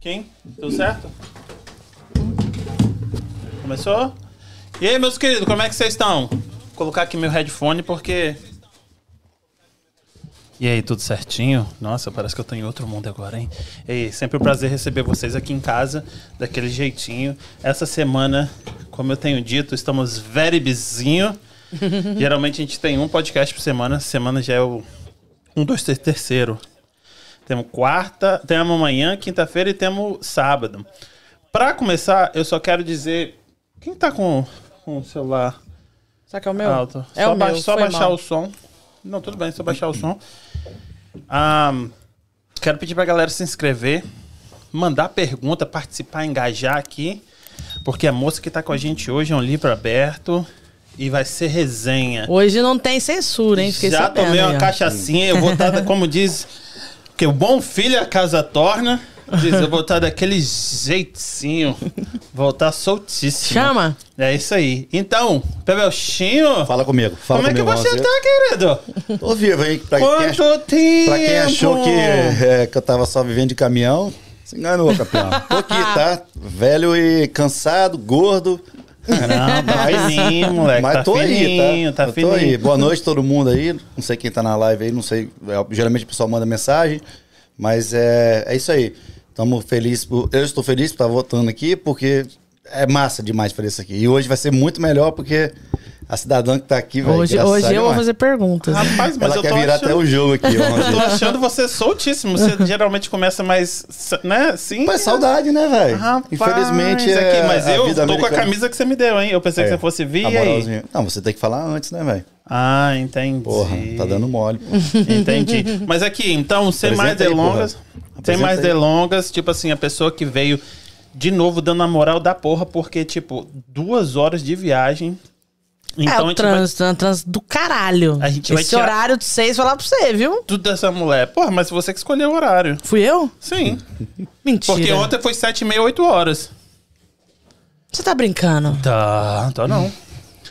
Quem? Tudo certo? Começou? E aí, meus queridos, como é que vocês estão? Vou colocar aqui meu headphone porque. E aí, tudo certinho? Nossa, parece que eu tô em outro mundo agora, hein? E aí, sempre um prazer receber vocês aqui em casa, daquele jeitinho. Essa semana, como eu tenho dito, estamos very bizinho. Geralmente a gente tem um podcast por semana. Semana já é o um, dois, três, terceiro. Temos quarta, temos amanhã, quinta-feira e temos sábado. Para começar, eu só quero dizer. Quem tá com, com o celular Será que é o meu? alto? É só o ba- meu, só baixar mal. o som. Não, tudo bem, só baixar o som. Ah, quero pedir pra galera se inscrever, mandar pergunta, participar, engajar aqui. Porque a moça que tá com a gente hoje é um livro aberto e vai ser resenha. Hoje não tem censura, hein? Fiquei Já tomei uma aí, ó. cachaçinha, eu vou estar, como diz, que o bom filho a casa torna. Diz, eu vou estar daquele jeitinho, vou estar soltíssimo. Chama. É isso aí. Então, Pebelchinho, Fala comigo. Fala como é que comigo, você tá, querido? Tô vivo, hein? Pra quem, Quanto ach- tempo? pra quem achou que, é, que eu tava só vivendo de caminhão, se enganou, campeão. Tô aqui, tá? Velho e cansado, gordo. Não, tá fininho, moleque. Mas tá tô fininho, aí, tá? tá fininho. tô aí. Boa noite todo mundo aí. Não sei quem tá na live aí, não sei. É, Geralmente o pessoal manda mensagem. Mas é, é isso aí. Estamos felizes. Eu estou feliz por estar votando aqui, porque é massa demais fazer isso aqui. E hoje vai ser muito melhor, porque a cidadã que tá aqui, velho. Hoje, hoje eu vou demais. fazer perguntas. Rapaz, mas Ela eu quer tô virar achando... até o jogo aqui. Eu tô achando você soltíssimo. Você geralmente começa mais, né, assim... Mas saudade, né, velho? Infelizmente aqui, é mas a eu tô com a americana. camisa que você me deu, hein? Eu pensei que É, você fosse vir e aí. Não, você tem que falar antes, né, velho? Ah, entendi. Porra, tá dando mole. pô. Entendi. Mas aqui, então, sem mais Apresenta aí, delongas, porra. sem mais aí. delongas, tipo assim, a pessoa que veio de novo dando a moral da porra, porque, tipo, duas horas de viagem. é, Então a o gente vai trânsito, é trânsito do caralho. A gente vai Esse tirar- horário de seis, falar pra você, viu? tudo dessa mulher. Porra, mas você que escolheu o horário. Fui eu? Sim. Mentira. Porque ontem foi sete e meia, oito horas. Você tá brincando? Tá, tá não.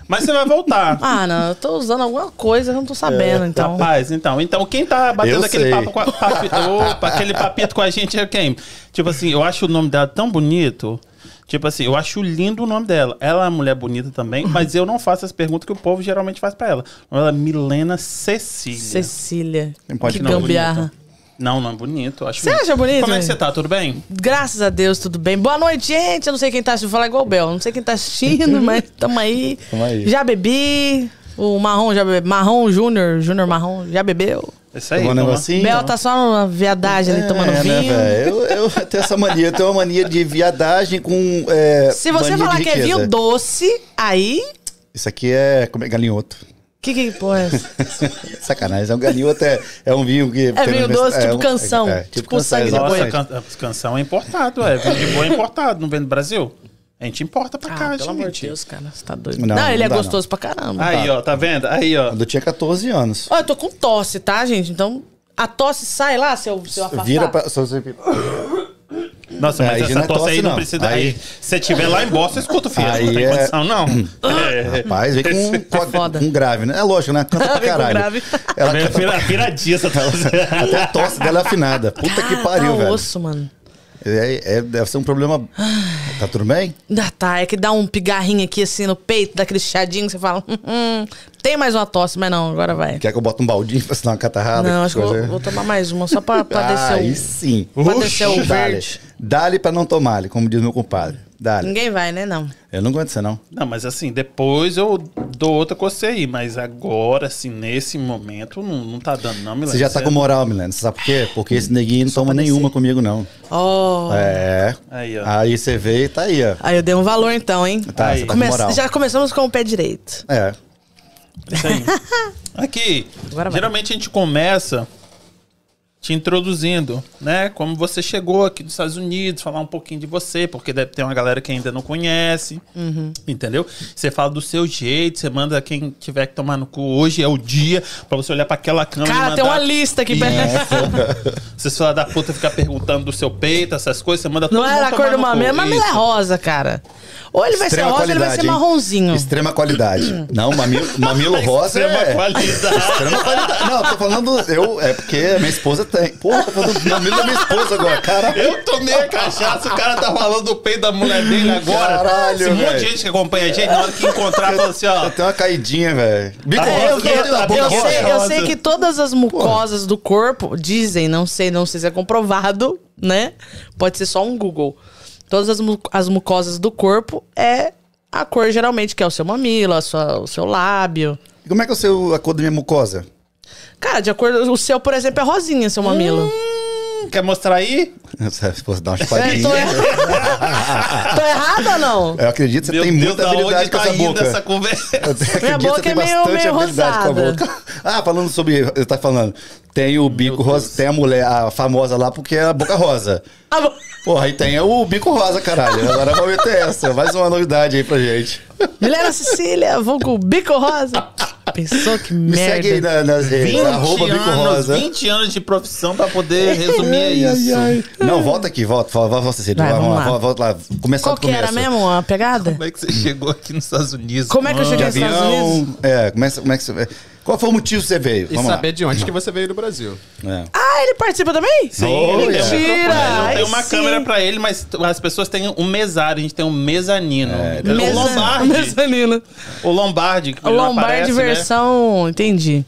Mas você vai voltar. Ah, não, eu tô usando alguma coisa que eu não tô sabendo, então. Rapaz, então, então quem tá batendo Eu aquele sei. papo com a, papi- opa, aquele papito com a gente é quem? Tipo assim, eu acho o nome dela tão bonito. Tipo assim, eu acho lindo o nome dela. Ela é uma mulher bonita também, mas eu não faço as perguntas que o povo geralmente faz pra ela. Ela é Milena Cecília. Cecília. Não pode que não, gambiarra. Não, não é bonito. Acho Você acha bonito, Como é que você tá? Tudo bem? Graças a Deus, tudo bem. Boa noite, gente. Eu não sei quem tá assistindo, vou falar igual o Bel. Não sei quem tá assistindo, mas tamo aí. Tamo aí. Já bebi. O Marrom já bebeu. Marrom Júnior, Júnior Marrom, já bebeu. Isso aí. Um lá. negocinho? Bel tá só numa viadagem ali tomando é, né, vinho. velho? eu, eu tenho essa mania, eu tenho uma mania de viadagem com. é, Se você falar que é vinho doce, aí. Isso aqui é. Como é galinhoto. Que que porra é essa? Sacanagem. É um galinhoto, é, é um vinho que. É vinho doce, tipo um- canção, É, tipo com sangue exatamente. Nossa, can canção é importado, é. Vinho de boa é importado, não vem do Brasil? A gente importa pra Ah, cá, pelo amor de gente. Deus, cara. Você tá doido. Não, Não, não ele é dá, gostoso pra caramba. Aí, ó, tá vendo? Aí, ó. Quando eu tinha 14 anos. Ó, eu tô com tosse, tá, gente? Então, a tosse sai lá se eu, se eu afastar. Vira pra. Se você, Nossa, É, mas aí já essa não é tosse tosse, aí não não. precisa. Aí- Aí, se você tiver lá em Boston, escuta, filho. Não Aí tem é- condição, não. É. Rapaz, vem com, com, foda. com grave, né? É lógico, né? Canta pra caralho. grave. Ela Vem canta pira- piradinha essa tosse. Até a tosse dela é afinada. Puta que pariu, tá velho. osso, mano. É, é- deve ser um problema. Tá tudo bem? Ah, tá. É que dá um pigarrinho aqui assim no peito, daquele chiadinho que você fala. Hum, hum, tem mais uma tosse, mas não, agora vai. Quer que eu bote um baldinho pra dar uma catarrada? Não, acho que eu vou, vou tomar mais uma, só pra, pra Ah, Aí descer sim. o. Pra descer o Dale. verde. Dale pra não tomar, como diz meu compadre. Dale. Ninguém vai, né? Não. Eu não aguento você, não. Não, mas assim, depois eu dou outra com você aí. Mas agora, assim, nesse momento, não, não tá dando, não, Milena. Você já tá com moral, Milena. Você sabe por quê? Porque esse neguinho não toma nenhuma comigo, não. Ó. É. Aí, ó. Aí você veio e tá aí, ó. Aí eu dei um valor então, hein? Tá, Aí. você tá com moral. Já começamos com o pé direito. É. Isso aí. Aqui, Agora vai. geralmente a gente começa te introduzindo, né? Como você chegou aqui dos Estados Unidos, falar um pouquinho de você, porque deve ter uma galera que ainda não conhece, Uhum. entendeu? Você fala do seu jeito, você manda quem tiver que tomar no cu. Hoje é o dia pra você olhar pra aquela câmera Cara, tem uma lista aqui. pra- Vocês falar da puta ficar perguntando do seu peito, essas coisas, você manda Não era a cor do mamilo, mamilo é rosa, cara. Ou ele vai ser Extrema rosa ou ele vai ser hein? marronzinho. Extrema qualidade. Não, mamilo, mamilo rosa Extrema é... qualidade. Extrema qualidade. Não, eu tô falando... Eu, é porque minha esposa tem. Porra, tá falando do mamilo da minha esposa agora. Caralho. Eu tomei a cachaça, o cara tá falando do peito da mulher dele agora. Caralho, Esse monte de gente que acompanha a gente, na hora que encontrar, fala assim, ó. Eu tenho uma caidinha, velho. Bico Ah, rosa, eu- tem eu- a boca Eu Boca sei, eu sei que todas as mucosas do corpo dizem, não sei, não sei se é comprovado, né? Pode ser só um Google. Todas as, mu- as mucosas do corpo é a cor geralmente, que é o seu mamilo, a sua, o seu lábio. Como é que é o seu, a cor da minha mucosa? Cara, de acordo. O seu, por exemplo, é rosinha, seu mamilo. Hum, quer mostrar aí? Você pode dar uma É, chupadinha. tô, errado. tô errado ou não? Eu acredito que você Meu tem Deus, muita da habilidade onde com tá essa indo boca. essa conversa? Eu acredito Minha que boca é meio- bastante meio habilidade com a rosada. boca. Ah, falando sobre. Eu tá falando. Tem o bico rosa, tem a mulher, a famosa lá, porque é a boca rosa. Ah, bom. Porra, aí tem o bico rosa, caralho. Agora vamos meter essa. Mais uma novidade aí pra gente. Milena Cecília, vou com o bico rosa. Pensou que Me merda. segue aí na- nas redes, 20 arroba bico anos, rosa. 20 anos de profissão pra poder resumir isso. ai. Não, volta aqui, volta. Volta, volta, Cecília. Vai, Vamos lá, volta, volta lá. Começar Qual do que começo. era mesmo a pegada? Como é que você chegou aqui nos Estados Unidos? Como é que eu De cheguei nos Estados Unidos? avião. É, começa, como é que você. Qual foi o motivo que você veio? E Vamos saber de onde que você veio do Brasil. lá. É. Ah, ele participa também? Sim, Oh, yeah. Mentira, não tem uma sim. câmera pra ele, mas as pessoas têm um mesário, a gente tem um mezanino. Então, Mesa- o Lombardi. Mezanino. O Lombardi. que O Lombardi aparece, né? versão. Entendi.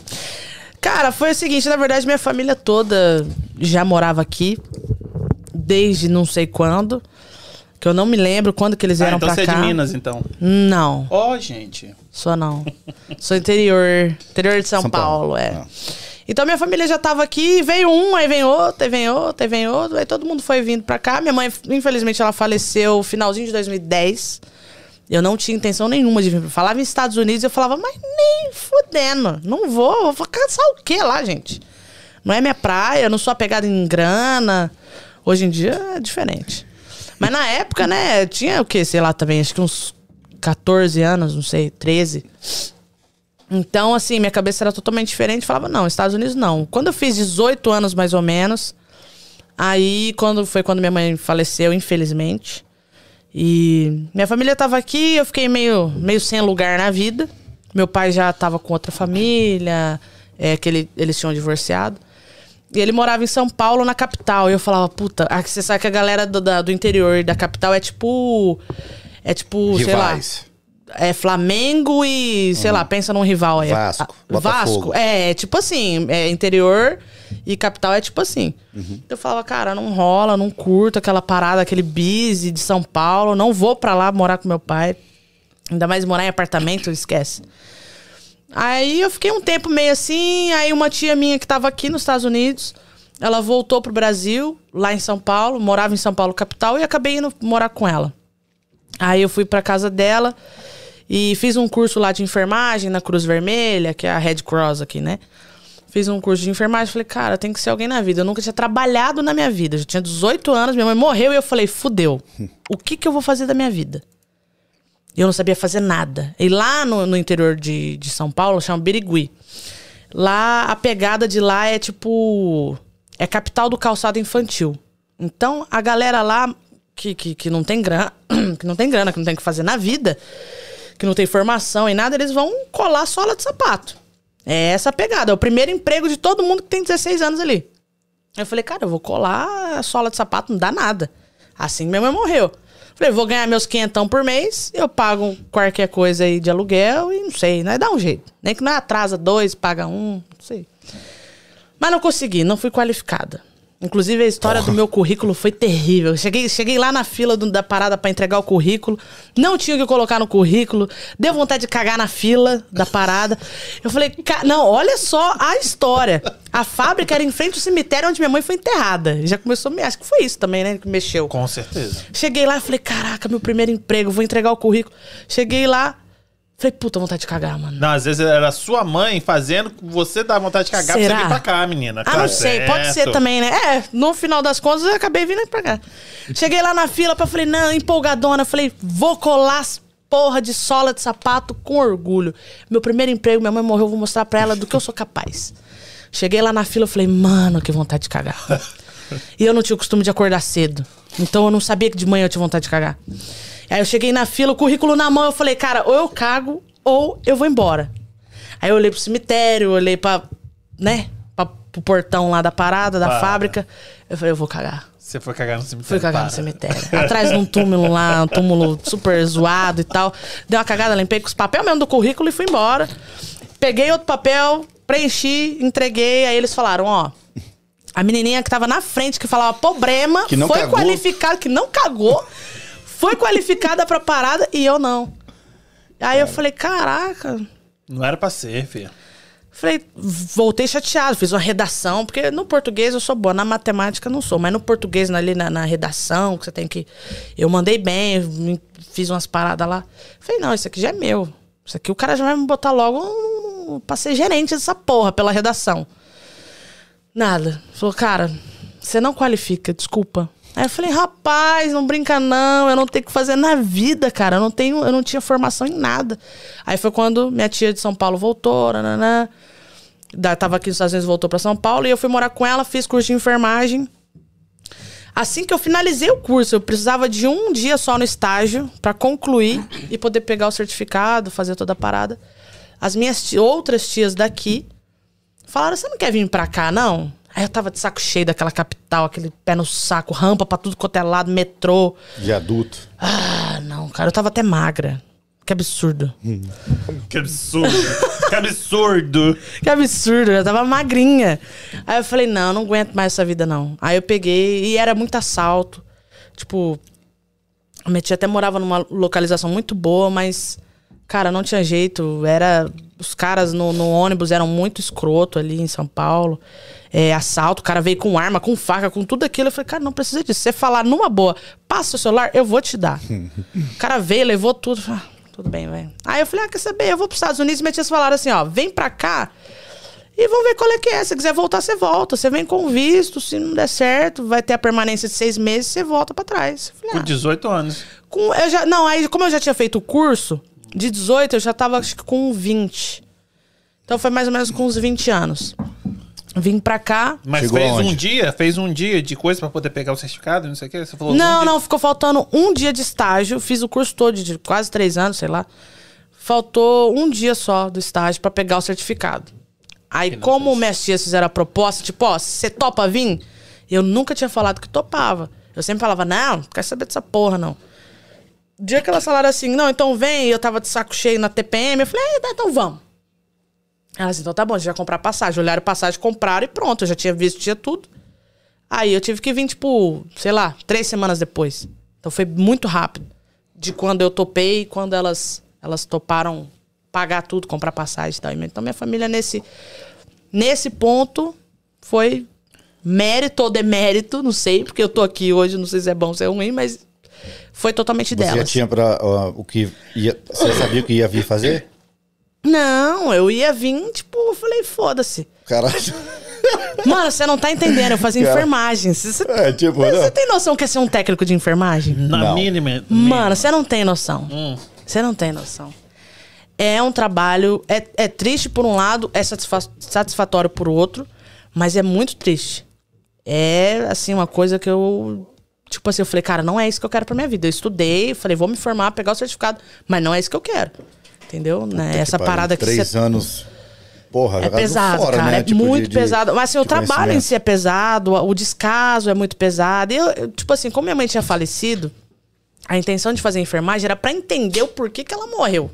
Cara, foi o seguinte: na verdade, minha família toda já morava aqui. Desde não sei quando. Que eu não me lembro quando que eles Ah, vieram então pra você é cá. de Minas, então. Não, Ó, gente. Sou não. Sou interior. Interior de São, São Paulo, Paulo, é. ah. Então minha família já tava aqui, veio um, aí vem outro, aí vem outro, aí vem outro, aí todo mundo foi vindo pra cá. Minha mãe, infelizmente, ela faleceu no finalzinho de 2010. Eu não tinha intenção nenhuma de vir. Falava em Estados Unidos, eu falava, mas nem fudendo, não vou, vou caçar o quê lá, gente? Não é minha praia, não sou apegada em grana. Hoje em dia é diferente. Mas na época, né, tinha o quê? Sei lá também, acho que uns 14 anos, não sei, 13. Então, assim, minha cabeça era totalmente diferente. Falava, não, Estados Unidos não. Quando eu fiz 18 anos, mais ou menos, aí quando foi quando minha mãe faleceu, infelizmente. E minha família tava aqui, eu fiquei meio, meio sem lugar na vida. Meu pai já tava com outra família, é, que ele, eles tinham divorciado. E ele morava em São Paulo, na capital. E eu falava, puta, você sabe que a galera do, da- do interior da capital é tipo. É tipo, sei lá. Rivais. É Flamengo e, sei lá, pensa num rival aí. Vasco, Ah, Botafogo. Vasco. É, é tipo assim, é interior e capital é tipo assim. Uhum. Eu falava, cara, não rola, não curto aquela parada, aquele busy de São Paulo, não vou pra lá morar com meu pai. Ainda mais morar em apartamento, esquece. Aí eu fiquei um tempo meio assim, aí uma tia minha que tava aqui nos Estados Unidos, ela voltou pro Brasil, lá em São Paulo, morava em São Paulo capital e acabei indo morar com ela. Aí eu fui pra casa dela e fiz um curso lá de enfermagem na Cruz Vermelha, que é a Red Cross aqui, né? Fiz um curso de enfermagem, falei, cara, tem que ser alguém na vida. Eu nunca tinha trabalhado na minha vida. Eu já tinha 18 anos, minha mãe morreu e eu falei, fudeu. O que que eu vou fazer da minha vida? Eu não sabia fazer nada. E lá no, no interior de, de São Paulo, chama Birigui. Lá, a pegada de lá é tipo... É capital do calçado infantil. Então, a galera lá que, que, que não tem grana, que não tem grana, que não tem o que fazer na vida, que não tem formação e nada, eles vão colar sola de sapato. É essa a pegada. É o primeiro emprego de todo mundo que tem 16 anos ali. Eu falei, cara, eu vou colar a sola de sapato, não dá nada. Assim minha mãe morreu. Falei, vou ganhar meus quinhentão por mês, eu pago qualquer coisa aí de aluguel e não sei, né? Dá um jeito. Nem que não atrasa dois, paga um, não sei. Mas não consegui, não fui qualificada. Inclusive, a história do meu currículo foi terrível. Cheguei, cheguei lá na fila do- da parada pra entregar o currículo. Não tinha o que colocar no currículo. Deu vontade de cagar na fila da parada. Eu falei, "Ca- não, olha só a história. A fábrica era em frente ao cemitério onde minha mãe foi enterrada. Já começou, a me- acho que foi isso também, né? Que mexeu. Com certeza. Cheguei lá e falei, caraca, meu primeiro emprego, vou entregar o currículo. Cheguei lá, falei, puta, vontade de cagar, mano. Não, às vezes era sua mãe fazendo você dar vontade de cagar pra Será? você vir pra cá, menina. Ah, Tá não sei, pode ser certo. também, né? É, no final das contas eu acabei vindo pra cá. Cheguei lá na fila, pra falei, não, empolgadona, falei, vou colar as porra de sola de sapato com orgulho. Meu primeiro emprego, minha mãe morreu, eu vou mostrar pra ela do que eu sou capaz. Cheguei lá na fila, falei, mano, que vontade de cagar. e eu não tinha o costume de acordar cedo. Então eu não sabia que de manhã eu tinha vontade de cagar. Aí eu cheguei na fila, o currículo na mão, eu falei, cara, ou eu cago ou eu vou embora. Aí eu olhei pro cemitério, olhei pra, né, pra pro portão lá da parada, da Para. fábrica. Eu falei, eu vou cagar. Você foi cagar no cemitério. Fui cagar no para. cemitério. Atrás de um túmulo lá, um túmulo super zoado e tal. Dei uma cagada, limpei com os papel mesmo do currículo e fui embora. Peguei outro papel, preenchi, entreguei. Aí eles falaram, ó... A menininha que tava na frente, que falava problema, Que não foi cagou. qualificada, que não cagou, foi qualificada pra parada e eu não. Aí eu falei, caraca... Não era pra ser, filho. Falei, voltei chateado, fiz uma redação, porque no português eu sou boa, na matemática não sou, mas no português, ali na, na redação, que você tem que. Eu mandei bem, fiz umas paradas lá. Falei, não, isso aqui já é meu. Isso aqui o cara já vai me botar logo um, pra ser gerente dessa porra, pela redação. Nada. Falou, cara, você não qualifica, desculpa. Aí eu falei, rapaz, não brinca não, eu não tenho que fazer na vida, cara. Eu não tenho, eu não tinha formação em nada. Aí foi quando minha tia de São Paulo voltou, nananã. Da, tava aqui nos Estados Unidos, voltou pra São Paulo, e eu fui morar com ela, fiz curso de enfermagem. Assim que eu finalizei o curso, eu precisava de um dia só no estágio pra concluir e poder pegar o certificado, fazer toda a parada. As minhas outras tias daqui falaram: Você não quer vir pra cá, não? Aí eu tava de saco cheio daquela capital, aquele pé no saco, rampa pra tudo quanto é lado, metrô. De adulto. Ah, não, cara, eu tava até magra. Que absurdo. Que absurdo. que absurdo. Que absurdo, eu tava magrinha. Aí eu falei, não, não aguento mais essa vida, não. Aí eu peguei e era muito assalto. Tipo, a minha tia até morava numa localização muito boa, mas, cara, não tinha jeito. Era. Os caras no, no ônibus eram muito escroto ali em São Paulo. É, assalto, o cara veio com arma, com faca, com tudo aquilo. Eu falei, cara, não precisa disso. Você falar numa boa, passa o celular, eu vou te dar. o cara veio, levou tudo. Eu falei, ah, tudo bem, velho. Aí eu falei, ah, quer saber? Eu vou pros Estados Unidos e minha tia falaram assim, ó, vem pra cá e vamos ver qual é que é. Se quiser voltar, você volta. Você vem com visto, se não der certo, vai ter a permanência de seis meses, você volta pra trás. Falei, Com ah, 18 anos. com, eu já, não, aí como eu já tinha feito o curso, de 18 eu já tava acho que com 20. Então foi mais ou menos com uns 20 anos. Vim pra cá. Mas Chegou fez um aonde? dia, fez um dia de coisa pra poder pegar o certificado, não sei o quê. Você falou Não, um não, ficou faltando um dia de estágio. Fiz o curso todo de quase três anos, sei lá. Faltou um dia só do estágio pra pegar o certificado. Aí, como minhas tias fizeram a proposta, tipo, ó, você topa vir? Eu nunca tinha falado que topava. Eu sempre falava, não, não quero saber dessa porra, não. O dia que elas falaram assim, não, então vem, eu tava de saco cheio na TPM, eu falei, "É, então vamos. Elas, então tá bom, a gente vai comprar passagem. Olharam passagem, compraram e pronto, eu já tinha visto, tinha tudo. Aí eu tive que vir, tipo, sei lá, três semanas depois. Então foi muito rápido. De quando eu topei quando elas, elas toparam pagar tudo, comprar passagem e tal. Então minha família nesse, nesse ponto foi mérito ou demérito, não sei, porque eu tô aqui hoje, não sei se é bom ou se é ruim, mas foi totalmente Você já delas. tinha pra, ó, o que ia. Você sabia o que ia vir fazer? Não, eu ia vir, tipo, eu falei, foda-se. Caralho. Mano, você não tá entendendo, eu fazia Cara. enfermagem. Você, É, tipo, você não. tem noção que é ser um técnico de enfermagem? Na Não. mínima. Mano, você não tem noção. Hum. Você não tem noção. É um trabalho. É, é triste por um lado, é satisfa- satisfatório por outro, mas é muito triste. É, assim, uma coisa que eu. Tipo assim, eu falei, cara, não é isso que eu quero pra minha vida. Eu estudei, falei, vou me formar, pegar o certificado, mas não é isso que eu quero. Entendeu? Né? Essa Que parada que Três você anos. Porra, é pesado, fora, cara. né? É Tipo, muito de- pesado. Mas assim, o trabalho em si é pesado, o descaso é muito pesado. Eu, eu, tipo assim, como minha mãe tinha falecido, a intenção de fazer enfermagem era pra entender o porquê que ela morreu.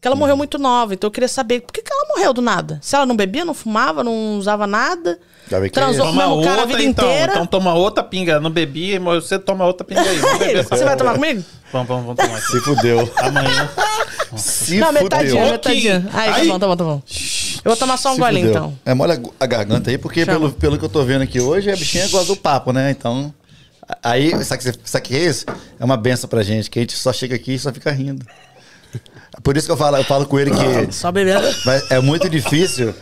Que ela morreu muito nova, então eu queria saber por que, que ela morreu do nada. Se ela não bebia, não fumava, não usava nada, Já vi que transou com o Toma mesmo cara a outra, vida então. inteira. Então toma outra pinga. Não bebi, mas você toma outra pinga aí. Essa Você vai tomar comigo? Vamos, vamos, vamos tomar. Se fudeu. Amanhã. Se não, fudeu. metadinha, Um metadinha. pouquinho. Aí, tá Aí. bom, tá bom, tá bom. Eu vou tomar só um Se golinho, fudeu. então. É, molha a garganta aí, porque Chama. pelo, pelo que eu tô vendo aqui hoje, a bichinha gosta do papo, né? Então. Aí, sabe o que, é isso? É uma benção pra gente, que a gente só chega aqui e só fica rindo. Por isso que eu falo, eu falo com ele que Só bebendo. é muito difícil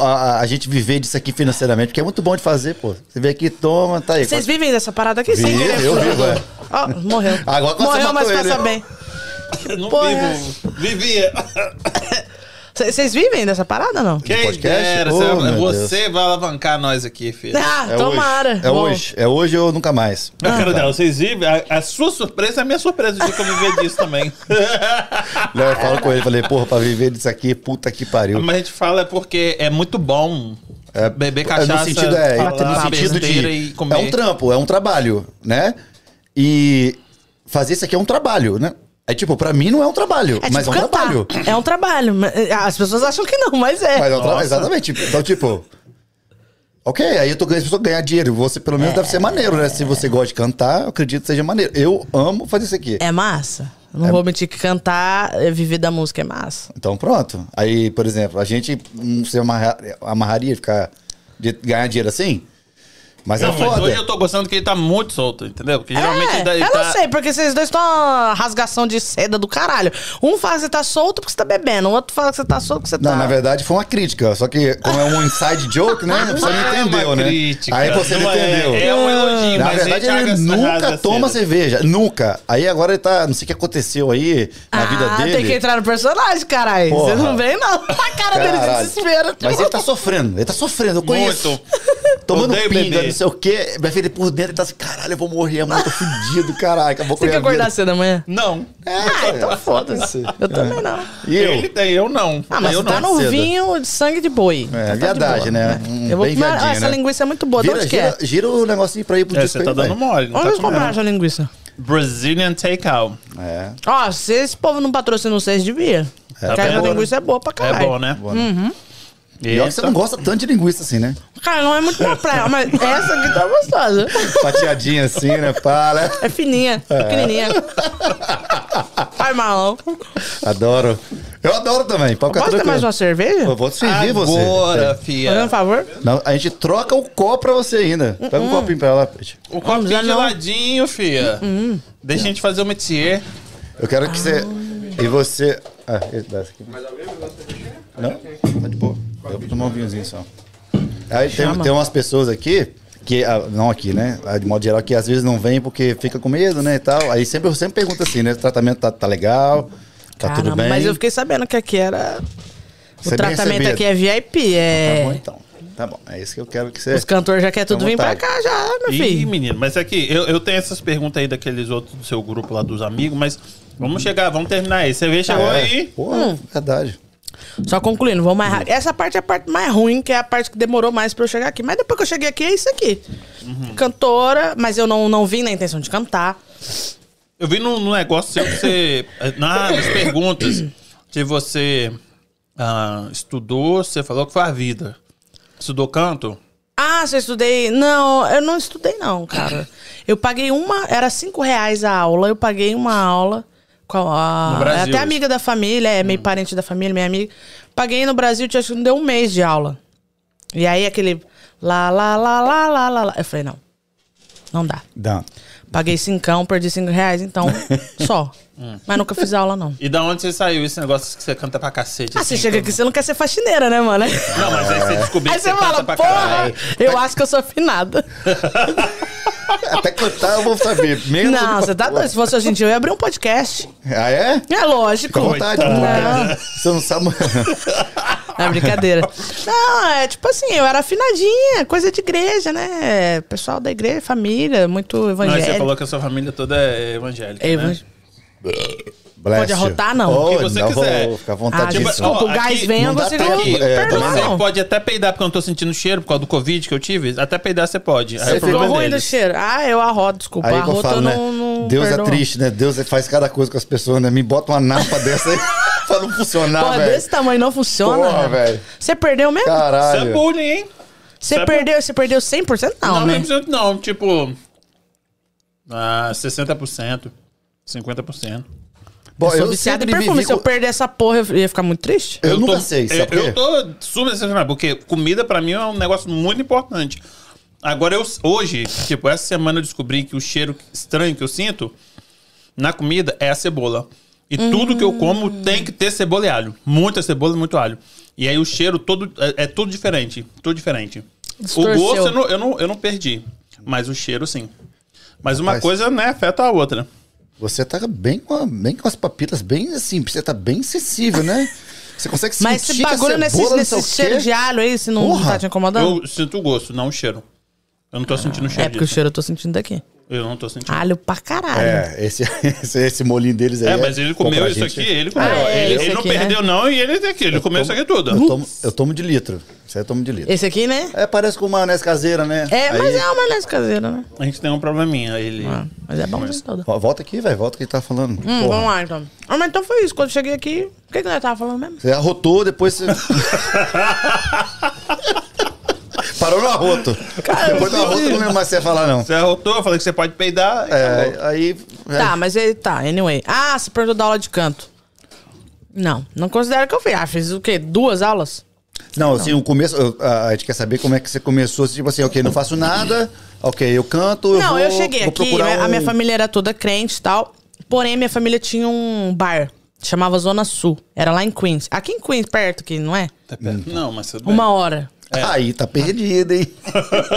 a, a- a gente viver disso aqui financeiramente, porque é muito bom de fazer, pô. Você vem aqui, toma, tá aí. Vocês vivem dessa parada aqui? sem Vivo, querer, eu vivo, é. Ó, morreu. Agora você morreu, mas ele. bem. Eu não Porra. vivo. Vivia. Vocês vivem dessa parada ou não? Quem podcast? dera, Oh, você, meu você vai alavancar nós aqui, filho. Ah, É tomara. Hoje. É Bom. hoje. É hoje ou nunca mais. Eu quero dela, vocês vivem. A, a sua surpresa é a minha surpresa de que eu viver disso também. Não, eu falo com ele, falei, porra, pra viver disso aqui, puta que pariu. Mas a gente fala é porque é muito bom. É, Beber é, cachaça, no sentido, é, falar no sentido de. e comer. É um trampo, é um trabalho, né? E fazer isso aqui é um trabalho, né? É tipo, pra mim não é um trabalho, É mas tipo é um cantar. trabalho. É um trabalho. mas, eh, As pessoas acham que não, mas é. Mas é um tra- Nossa. Exatamente. Então, tipo. Ok, aí eu tô ganhando pessoa ganhar dinheiro. Você, pelo menos, deve ser maneiro, né? Se você gosta de cantar, eu acredito que seja maneiro. Eu amo fazer isso aqui. É massa. Não vou mentir que cantar, eh, viver da música é massa. Então pronto. Aí, por exemplo, a gente não se amarra- amarraria ficar de ganhar dinheiro assim. Mas Não, é mas foda. hoje eu tô gostando que ele tá muito solto, entendeu? Porque geralmente é, ele, tá- ele eu tá... não sei, porque vocês dois estão uma rasgação de seda do caralho. Um fala que você tá solto porque você tá bebendo, o outro fala que você tá solto porque você tá. Não, na verdade foi uma crítica. Só que, como é um inside joke, né? Você não é entendeu, uma né? crítica. Aí você não é- entendeu. É, um elogio, Na mas verdade, ele nunca toma cedo. cerveja. Nunca. Aí agora ele tá. Não sei o que aconteceu aí na vida ah, dele. tem que entrar no personagem, caralho. Você não vem, não. A cara dele de Caralho. desespero. Mas ele tá sofrendo, ele tá sofrendo, eu conheço. Muito. Tomando pinga. Não sei o quê. Minha filha por dentro ele tá assim, caralho, eu vou morrer, amanhã eu tô fudido, caralho. Acabou Você a quer acordar cedo amanhã? Não. Ah, então foda-se. Eu também não. E eu? Ele tem, eu não. Ah, mas eu você tá não. no cedo. vinho de sangue de boi. É, Então tá de viadagem, boa. né? Hum, Eu vou bem comer. viadinho, Ah, essa né? linguiça é muito boa. De Gira, onde que gira, é? gira o negocinho pra ir pro É, disco você tá vai. dando mole. Onde tá compraram comendo. essa linguiça? Brazilian Takeout. É. Ó, se esse povo não patrocina vocês, devia. É, Porque essa bom, linguiça é boa pra É caralho. bom, né? Boa, né? E olha que você não gosta tanto de linguiça assim, né? Cara, não é muito minha praia, mas essa aqui tá gostosa. Fatiadinha assim, né? Para. É fininha, pequenininha. Vai, malão. Adoro. Eu adoro também. Pode Posso ter tranquilo. mais uma cerveja? Eu vou te servir você. Agora, É. Fazendo um fia. favor? Não, a gente troca o copo pra você ainda. Pega um copinho pra ela, Peixe. O não. geladinho, fia. Deixa a gente fazer o métier. Eu quero que você. E você. Ah, esse dá esse aqui. Não? Tá de boa. Eu vou tomar um vinhozinho só. Aí tem, tem umas pessoas aqui, que, ah, não aqui, né? Ah, De modo geral, que às vezes não vem porque fica com medo, né? E tal. Aí sempre, eu sempre pergunto assim, né? O tratamento tá, tá legal, tá tudo Caramba, bem. mas eu fiquei sabendo que aqui era. O Você é tratamento aqui é VIP. É... Tá bom então. Tá bom. É isso que eu quero que você. Os cantores já querem tudo Fica à vir pra vontade. cá já, meu Ih, filho. menino, mas aqui, eu, eu tenho essas perguntas aí daqueles outros do seu grupo lá dos amigos, mas vamos chegar, vamos terminar aí. Você vê, chegou É. aí. Pô, Hum. verdade. Só concluindo, vou mais rápido. Essa parte é a parte mais ruim, que é a parte que demorou mais pra eu chegar aqui. Mas depois que eu cheguei aqui, é isso aqui. Cantora, mas eu não, não vim na intenção de cantar. Eu vi no, no negócio seu que você. Na, nas perguntas que você ah, estudou, você falou que foi a vida. Estudou canto? Ah, você estudei. Não, eu não estudei, não, cara. Eu paguei uma. Era cinco reais a aula. Eu paguei uma aula. Com a, No Brasil, é até isso. amiga da família, é meio parente da família, minha amiga. Paguei no Brasil, acho que não deu um mês de aula. E aí aquele. Lá, lá, lá, lá, lá, lá, lá. Eu falei, não. Não dá. Dá. Paguei cincão, perdi cinco reais, então, só. Hum. Mas nunca fiz aula, não. E da onde você saiu esse negócio que você canta pra cacete? Ah, você assim, chega todo aqui, você não quer ser faxineira, né, mano? Não, mas aí você descobriu Aí que você você canta fala, pra porra, caralho. eu acho que eu sou afinada. Até cantar eu vou saber. Menos Não, você tá doido. Se fosse hoje em dia, eu ia abrir um podcast. Ah, é? É lógico. Fica à vontade. Não, Você não sabe. é brincadeira. Não, é tipo assim, eu era afinadinha, coisa de igreja, né? Pessoal da igreja, família, muito Não, evangélico. você falou que a sua família toda é evangélica. É né? Bless Pode arrotar, não. Oh, O que você não, quiser. Vou ficar à Ah, vontade. tipo, disso. desculpa, Ó, o gás aqui vem, eu não consigo... tempo, é, Você pode até peidar, porque eu não tô sentindo cheiro por causa do Covid que eu tive. Até peidar você pode. Aí Você Ficou é ruim do cheiro. Ah, eu arroto, desculpa. Aí que eu arroto falo, eu né? não, não Deus é triste, né? Deus faz cada coisa com as pessoas, né? Me bota uma napa dessa aí pra não funcionar, Porra, velho. desse tamanho não funciona. Porra, velho. Você perdeu mesmo? Isso é Caralho. bullying, hein? Você Sabe- perdeu, você perdeu 100%? Não, Não, né? 100% não. Tipo... Ah, 60%. 50%. Bom, eu sou viciado em perfume. vivi Se eu perder essa porra, eu ia ficar muito triste. Eu, nunca tô- sei, sabe eu, por quê? eu tô super decepcionado, porque comida pra mim é um negócio muito importante. Agora, eu hoje, tipo, essa semana eu descobri que o cheiro estranho que eu sinto na comida é a cebola. E tudo que eu como tem que ter cebola e alho. Muita cebola e muito alho. E aí o cheiro todo é, é tudo diferente. Tudo diferente. Distorceu. O gosto eu não, eu, não, eu não perdi. Mas o cheiro, sim. Mas uma Rapaz. coisa, né, afeta a outra. Você tá bem com, a- bem com as papilas bem assim, você tá bem sensível, né? Você consegue sentir Mas esse bagulho nesse, não nesse sei o cheiro de alho aí, se não Porra. tá te incomodando? Eu sinto o gosto, não o cheiro. Eu não tô sentindo o cheiro É porque o disso. cheiro eu tô sentindo daqui. Eu não tô sentindo. Alho pra caralho. É, esse, esse, esse molinho deles aí. É, mas ele comeu isso gente- aqui, ele comeu. Ah, é, ele ele não aqui, né? perdeu, não, e ele tem aqui. Ele comeu isso aqui tudo. Eu tomo, eu tomo de litro. Isso aí eu tomo de litro. Esse aqui, né? É, parece com maionese caseira, né? É, Aí- mas é uma maionese caseira, né? A gente tem um probleminha. Ele. Ah, mas é bom de todo. Ó, Volta aqui, velho. Volta que tá falando. Hum, vamos lá, então. Ah, mas então foi isso. Quando eu cheguei aqui, o que, que nós tava falando mesmo? Você arrotou, depois você. Parou no arroto. depois do arroto, eu não lembro mais se você ia falar, não. Você arrotou, eu falei que você pode peidar. É, aí. é. Tá, mas ele tá, anyway. Ah, você perguntou da aula de canto. Não, não considero que eu fiz. Ah, fiz o quê? Duas aulas? Não, assim, o começo. eu- a, a gente quer saber como é que você começou. Tipo assim, ok, não faço nada. Ok, eu canto. não, vou, eu cheguei vou aqui, procurar a minha família era toda crente e tal. Porém, minha família tinha um bar. Chamava Zona Sul. Era lá em Queens. Aqui em Queens, perto aqui, não é? Tá perto. Não, mas tudo bem. Uma hora. Aí tá perdido, hein?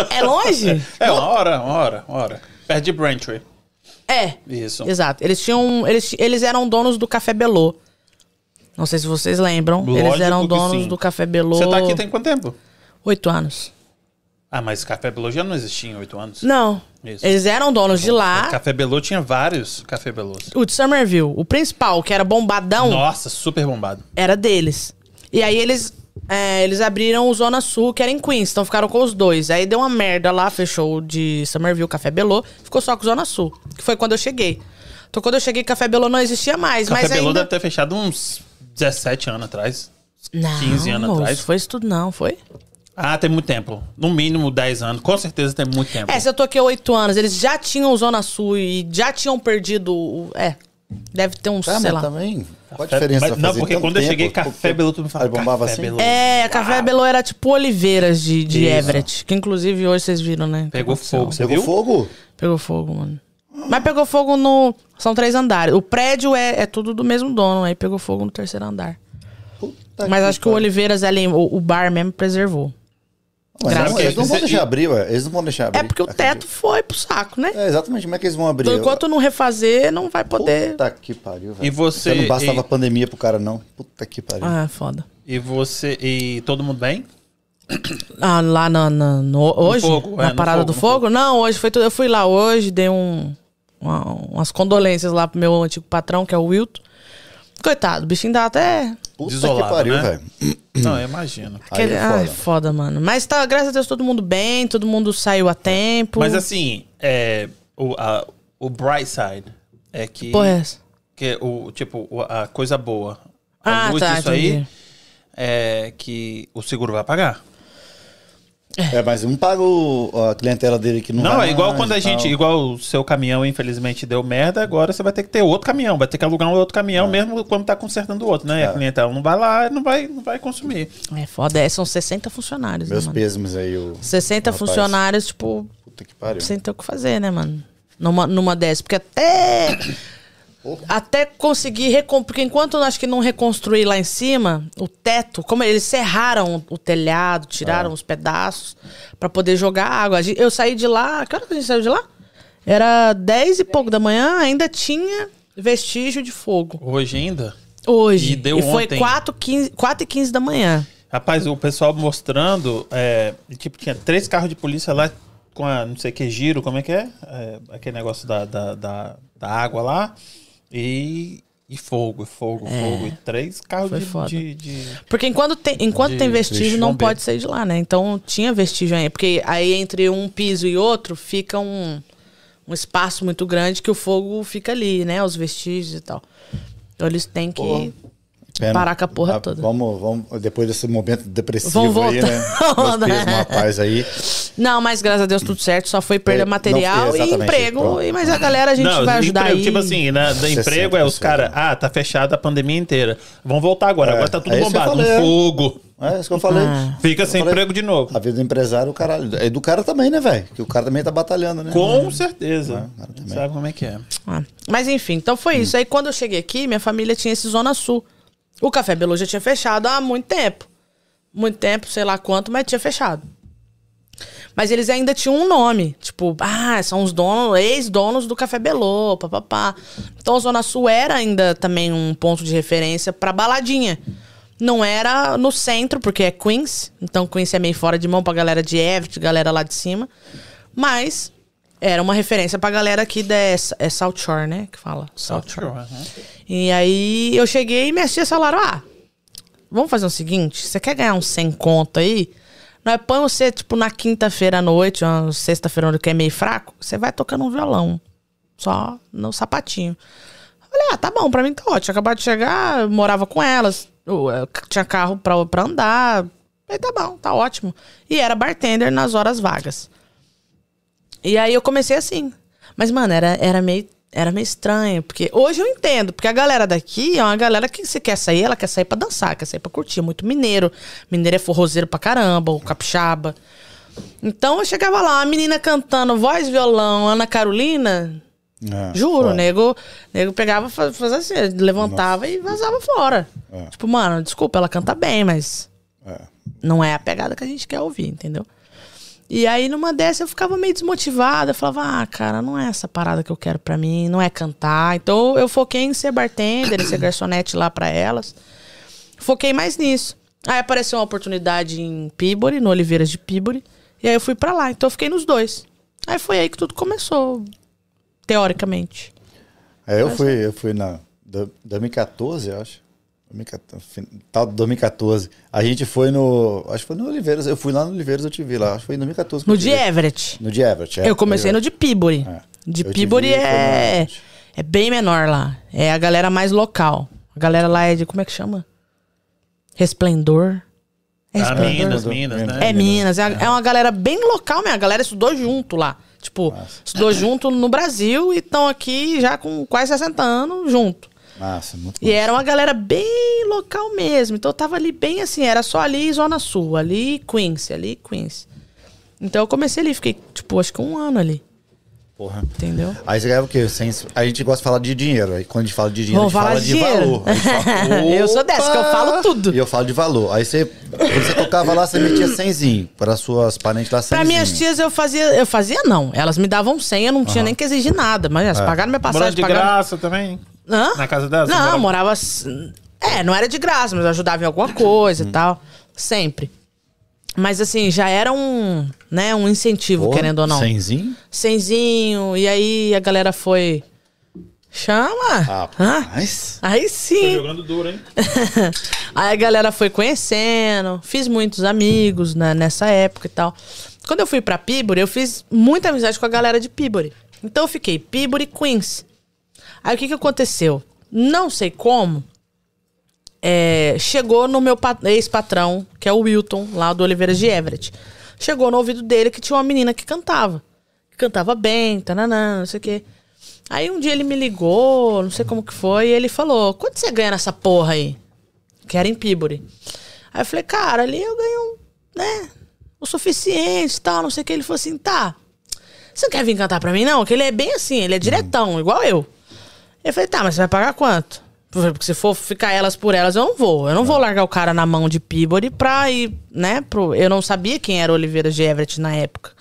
É longe? É, uma hora, uma hora, uma hora. Perto de Braintree. É. Isso. Exato. Eles tinham. Eles, eles eram donos do Café Belô. Não sei se vocês lembram. eles Lógico eram que donos do Café Belô. Você tá aqui tem quanto tempo? Oito anos. Ah, mas Café Belô já não existia em oito anos. Não. Isso. Eles eram donos de lá. Café Belô tinha vários Café Belôs. O de Somerville, o principal, que era bombadão, Nossa, super bombado. era deles. E aí eles. É, eles abriram o Zona Sul, que era em Queens, então ficaram com os dois. Aí deu uma merda lá, fechou o de Somerville, Café Belô, ficou só com o Zona Sul, que foi quando eu cheguei. Então quando eu cheguei, Café Belô não existia mais, Café mas Belô ainda... deve ter fechado uns 17 anos atrás. Não, 15 anos moço, atrás. foi isso tudo não, foi? Ah, tem muito tempo. No mínimo 10 anos. Com certeza tem muito tempo. É, se eu tô aqui há oito anos, eles já tinham o Zona Sul e já tinham perdido o... É, deve ter uns, Ah, sei mas lá. também. Qual a Café- diferença? mas- não, porque quando eu tempo? cheguei, Café Belô, tu me fala Aí bombava Café assim? Belô. É, Café Belô era tipo Oliveiras de, de Isso. Everett, que inclusive hoje vocês viram, né? Pegou fogo, você Pegou viu? fogo? Pegou fogo, mano. Mas pegou fogo no. São três andares. O prédio é, é tudo do mesmo dono, aí pegou fogo no terceiro andar. Puta Mas acho que o pariu. Oliveiras ali, o, o bar mesmo, preservou. Mas Graças não, a eles não vão deixar abrir, ué. Eles não vão deixar abrir. É porque o teto foi pro saco, né? É, exatamente. Como é que eles vão abrir? Então, enquanto não refazer, não vai poder. Puta que pariu, velho. E você- Já não bastava e- a pandemia pro cara, não. Puta que pariu. Ah, foda. E você. E todo mundo bem? Ah, lá na, na- no, hoje? fogo, na é, no parada fogo, do no fogo? Não, hoje foi tudo. Eu fui lá hoje, dei um, uma- umas condolências lá pro meu antigo patrão, que é o Wilton. Coitado, o bichinho dá até. Puta Desolado, que pariu, né? velho. Não, eu imagino. Aí Aquele- é Ai, foda. foda, mano. Mas tá, graças a Deus, todo mundo bem, todo mundo saiu a tempo. Mas assim, é, o, a, o bright side é que. Porra, é essa? que o, tipo, a coisa boa. A Ah, luz tá, disso aí entendi. é que o seguro vai pagar. É, mas não paga o- a clientela dele que não Não, vai é igual mais quando a gente. tal. Igual o seu caminhão, infelizmente, deu merda, agora você vai ter que ter outro caminhão, vai ter que alugar um outro caminhão, mesmo quando tá consertando o outro, né? E a É. clientela não vai lá, não vai, não vai consumir. É foda, é, são 60 funcionários, Meus né, mano? pêsames aí, o. 60 rapaz. funcionários, tipo, Puta que pariu. sem ter o que fazer, né, mano? Numa, numa dessas. Porque até. Até conseguir recon... Porque enquanto acho que não reconstruir lá em cima, o teto, como eles serraram o telhado, tiraram os pedaços pra poder jogar água. Eu saí de lá. Que hora que a gente saiu de lá? Era 10 e pouco da manhã, ainda tinha vestígio de fogo. Hoje ainda. Hoje. E deu foi ontem. 4, 15, 4 e 15 da manhã. Rapaz, o pessoal mostrando, é, tipo, tinha três carros de polícia lá com a, não sei que, giro, como é que é? É, aquele negócio da, da, da, da água lá. E, e fogo, fogo, fogo. E três carros É. De, de, de- Porque enquanto tem, enquanto De- tem vestígio, não pode sair de lá, né? Então tinha vestígio aí. Porque aí entre um piso e outro fica um, um espaço muito grande que o fogo fica ali, né? Os vestígios e tal. Então eles têm que. Pô, Pena. Parar com a porra Ah, toda. Vamos, vamos, depois desse momento depressivo Vamos aí, voltar. né? Uma paz aí. Não, mas graças a Deus tudo certo, só foi perda É, não, material e emprego. pronto. E, mas a galera a gente Não, vai ajudar emprego, aí. tipo assim, né, 60 emprego é os caras, né? ah, tá fechado a pandemia inteira. Vão voltar agora, É, agora tá tudo é bombado, um é. fogo. É isso que eu falei. Ah. Fica sem falei, emprego de novo. A vida do empresário, o caralho. É do cara também, né, velho? Que o cara também tá batalhando, né? Com certeza. cara, também. Sabe como é que é. Ah, Mas enfim, então foi isso. Aí quando eu cheguei aqui, minha família tinha esse Zona Sul. O Café Belu já tinha fechado há muito tempo. Muito tempo, sei lá quanto, mas tinha fechado. Mas eles ainda tinham um nome. Tipo, ah, são os donos, ex-donos do Café Belô, papapá. Então a Zona Sul era ainda também um ponto de referência pra baladinha. Não era no centro, porque é Queens. Então Queens é meio fora de mão pra galera de Everett, galera lá de cima. Mas Era uma referência pra galera aqui da é South Shore, né? Que fala. South Shore. Aham. E aí eu cheguei e minhas tias falaram: ah, vamos fazer o seguinte: você quer ganhar uns 100 conto aí? Nós põe você, tipo, na quinta-feira à noite, uma sexta-feira onde que é meio fraco, você vai tocando um violão. Só no sapatinho. Eu Falei, ah, tá bom, pra mim tá ótimo. Acabado de chegar, eu morava com elas, tinha carro pra, pra andar. Falei, tá bom, tá ótimo. E era bartender nas horas vagas. E aí eu comecei assim. Mas, mano, era, era, meio, era meio estranho. Porque hoje eu entendo. Porque a galera daqui é uma galera que se quer sair, ela quer sair pra dançar, quer sair pra curtir. Muito mineiro. Mineiro é forrozeiro pra caramba, o capixaba. Então eu chegava lá, a menina cantando voz, violão, Ana Carolina. É, Juro, foda. nego, nego pegava, fa- fazia assim, levantava e vazava fora. É. Tipo, mano, desculpa, ela canta bem, mas É. não é a pegada que a gente quer ouvir, entendeu? E aí, numa dessa, eu ficava meio desmotivada. Eu falava, ah, cara, não é essa parada que eu quero pra mim, não é cantar. Então, eu foquei em ser bartender, em ser garçonete lá pra elas. Foquei mais nisso. Aí apareceu uma oportunidade em Peabody, no Oliveiras de Peabody. E aí eu fui pra lá. Então, eu fiquei nos dois. Aí foi aí que tudo começou, teoricamente. É, eu fui, eu fui na do- 2014, eu acho. 2014, fin- Tal de 2014. A gente foi no. Acho que foi no Oliveiras. Eu fui lá no Oliveiras, eu te vi lá. Acho que foi em 2014. que No de. Everett. No de Everett, é. eu comecei no de Peabody. É. De Eu Peabody no é, é bem menor lá. É a galera mais local. A galera lá é de. Como é que chama? Resplendor. É Ah? Minas, Minas, né? É Minas. É, a- é uma galera bem local mesmo. A galera estudou junto lá. Tipo, estudou junto no Brasil e estão aqui já com quase 60 anos junto. Massa, muito E era uma galera bem local mesmo. Então eu tava ali bem assim, era só ali Zona Sul, ali Queens, ali Queens. Então eu comecei ali, fiquei, tipo, acho que um ano ali, Porra. entendeu? Aí você ganhava o quê? Sem- A gente gosta de falar de dinheiro. Aí quando a gente fala de dinheiro, Vamos a gente fala de de, valor. Fala, Eu sou dessa, que eu falo tudo. E eu falo de valor. Aí você, quando você tocava lá, você metia 100zinho. Para suas parentes lá, 100 Pra minhas tias eu fazia, eu fazia não. Elas me davam 100, eu não tinha nem que exigir nada. Mas elas pagaram minha passagem, de pagaram... graça também? Hã? Na casa delas? Não, morava- morava. É, não era de graça, mas eu ajudava em alguma coisa Uhum. e tal. Sempre. Mas assim, já era um, né, um incentivo, Porra, querendo ou não. 100zinho? Cenzinho, e aí a galera foi. Chama! Ah? Rapaz. Aí Tô sim! jogando duro, hein? aí a galera foi conhecendo, fiz muitos amigos né, nessa época e tal. Quando eu fui pra Peabody, eu fiz muita amizade com a galera de Peabody. Então eu fiquei Peabody Queens. Aí o que, que aconteceu? Não sei como. É, chegou no meu pa- ex-patrão, que é o Wilton, lá do Oliveiras de Everett. Chegou no ouvido dele que tinha uma menina que cantava. Que cantava bem, tananã, não sei o quê. Aí um dia ele me ligou, não sei como que foi, e ele falou: quanto você ganha nessa porra aí? Que era em Peabody. Aí eu falei, cara, ali eu ganho, né, o suficiente tal, não sei o que. Ele falou assim, tá. Você não quer vir cantar pra mim, não? Que ele é bem assim, ele é diretão, igual eu. Eu falei, tá, mas você vai pagar quanto? Porque se for ficar elas por elas, eu não vou. Eu não vou largar o cara na mão de Peabody pra ir, né? Pro... Eu não sabia quem era o Oliveira de Everett na época.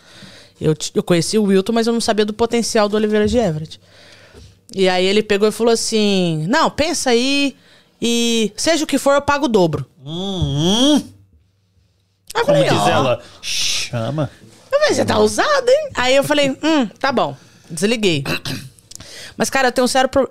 Eu, eu conheci o Wilton, mas eu não sabia do potencial do Oliveira de Everett. E aí ele pegou e falou assim: Não, pensa aí e seja o que for, eu pago o dobro. Hum, Aí eu como falei, diz ó. ela, chama. Eu falei, você tá ousado, hein? Aí eu falei, hum, tá bom. Desliguei. Mas, cara, eu tenho um sério pro...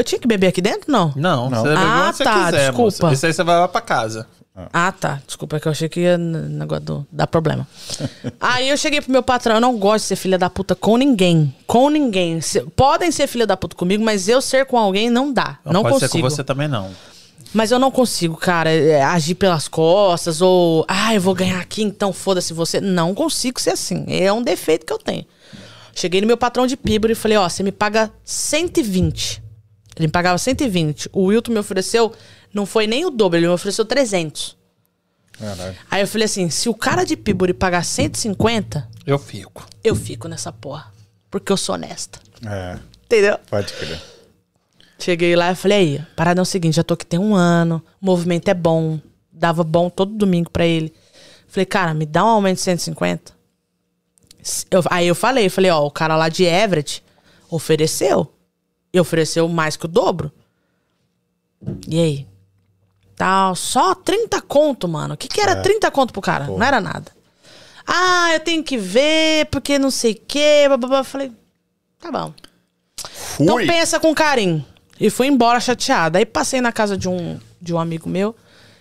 Eu tinha que beber aqui dentro? Não. Não, Não. você bebe Ah, onde você tá, quiser, desculpa. moça. Isso aí você vai lá pra casa. Ah, tá. Desculpa, é que eu achei que ia negócio do, dar problema. Aí eu cheguei pro meu patrão, eu não gosto de ser filha da puta com ninguém. Com ninguém. Se- podem ser filha da puta comigo, mas eu ser com alguém não dá. Não, Não, pode consigo. ser com você também, não. Mas eu não consigo, cara, é, agir pelas costas ou, ah, eu vou ganhar aqui, então foda-se você. Não consigo ser assim. É um defeito que eu tenho. Cheguei no meu patrão de Pibro e falei, ó, você me paga 120. Ele me pagava 120. O Wilton me ofereceu, não foi nem o dobro, ele me ofereceu 300. Caralho. Aí eu falei assim, se o cara de Pibori pagar 150, Eu fico. eu fico nessa porra. Porque eu sou honesta. É, Entendeu? pode crer. Cheguei lá e falei, aí, parada é o seguinte, já tô aqui tem um ano, o movimento é bom, dava bom todo domingo pra ele. Falei, cara, me dá um aumento de 150. S- Eu- aí eu falei, falei, ó, o cara lá de Everett ofereceu. E ofereceu mais que o dobro. E aí? Tal, só 30 conto, mano. O que que era 30 conto pro cara? Não era nada. Ah, eu tenho que ver, porque não sei o quê. blá, Falei, tá bom. Então Fui. pensa com carinho. E fui embora chateada. Aí passei na casa de um, de um amigo meu,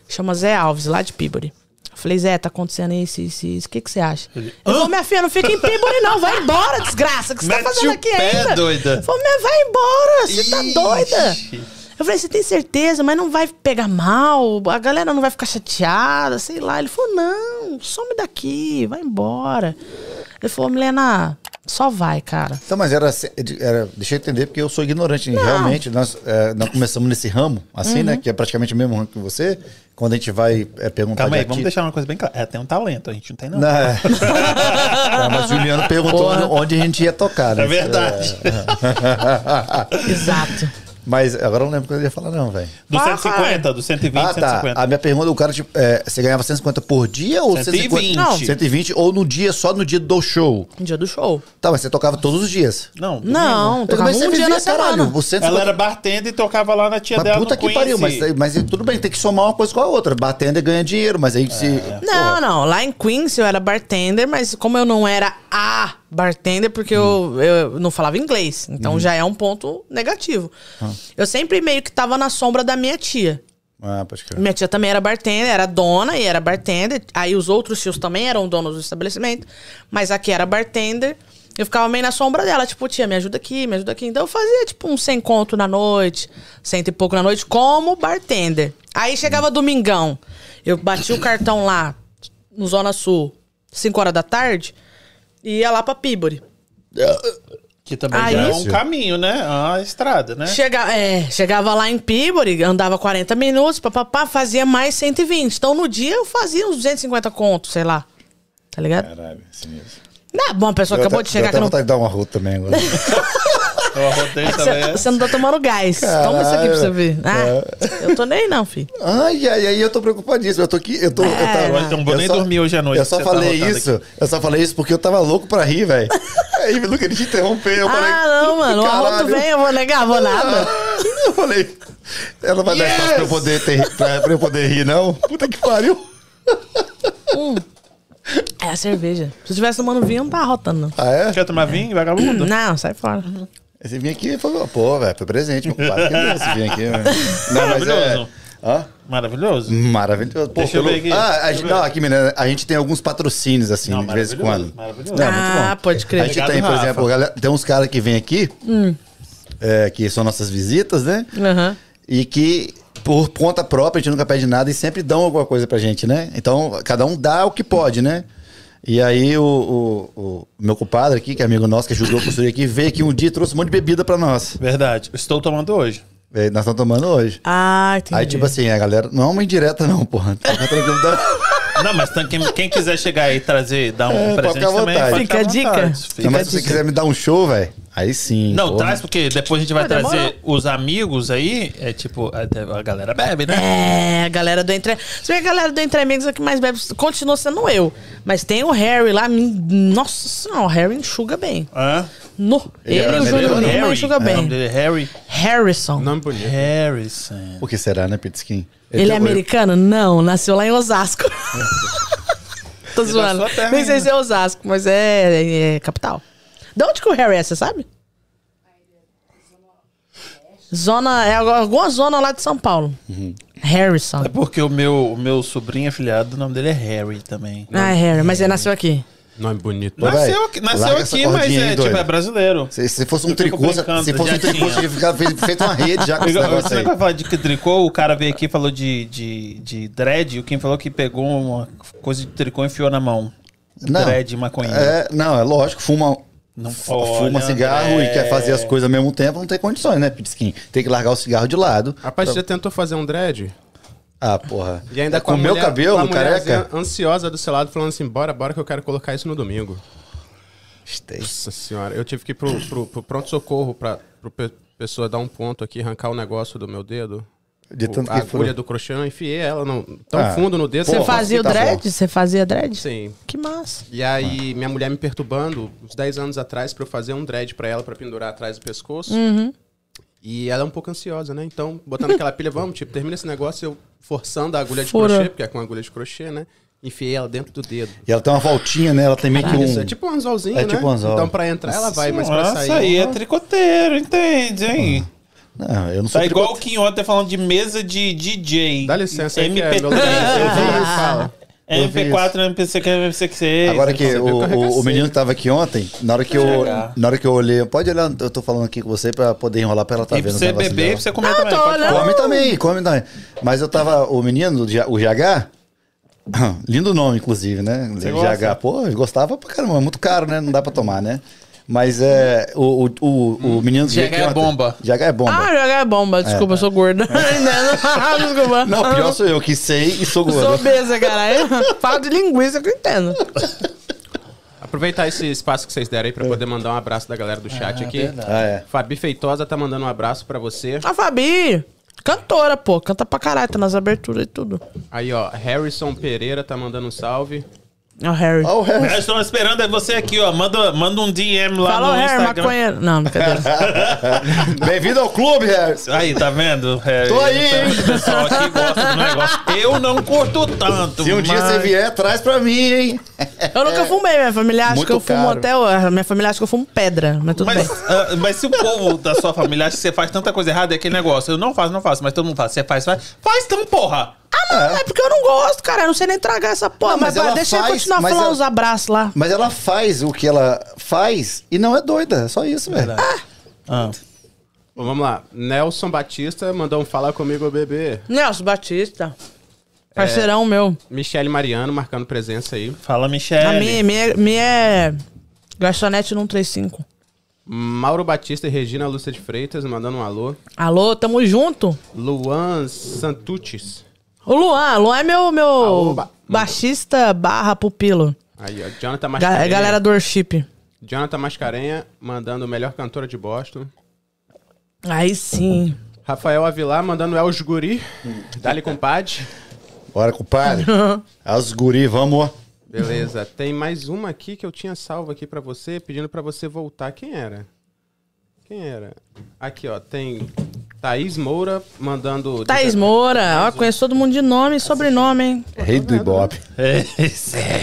chama Zé Alves, lá de Pibori. Falei, Zé, tá acontecendo isso, isso, isso. O que, que você acha? Ele falou, minha filha, não fica em Pibori, não. Vai embora, desgraça. O que você tá Mete fazendo o aqui pé, ainda? doida. Ele falou, mas vai embora, você tá doida. Eu falei, você tem certeza, mas não vai pegar mal, a galera não vai ficar chateada, sei lá. Ele falou, não, some daqui, vai embora. Ele falou, Milena, só vai, cara. Então, mas era, era. Deixa eu entender, porque eu sou ignorante. Realmente, nós, é, nós começamos nesse ramo, assim, Uhum. né? Que é praticamente o mesmo ramo que você. Quando a gente vai é, perguntar Calma de aí, vamos deixar uma coisa bem clara. Ela tem um talento, a gente não tem, não. Não, é. Não, mas o Juliano perguntou Porra. onde a gente ia tocar, né? É verdade. Exato. Mas agora eu não lembro o que eu ia falar, não, velho. Do Ah, 150, do 120, Ah, tá. 150. A minha pergunta, o cara, tipo, é, você ganhava 150 por dia ou 120? 150? Não. 120 ou no dia, só no dia do show? No dia do show. Tá, mas você tocava todos os dias. Não. Não, tocava Mas você um dia vivia, na semana. caralho, 150... Ela era bartender e tocava lá na tia Mas dela puta que pariu, mas, mas tudo bem, tem que somar uma coisa com a outra. Batendo e ganha dinheiro, mas aí se. É. Não, Porra. não. Lá em Queens eu era bartender, mas como eu não era a bartender, porque Hum. eu, eu não falava inglês. Então já é um ponto negativo. Ah. Eu sempre meio que tava na sombra da minha tia. Ah, pode crer. Minha tia também era bartender, era dona e era bartender. Aí os outros tios também eram donos do estabelecimento. Mas aqui era bartender. Eu ficava meio na sombra dela, tipo, tia, me ajuda aqui, me ajuda aqui. Então eu fazia, tipo, uns 100 conto na noite, cento e pouco na noite, como bartender. Aí chegava domingão, eu bati o cartão lá, no Zona Sul, 5 horas da tarde, e ia lá pra Pibori. Que também Aí- já é um caminho, né? A estrada, né? Chega, é, chegava lá em Pibori, andava 40 minutos, papapá, fazia mais 120. Então no dia eu fazia uns 250 contos, sei lá. Tá ligado? Caralho, assim mesmo. Não, bom, a pessoa acabou de chegar. Eu no. vontade de dar uma rota também agora. Eu arrotei também. Você, você não tá tomando gás. Toma isso aqui pra você ver. Caralho. Ah, eu tô nem não, filho. Ai, ai, ai, eu tô preocupadíssimo. Eu tô aqui. Eu tô. eu É, tava- não. Então, vou eu nem só- dormir hoje à noite. Eu só tá falei arrotando isso. Eu só falei isso porque eu tava louco pra rir, velho. Aí eu não queria te interromper. Eu falei. ah, não, mano. O arroto caralho. vem, eu vou negar, vou nada. Eu falei. Ela vai dar Yes! espaço pra eu poder, ter, pra, pra eu poder rir, não? Puta que pariu. É a cerveja. Se eu tivesse tomando vinho, eu não tava arrotando, não. Ah, é? Quer tomar vinho, vagabundo? Não, sai fora. Esse vinho aqui falou, pô, velho, foi presente, meu compadre. Esse vinho aqui, velho. Não, mas é. Maravilhoso. Hã? Maravilhoso. Maravilhoso. Pô, Deixa eu ver aqui. Ah, a gente, ver. não, aqui, menina, a gente tem alguns patrocínios, assim, Não, de vez em quando. maravilhoso. Não, é muito ah, bom. pode A crer. gente Obrigado, tem, por Rafa. exemplo, galera- tem uns caras que vêm aqui, Hum. é, que são nossas visitas, né? Aham. E que, por conta própria, a gente nunca pede nada e sempre dão alguma coisa pra gente, né? Então, cada um dá o que pode, né? E aí, o, o- o meu compadre aqui, que é amigo nosso, que ajudou a construir aqui, veio aqui um dia e trouxe um monte de bebida pra nós. Verdade. Estou tomando hoje. É, Nós estamos tomando hoje. Ah, entendi. Aí, tipo assim, a galera. Não é uma indireta, não, porra. Fica tranquilo. Não, mas quem, quem quiser chegar aí e trazer, dar um É, presente também, vontade. Fica a dica. vontade. Fica Não, a mas se você quiser me dar um show, velho, aí sim. Não, porra. traz porque depois a gente vai Ah, trazer os amigos aí. É tipo, até a galera bebe, né? É, a galera do Entre... Você vê que a galera do Entre Amigos é que mais bebe continua sendo eu. Mas tem o Harry lá. me- Nossa senhora, o Harry enxuga bem. Hã? No. Ele é Ele, e o brasileiro, Júnior né? Lima enxuga O nome bem. dele é Harry. Harrison. Nome bonito. Harrison. Por que será, né, Pitskin? Ele é americano? Não, nasceu lá em Osasco. Tô zoando. terra Nem sei se é Osasco, mas é, é capital. De onde que o Harry é, você sabe? Zona, é alguma zona lá de São Paulo. Harrison. É porque o meu, o meu sobrinho afilhado, o nome dele é Harry também. Ah, é Harry, mas ele nasceu aqui. Nome bonito. Vai, Nasceu, aqui- nasceu aqui, mas é, tipo, é brasileiro. Se, se fosse um tricô, se fosse um tricô, tinha. você ficar feito, uma rede já com esse negócio Você vai falar de que tricô, o cara veio aqui e falou de, de, de dread, e o Kim falou que pegou uma coisa de tricô e enfiou na mão. Não. Dread, maconha. É, não, é lógico, fuma, Não fuma cigarro André. e quer fazer as coisas ao mesmo tempo, não tem condições, né, Pitskin? Tem que largar o cigarro de lado. Rapaz, você já tentou fazer um dread? Ah, porra. E ainda É com, o meu mulher- cabelo, careca? ansiosa do seu lado, falando assim, bora, bora que eu quero colocar isso no domingo. Stay. Nossa senhora, eu tive que ir pro, pro, pro pronto-socorro pra pro pe- pessoa dar um ponto aqui, arrancar o negócio do meu dedo. De O- tanto a que agulha furou. do crochê, eu enfiei ela no, tão Ah, fundo no dedo. Você fazia o dread? Você fazia dread? Sim. Que massa. E aí, minha mulher me perturbando, uns 10 anos atrás, pra eu fazer um dread pra ela, pra pendurar atrás do pescoço. Uhum. E ela é um pouco ansiosa, né? Então, botando aquela pilha, vamos, tipo, termina esse negócio, eu forçando a agulha de crochê, porque é com agulha de crochê, né? Enfiei ela dentro do dedo. E ela tem uma voltinha, né? Ela tem meio que um. Isso, é tipo um anzolzinho, É né? tipo um anzol. Então pra entrar ela vai, mas pra Nossa, sair... aí é tricoteiro, entende, hein? Não, eu não sou Tá igual o Kim ontem falando de mesa de DJ. Dá licença aí, que é MP3. meu Eu vi, fala. Vi MP4, MPC, MPC. Agora que o, o, o menino que tava aqui ontem, na hora que eu, na hora que eu olhei, pode olhar, eu tô falando aqui com você pra poder enrolar pra ela tá E vendo você beber, você comer Ah, também. pode. Come também, come também. Mas eu tava, o menino, o GH, lindo nome, inclusive, né? Você GH, gosta? pô, eu gostava pra caramba, é muito caro, né? Não dá pra tomar, né? Mas é, o, o, o, o menino... GH é bomba. GH é bomba. Ah, jogar é bomba. Desculpa, eu sou gorda. Desculpa. Não, pior sou eu que sei e sou Eu gordo. Sou obesa, caralho. Fala de linguiça que eu entendo. Aproveitar esse espaço que vocês deram aí pra poder mandar um abraço da galera do chat aqui. verdade. Ah, é. Fabi Feitosa tá mandando um abraço pra você. A Fabi, cantora, pô. Canta pra caralho, tá nas aberturas e tudo. Aí, ó, Harrison Pereira tá mandando um salve. É o Harry. Ó, o Harry. Eu estou esperando é você aqui, ó. Manda, manda um DM lá Fala no Harry, Instagram. maconheiro. Não, brincadeira. Bem-vindo ao clube, Harry. Aí, tá vendo? É, Tô aí, hein? O pessoal aqui gosta do negócio. Eu não curto tanto. Se um dia mas- você vier, traz pra mim, hein? Eu nunca fumei, minha família acha Muito que eu fumo caro. até hoje. Minha família acha que eu fumo pedra, mas tudo Mas, bem. ah, mas se o povo da sua família acha que você faz tanta coisa errada, é aquele negócio. Eu não faço, não faço, mas todo mundo faz. Você faz, faz. Faz então, porra! Ah, não, é porque eu não gosto, cara. Eu não sei nem tragar essa porra. Não, mas mas deixa eu faz, continuar mas falando ela- os abraços lá. Mas ela faz o que ela faz e não é doida. É só isso, velho. Ah. Bom, vamos lá. Nelson Batista mandou um fala comigo, bebê. Nelson Batista. Parceirão meu. Michele Mariano marcando presença aí. Fala, A Michele. minha, minha, minha é garçonete 135. Mauro Batista e Regina Lúcia de Freitas mandando um alô. Alô, tamo junto. Luan Santucci. O Luan, Luan é meu, meu ba- baixista barra pupilo. Aí, ó. Jonathan Mascarenha. é galera do worship. Jonathan Mascarenha mandando melhor cantora de Boston. Aí sim. Rafael Avilar mandando Els Guri. Dali compadre. Bora, compadre. As guri, vamos. Beleza. Tem mais uma aqui que eu tinha salvo aqui pra você, pedindo pra você voltar. Quem era? Quem era? Aqui, ó. Tem Thaís Moura mandando. Thaís Moura. Ó, conheço todo mundo de nome e sobrenome, hein? Rei do Ibope. É,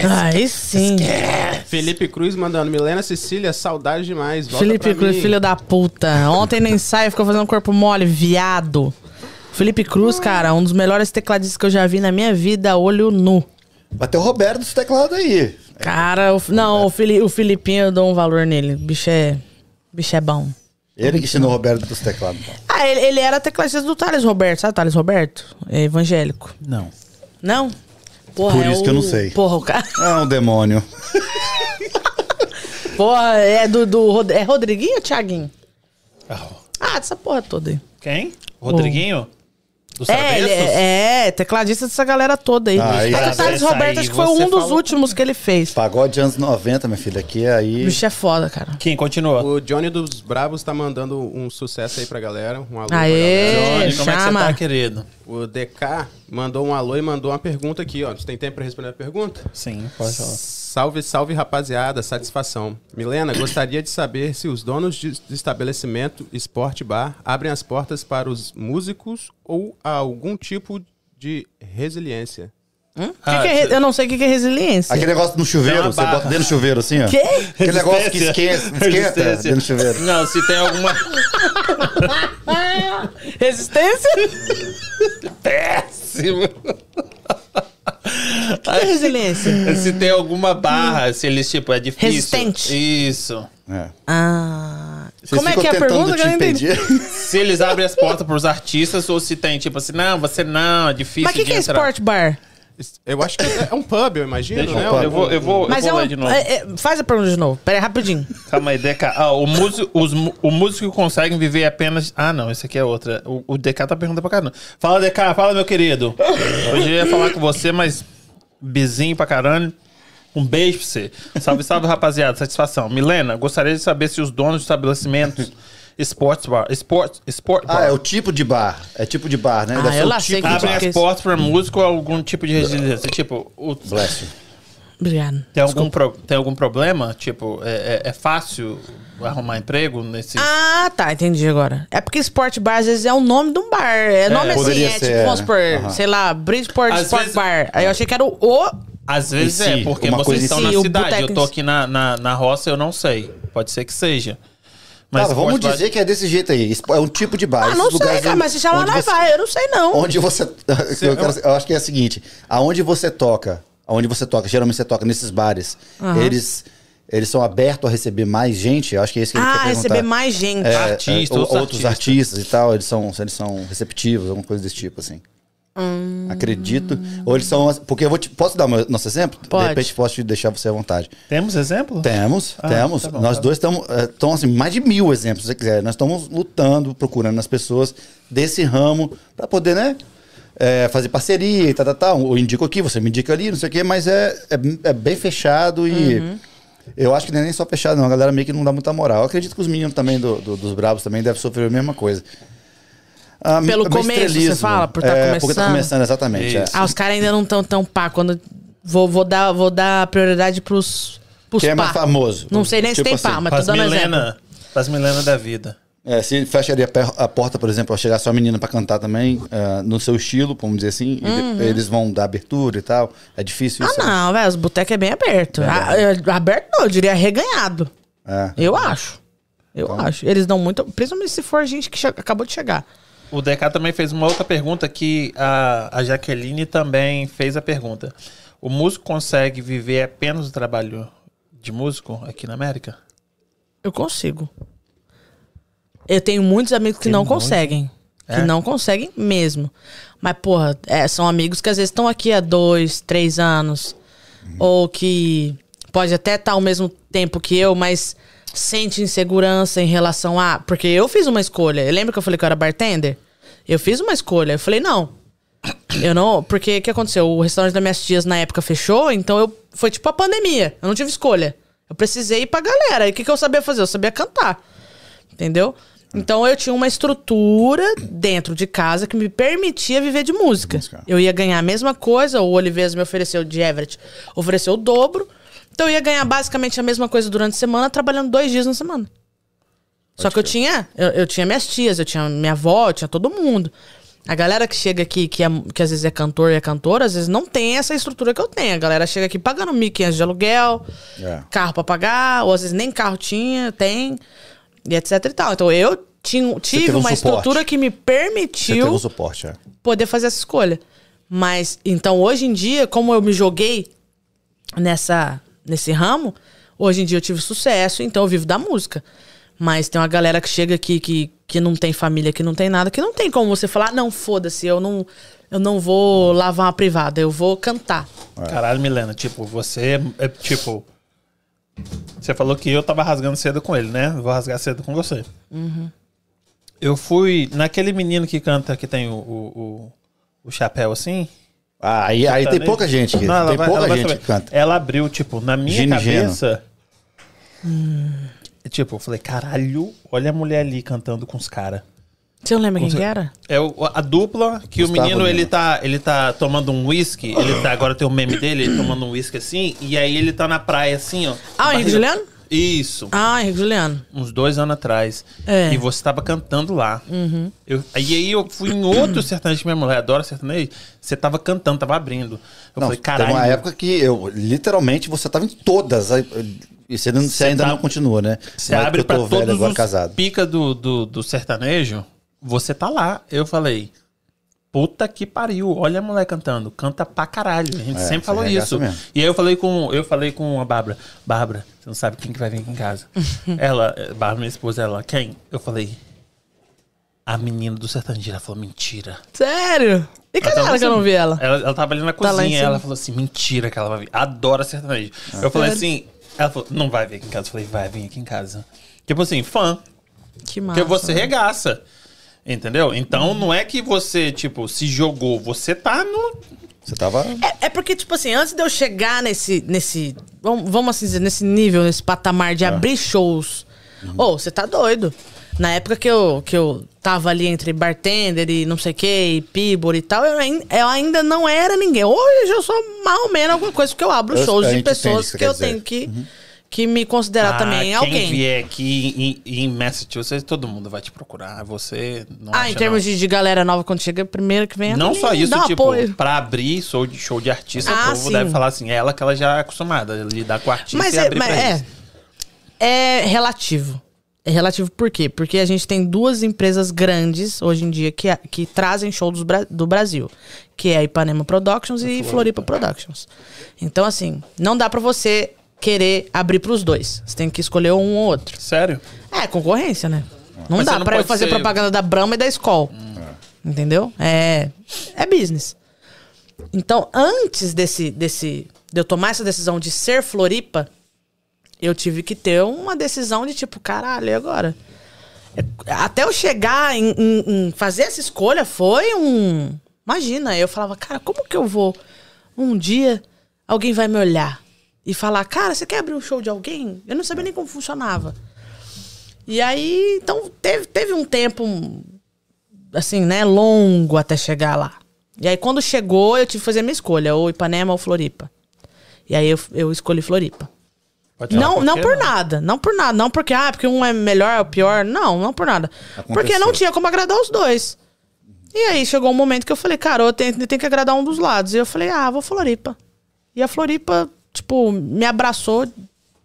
Aí sim. Felipe Cruz mandando. Milena Cecília, saudade demais. Volta Felipe Cruz, mim. filho da puta. Ontem no ensaio ficou fazendo corpo mole, viado. Felipe Cruz, cara, um dos melhores tecladistas que eu já vi na minha vida, olho nu. Vai ter o Roberto dos teclados aí. Cara, o- não, o, Fili, o Filipinho eu dou um valor nele. O bicho é. o bicho é bom. Ele que ensinou o Roberto dos teclados. Ah, ele, ele era tecladista do Thales Roberto, sabe o Thales Roberto? É evangélico. Não. Não? Porra, Por é isso que eu não sei. Porra, o cara. Ah, um demônio. Porra, é do. do Rod- é Rodriguinho ou Thiaguinho? Ah, Ah, dessa porra toda aí. Quem? Rodriguinho? Dos É, ele é, é, tecladista dessa galera toda aí. Ah, aí- Mas o Thales Roberto aí acho que foi um dos últimos que ele fez. Pagode anos 90, minha filha. Aqui, aí... O bicho é foda, cara. Quem continua? O Johnny dos Bravos tá mandando um sucesso aí pra galera. Um alô Aê! pra galera. Johnny, como é que você chama. tá, querido? O DK mandou um alô e mandou uma pergunta aqui, ó. Você tem tempo pra responder a pergunta? Sim, pode falar. Salve, salve, rapaziada. Satisfação. Milena, gostaria de saber se os donos de estabelecimento Sport Bar abrem as portas para os músicos ou há algum tipo de resiliência. Que Ah, que é re- eu não sei o que, que é resiliência. Aquele negócio no chuveiro, você bota dentro do chuveiro assim, ó. Que? Aquele negócio que esquenta, esquenta Resistência. dentro do chuveiro. Não, se tem alguma. Resistência? Péssimo! Que é resiliência? Se tem alguma barra, se eles, tipo, é difícil. Resistente. Isso. É. Ah. Vocês Como é que é a pergunta que eu te entendi? impedir. Se eles abrem as portas pros artistas ou se tem, tipo assim, não, você não, é difícil Mas o que, de que é entrar. sport bar? Eu acho que é um pub, eu imagino, Deixa né? eu, eu vou, eu vou, Mas eu é vou um. ler de novo. é- é- faz a pergunta de novo. Pera aí, rapidinho. Calma aí, DK. Ah, o músico, os, o músico consegue viver apenas. Ah, não, esse aqui é outra. O, o DK tá perguntando pra caramba. Fala, DK, fala, meu querido. Hoje eu ia falar com você, mas. Bizinho pra caralho. Um beijo pra você. Salve, salve, rapaziada. Satisfação. Milena, gostaria de saber se os donos de estabelecimentos. Sports bar. Sport, sport bar. Ah, é o tipo de bar. É tipo de bar, né? Ah, Deve ser eu o lá tipo sei que de Abrem bar. que é as portas pra músico ou algum tipo de resiliência. Tipo, o- Bless you. Obrigado. tem, algum pro- tem algum problema? Tipo, é, é- é fácil arrumar emprego nesse. Ah, tá, entendi agora. É porque Sport Bar às vezes é o nome de um bar. É nome assim, é ser, tipo, é, vamos supor, né? Aham. sei lá, Bridgeport Às Sport vezes- Bar. Aí eu achei que era o, o Às vezes si, é, porque vocês estão si. na cidade. Eu tô aqui na, na, na roça, eu não sei. Pode ser que seja. Mas Cara, vamos dizer que é desse jeito aí. É um tipo de bar. Ah, não sei, cara, mas se chamar onde nós você- vai, eu não sei não. Onde você. eu, quero- eu acho que é o seguinte: aonde você toca, aonde você toca, geralmente você toca nesses bares, eles, eles são abertos a receber mais gente. Eu acho que é isso que ele quer Ah, perguntar. receber mais gente. É, Artista, é, ou- outros outros artistas. artistas e tal, eles são, eles são receptivos, alguma coisa desse tipo, assim. Hum. Acredito. Ou eles são. Porque eu vou te, Posso dar o nosso exemplo? Pode. De repente posso te deixar você à vontade. Temos exemplo? Temos, Ah, temos. tá bom, Nós tá. dois estamos. Estão assim, mais de mil exemplos, se você quiser. Nós estamos lutando, procurando as pessoas desse ramo para poder, né? é, fazer parceria e tal, tal, tal. Eu indico aqui, você me indica ali, não sei o quê, mas é, é, é bem fechado e. Uhum. Eu acho que não é nem só fechado, não. A galera meio que não dá muita moral. Eu acredito que os meninos também do, do- dos Bravos também devem sofrer a mesma coisa. Ah, Pelo começo, você fala? Por tá é, Porque tá começando? começando, exatamente. é. Ah, os caras ainda não estão tão pá. Quando vou, vou, dar, vou dar prioridade pros, pros Quem é pá. mais famoso? Não sei nem se Tipo tem pá, assim, mas tô dando exemplo. Milena, pras Milena da vida. É, se fecharia a a porta, por exemplo, pra chegar só a menina pra cantar também, é, no seu estilo, vamos dizer assim, e de- eles vão dar abertura e tal. É difícil Uhum. Ah, isso. né? não, velho. Os botecos é bem aberto. Ah, é, aberto não, eu diria reganhado. É. Eu acho. Eu Então. acho. Eles dão muito. Principalmente se for gente que acabou de chegar. O DK também fez uma outra pergunta que a, a Jaqueline também fez a pergunta. O músico consegue viver apenas do trabalho de músico aqui na América? Eu consigo. Eu tenho muitos amigos que Tem não muito? conseguem. Que É? não conseguem mesmo. Mas, porra, é, são amigos que às vezes estão aqui há dois, três anos. Ou que pode até estar ao mesmo tempo que eu, mas sente insegurança em relação a. Porque eu fiz uma escolha. Eu lembro que eu falei que eu era bartender? Eu fiz uma escolha. Eu falei, não. Eu não. Porque o que aconteceu? O restaurante das minhas tias na época fechou, então eu. Foi tipo a pandemia. Eu não tive escolha. Eu precisei ir pra galera. E o que, que eu sabia fazer? Eu sabia cantar. Entendeu? Então eu tinha uma estrutura dentro de casa que me permitia viver de música. Música. Eu ia ganhar a mesma coisa, o Oliveira me ofereceu de Everett, ofereceu o dobro. Então eu ia ganhar basicamente a mesma coisa durante a semana, trabalhando dois dias na semana. Só que eu tinha, eu, eu tinha minhas tias, eu tinha minha avó, eu tinha todo mundo. A galera que chega aqui, que, é- que às vezes é cantor e é cantora, às vezes não tem essa estrutura que eu tenho. A galera chega aqui pagando 1.500 de aluguel, É. carro pra pagar, ou às vezes nem carro tinha, tem, e etc e tal. Então eu tinha, tive um uma suporte. estrutura que me permitiu o suporte, é. poder fazer essa escolha. Mas, então, hoje em dia, como eu me joguei nessa, nesse ramo, hoje em dia eu tive sucesso, então eu vivo da música. Mas tem uma galera que chega aqui que, que não tem família, que não tem nada, que não tem como você falar, "Ah, não, foda-se, eu não, eu não vou lavar uma privada, eu vou cantar. Caralho, Milena, tipo, você é tipo. Você falou que eu tava rasgando cedo com ele, né? Vou rasgar cedo com você. Uhum. Eu fui naquele menino que canta, que tem o, o, o, o chapéu assim. Ah, aí, aí tem pouca gente aqui. Não, ela tem vai- pouca ela vai gente saber. que canta. Ela abriu, tipo, na minha Gino e Geno. cabeça. Tipo, eu falei, caralho, olha a mulher ali cantando com os caras. Você não lembra quem que era? É o- a dupla que o Gustavo menino Lima. ele tá, ele tá tomando um whisky, ele tá agora tem o meme dele, ele tomando um whisky assim, e aí ele tá na praia assim, ó. Ah, o Henrique barriga- Juliano? Isso, Ah, Henrique Juliano. uns dois anos atrás. É. Uhum. E você tava cantando lá. Eu, e aí eu fui em outro sertanejo que minha mulher adora sertanejo. Você tava cantando, tava abrindo. Eu Não, falei, teve caralho. uma época que eu, literalmente, você tava em todas. E você, não- você ainda tá- não continua, né? Você Não é abre eu pra velho todos agora os casado. pica do, do, do sertanejo, você tá lá. Eu falei, puta que pariu, olha a mulher cantando, canta pra caralho. A gente É, sempre falou isso. mesmo. E aí eu falei com, eu falei com a Bárbara, Bárbara, você não sabe quem que vai vir aqui em casa. ela, eh, Bárbara, minha esposa, ela, quem? Eu falei, a menina do sertanejo. Ela falou, mentira. Sério? E cadê ela que eu não assim, vi ela? Ela, ela tava ali na Tá cozinha, ela falou assim, mentira que ela vai vir. Adora sertanejo. eu falei assim, ela falou, não vai vir aqui em casa. Eu falei, vai vir aqui em casa. Tipo assim, fã. Que massa. Porque você né? regaça. Entendeu? Então não é que você, tipo, se jogou. Você tá no. Você tava. É, é porque, tipo assim, antes de eu chegar nesse. nesse vamos, vamos assim dizer, nesse nível, nesse patamar de abrir shows. Ô, você tá doido. Na época que eu, que eu tava ali entre bartender e não sei o que, e pibor e tal, eu, eu ainda não era ninguém. Hoje eu sou mais ou menos alguma coisa, porque eu abro Eu- shows de pessoas que que eu quer tenho dizer. que, que me considerar Ah, também quem alguém. vier aqui em, em Massachusetts, todo mundo vai te procurar. Você não Ah, em termos de, de galera nova, quando chega, primeiro que vem a Não só isso, tipo, apoio. pra abrir show de, show de artista, Ah, o povo sim. deve falar assim, é ela que ela já é acostumada a lidar com artista Mas e é, abrir mas é, é relativo. É relativo por quê? Porque a gente tem duas empresas grandes hoje em dia que, que trazem show Bra- do Brasil. Que é a Ipanema Productions e Floripa Productions. Então, assim, não dá pra você querer abrir pros dois. Você tem que escolher um ou outro. Sério? É, concorrência, né? Não Mas dá pra eu fazer ser- propaganda da Brahma e da Skol. Entendeu? É, é business. Então, antes desse, desse, de eu tomar essa decisão de ser Floripa, eu tive que ter uma decisão de tipo, caralho, e agora? É, Até eu chegar em, em- em fazer essa escolha foi um. Imagina, eu falava, cara, como que eu vou um dia alguém vai me olhar e falar, cara, você quer abrir um show de alguém? Eu não sabia nem como funcionava. E aí, então, teve, teve um tempo, assim, né, longo até chegar lá. E aí, quando chegou, eu tive que fazer a minha escolha, ou Ipanema ou Floripa. E aí, eu, eu escolhi Floripa. Não, não quê, por nada, não por nada. Não porque, ah, porque um é melhor ou pior. Não, não por nada. Porque não tinha como agradar os dois. E aí, chegou um momento que eu falei, cara, eu tenho, eu tenho que agradar um dos lados. E eu falei, ah, vou Floripa. E a Floripa, tipo, me abraçou,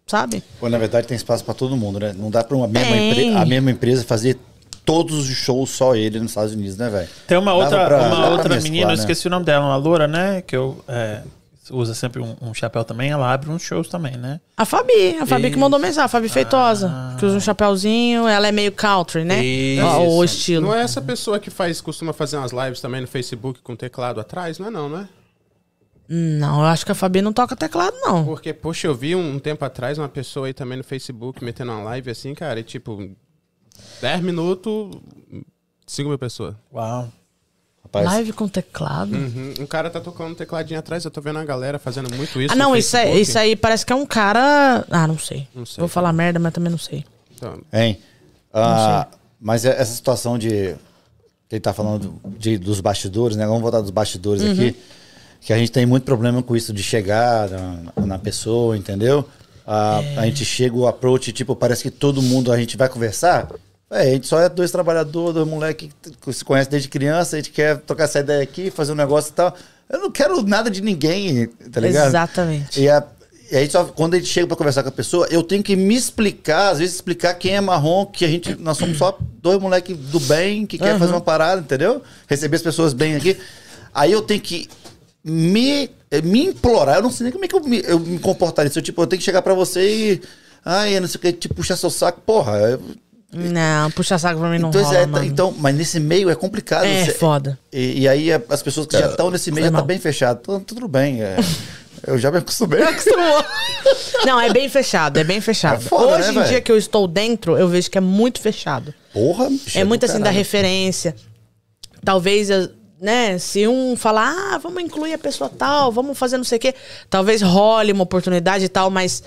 sabe? Pô, na verdade tem espaço pra todo mundo, né? Não dá pra uma mesma, empre- a mesma empresa fazer todos os shows só ele nos Estados Unidos, né, velho? Tem uma Dava outra, pra- uma outra mesclar, menina, eu né? esqueci o nome dela, uma loura, né? Que eu é, usa sempre um, um chapéu também, ela abre uns shows também, né? A Fabi, a Fabi que Isso. mandou mensagem, a Fabi Feitosa, que usa um chapéuzinho, ela é meio country, né? Isso. Ó, O estilo. Não é essa pessoa que faz, costuma fazer umas lives também no Facebook com teclado atrás? Não é não, não é? Não, eu acho que a Fabi não toca teclado, não. Porque, poxa, eu vi um, um tempo atrás uma pessoa aí também no Facebook metendo uma live assim, cara, e tipo, 10 minutos, 5 mil pessoas. Uau. Rapaz, Live com teclado. Uhum. Um cara tá tocando um tecladinho atrás, eu tô vendo a galera fazendo muito isso. Ah, no não, isso, é, isso aí parece que é um cara. Ah, não sei. Não sei. Vou falar merda, mas também não sei. Então, Hein? Ah, mas é- essa situação de. Que ele tá falando de, dos bastidores, né? Vamos voltar dos bastidores Uhum. aqui. Que a gente tem muito problema com isso de chegar na, na pessoa, entendeu? Ah, É. A gente chega o approach, tipo, parece que todo mundo a gente vai conversar. É, a gente só é dois trabalhadores, dois moleques que se conhecem desde criança, a gente quer trocar essa ideia aqui, fazer um negócio e tal. Eu não quero nada de ninguém, tá ligado? Exatamente. E, a, e aí, só, quando a gente chega pra conversar com a pessoa, eu tenho que me explicar, às vezes explicar quem é marrom, que a gente, nós somos só dois moleques do bem, que quer fazer uma parada, entendeu? Receber as pessoas bem aqui. Aí eu tenho que me, eh, me implorar, eu não sei nem como é que eu me, eu me comportaria. Se eu, tipo, eu tenho que chegar pra você e. Ai, eu não sei o que, te puxar seu saco, porra. eu- Não, puxa saco pra mim não então, rola, é, mano. então, mas nesse meio é complicado. É, você- foda. E, e aí as pessoas que já estão nesse meio foi já tá mal. bem fechado. Então, tudo bem. é. eu já me acostumei. Não, é bem fechado, é bem fechado. É foda, Hoje né, em velho? dia que eu estou dentro, eu vejo que é muito fechado. Porra, bicho, É muito assim da caralho. referência. Talvez, eu- né, se um falar, ah, vamos incluir a pessoa tal, vamos fazer não sei o quê, talvez role uma oportunidade e tal, mas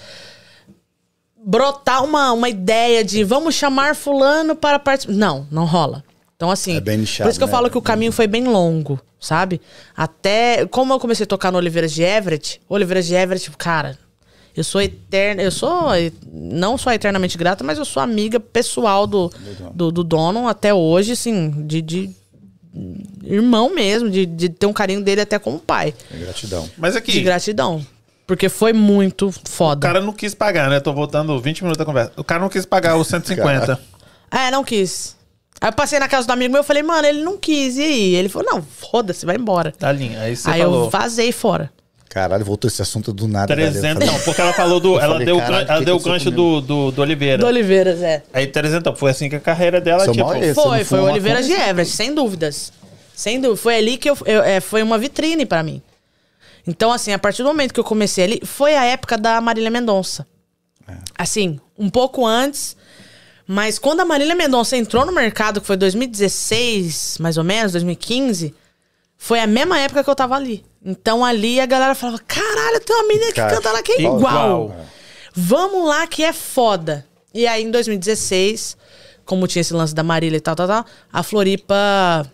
brotar uma, uma ideia de vamos chamar fulano para participar. Não, não rola. Então, assim, É bem nichado, por isso que eu né? falo que o caminho foi bem longo, sabe? Até, como eu comecei a tocar no Oliveiras de Everett, Oliveiras de Everett, cara, eu sou eterna, eu sou, não sou eternamente grata, mas eu sou amiga pessoal do, do, do dono até hoje, assim, de, de irmão mesmo, de, de ter um carinho dele até como pai, É gratidão. Mas de aqui, gratidão. Porque foi muito o foda. cara não quis pagar, né? Tô voltando 20 minutos da conversa. O cara não quis pagar os 150. É, não quis. Aí eu passei na casa do amigo meu e falei, mano, ele não quis, e aí? Ele falou, não, foda-se, vai embora. Tá linha. Aí você aí falou. eu vazei fora. Caralho, voltou esse assunto do nada. velho. Eu 300, falei, não, porque ela falou do. Ela falei, deu, o caralho, ela que deu o que eu gancho do, do, do Oliveira. Do Oliveiras, é. Aí 300, foi assim que a carreira dela, Seu tipo. Foi, foi o uma Oliveiras de coisa? Everett, sem dúvidas. Sem dúvida. Foi ali que eu, eu- é, foi uma vitrine pra mim. Então, assim, a partir do momento que eu comecei ali, foi a época da Marília Mendonça. Assim, um pouco antes. Mas quando a Marília Mendonça entrou no mercado, que foi 2016, mais ou menos, 2015, foi a mesma época que eu tava ali. Então ali a galera falava: caralho, tem uma menina que Cara, canta lá que é igual. igual. Vamos lá que é foda. E aí em 2016, como tinha esse lance da Marília e tal, tal, tal, a Floripa.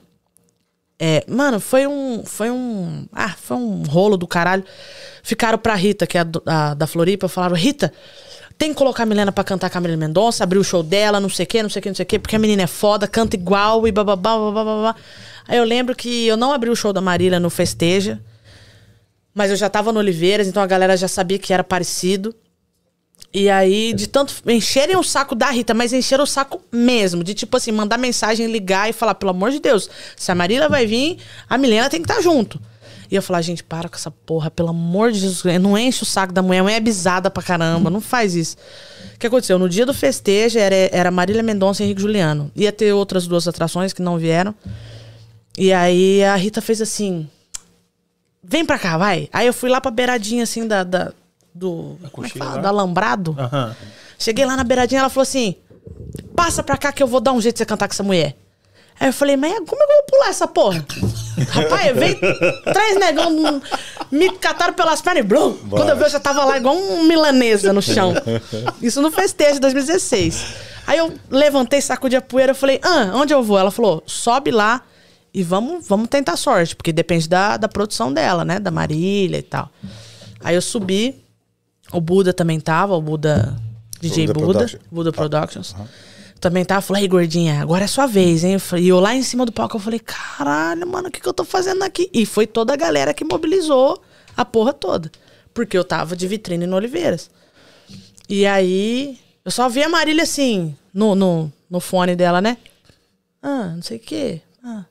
É, mano, foi um. Foi um. Ah, foi um rolo do caralho. Ficaram pra Rita, que é a, a da Floripa, falaram: Rita, tem que colocar a Milena pra cantar com a Marília Mendonça, abrir o show dela, não sei o que, não sei o que, não sei o que, porque a menina é foda, canta igual e bababá, bababá. Aí eu lembro que eu não abri o show da Marília no Festeja, mas eu já tava no Oliveiras, então a galera já sabia que era parecido. E aí, de tanto encherem o saco da Rita, mas encheram o saco mesmo. De tipo assim, mandar mensagem, ligar e falar, pelo amor de Deus, se a Marília vai vir, a Milena tem que estar junto. E eu falar, gente, para com essa porra, pelo amor de Jesus, não enche o saco da mulher, a mulher é bisada pra caramba, não faz isso. O que aconteceu? No dia do festejo era, era Marília Mendonça e Henrique Juliano. Ia ter outras duas atrações que não vieram. E aí a Rita fez assim: vem pra cá, vai. Aí eu fui lá pra beiradinha assim da. da do. Como é que fala? Do alambrado. Aham. Cheguei lá na beiradinha, ela falou assim: passa pra cá que eu vou dar um jeito de você cantar com essa mulher. Aí eu falei, mas como é que eu vou pular essa porra? Rapaz, veio três negão, hum, me cataram pelas pernas e blum. Quando eu vi, eu já tava lá igual um milanesa no chão. Isso no festejo de 2016. Aí eu levantei, sacudi a poeira, eu falei, ah, onde eu vou? Ela falou, sobe lá e vamos, vamos tentar sorte, porque depende da, da produção dela, né? Da Marília e tal. Aí eu subi, o Buda também tava, o Buda, DJ Buda Buda, Production. Buda Productions. Também tava, falei, "Ei, gordinha, agora é sua vez, hein? E eu lá em cima do palco, eu falei, caralho, mano, o que, que eu tô fazendo aqui? E foi toda a galera que mobilizou a porra toda. Porque eu tava de vitrine no Oliveiras. E aí, eu só vi a Marília assim, no, no, no fone dela, né? Ah, não sei o quê. Ah.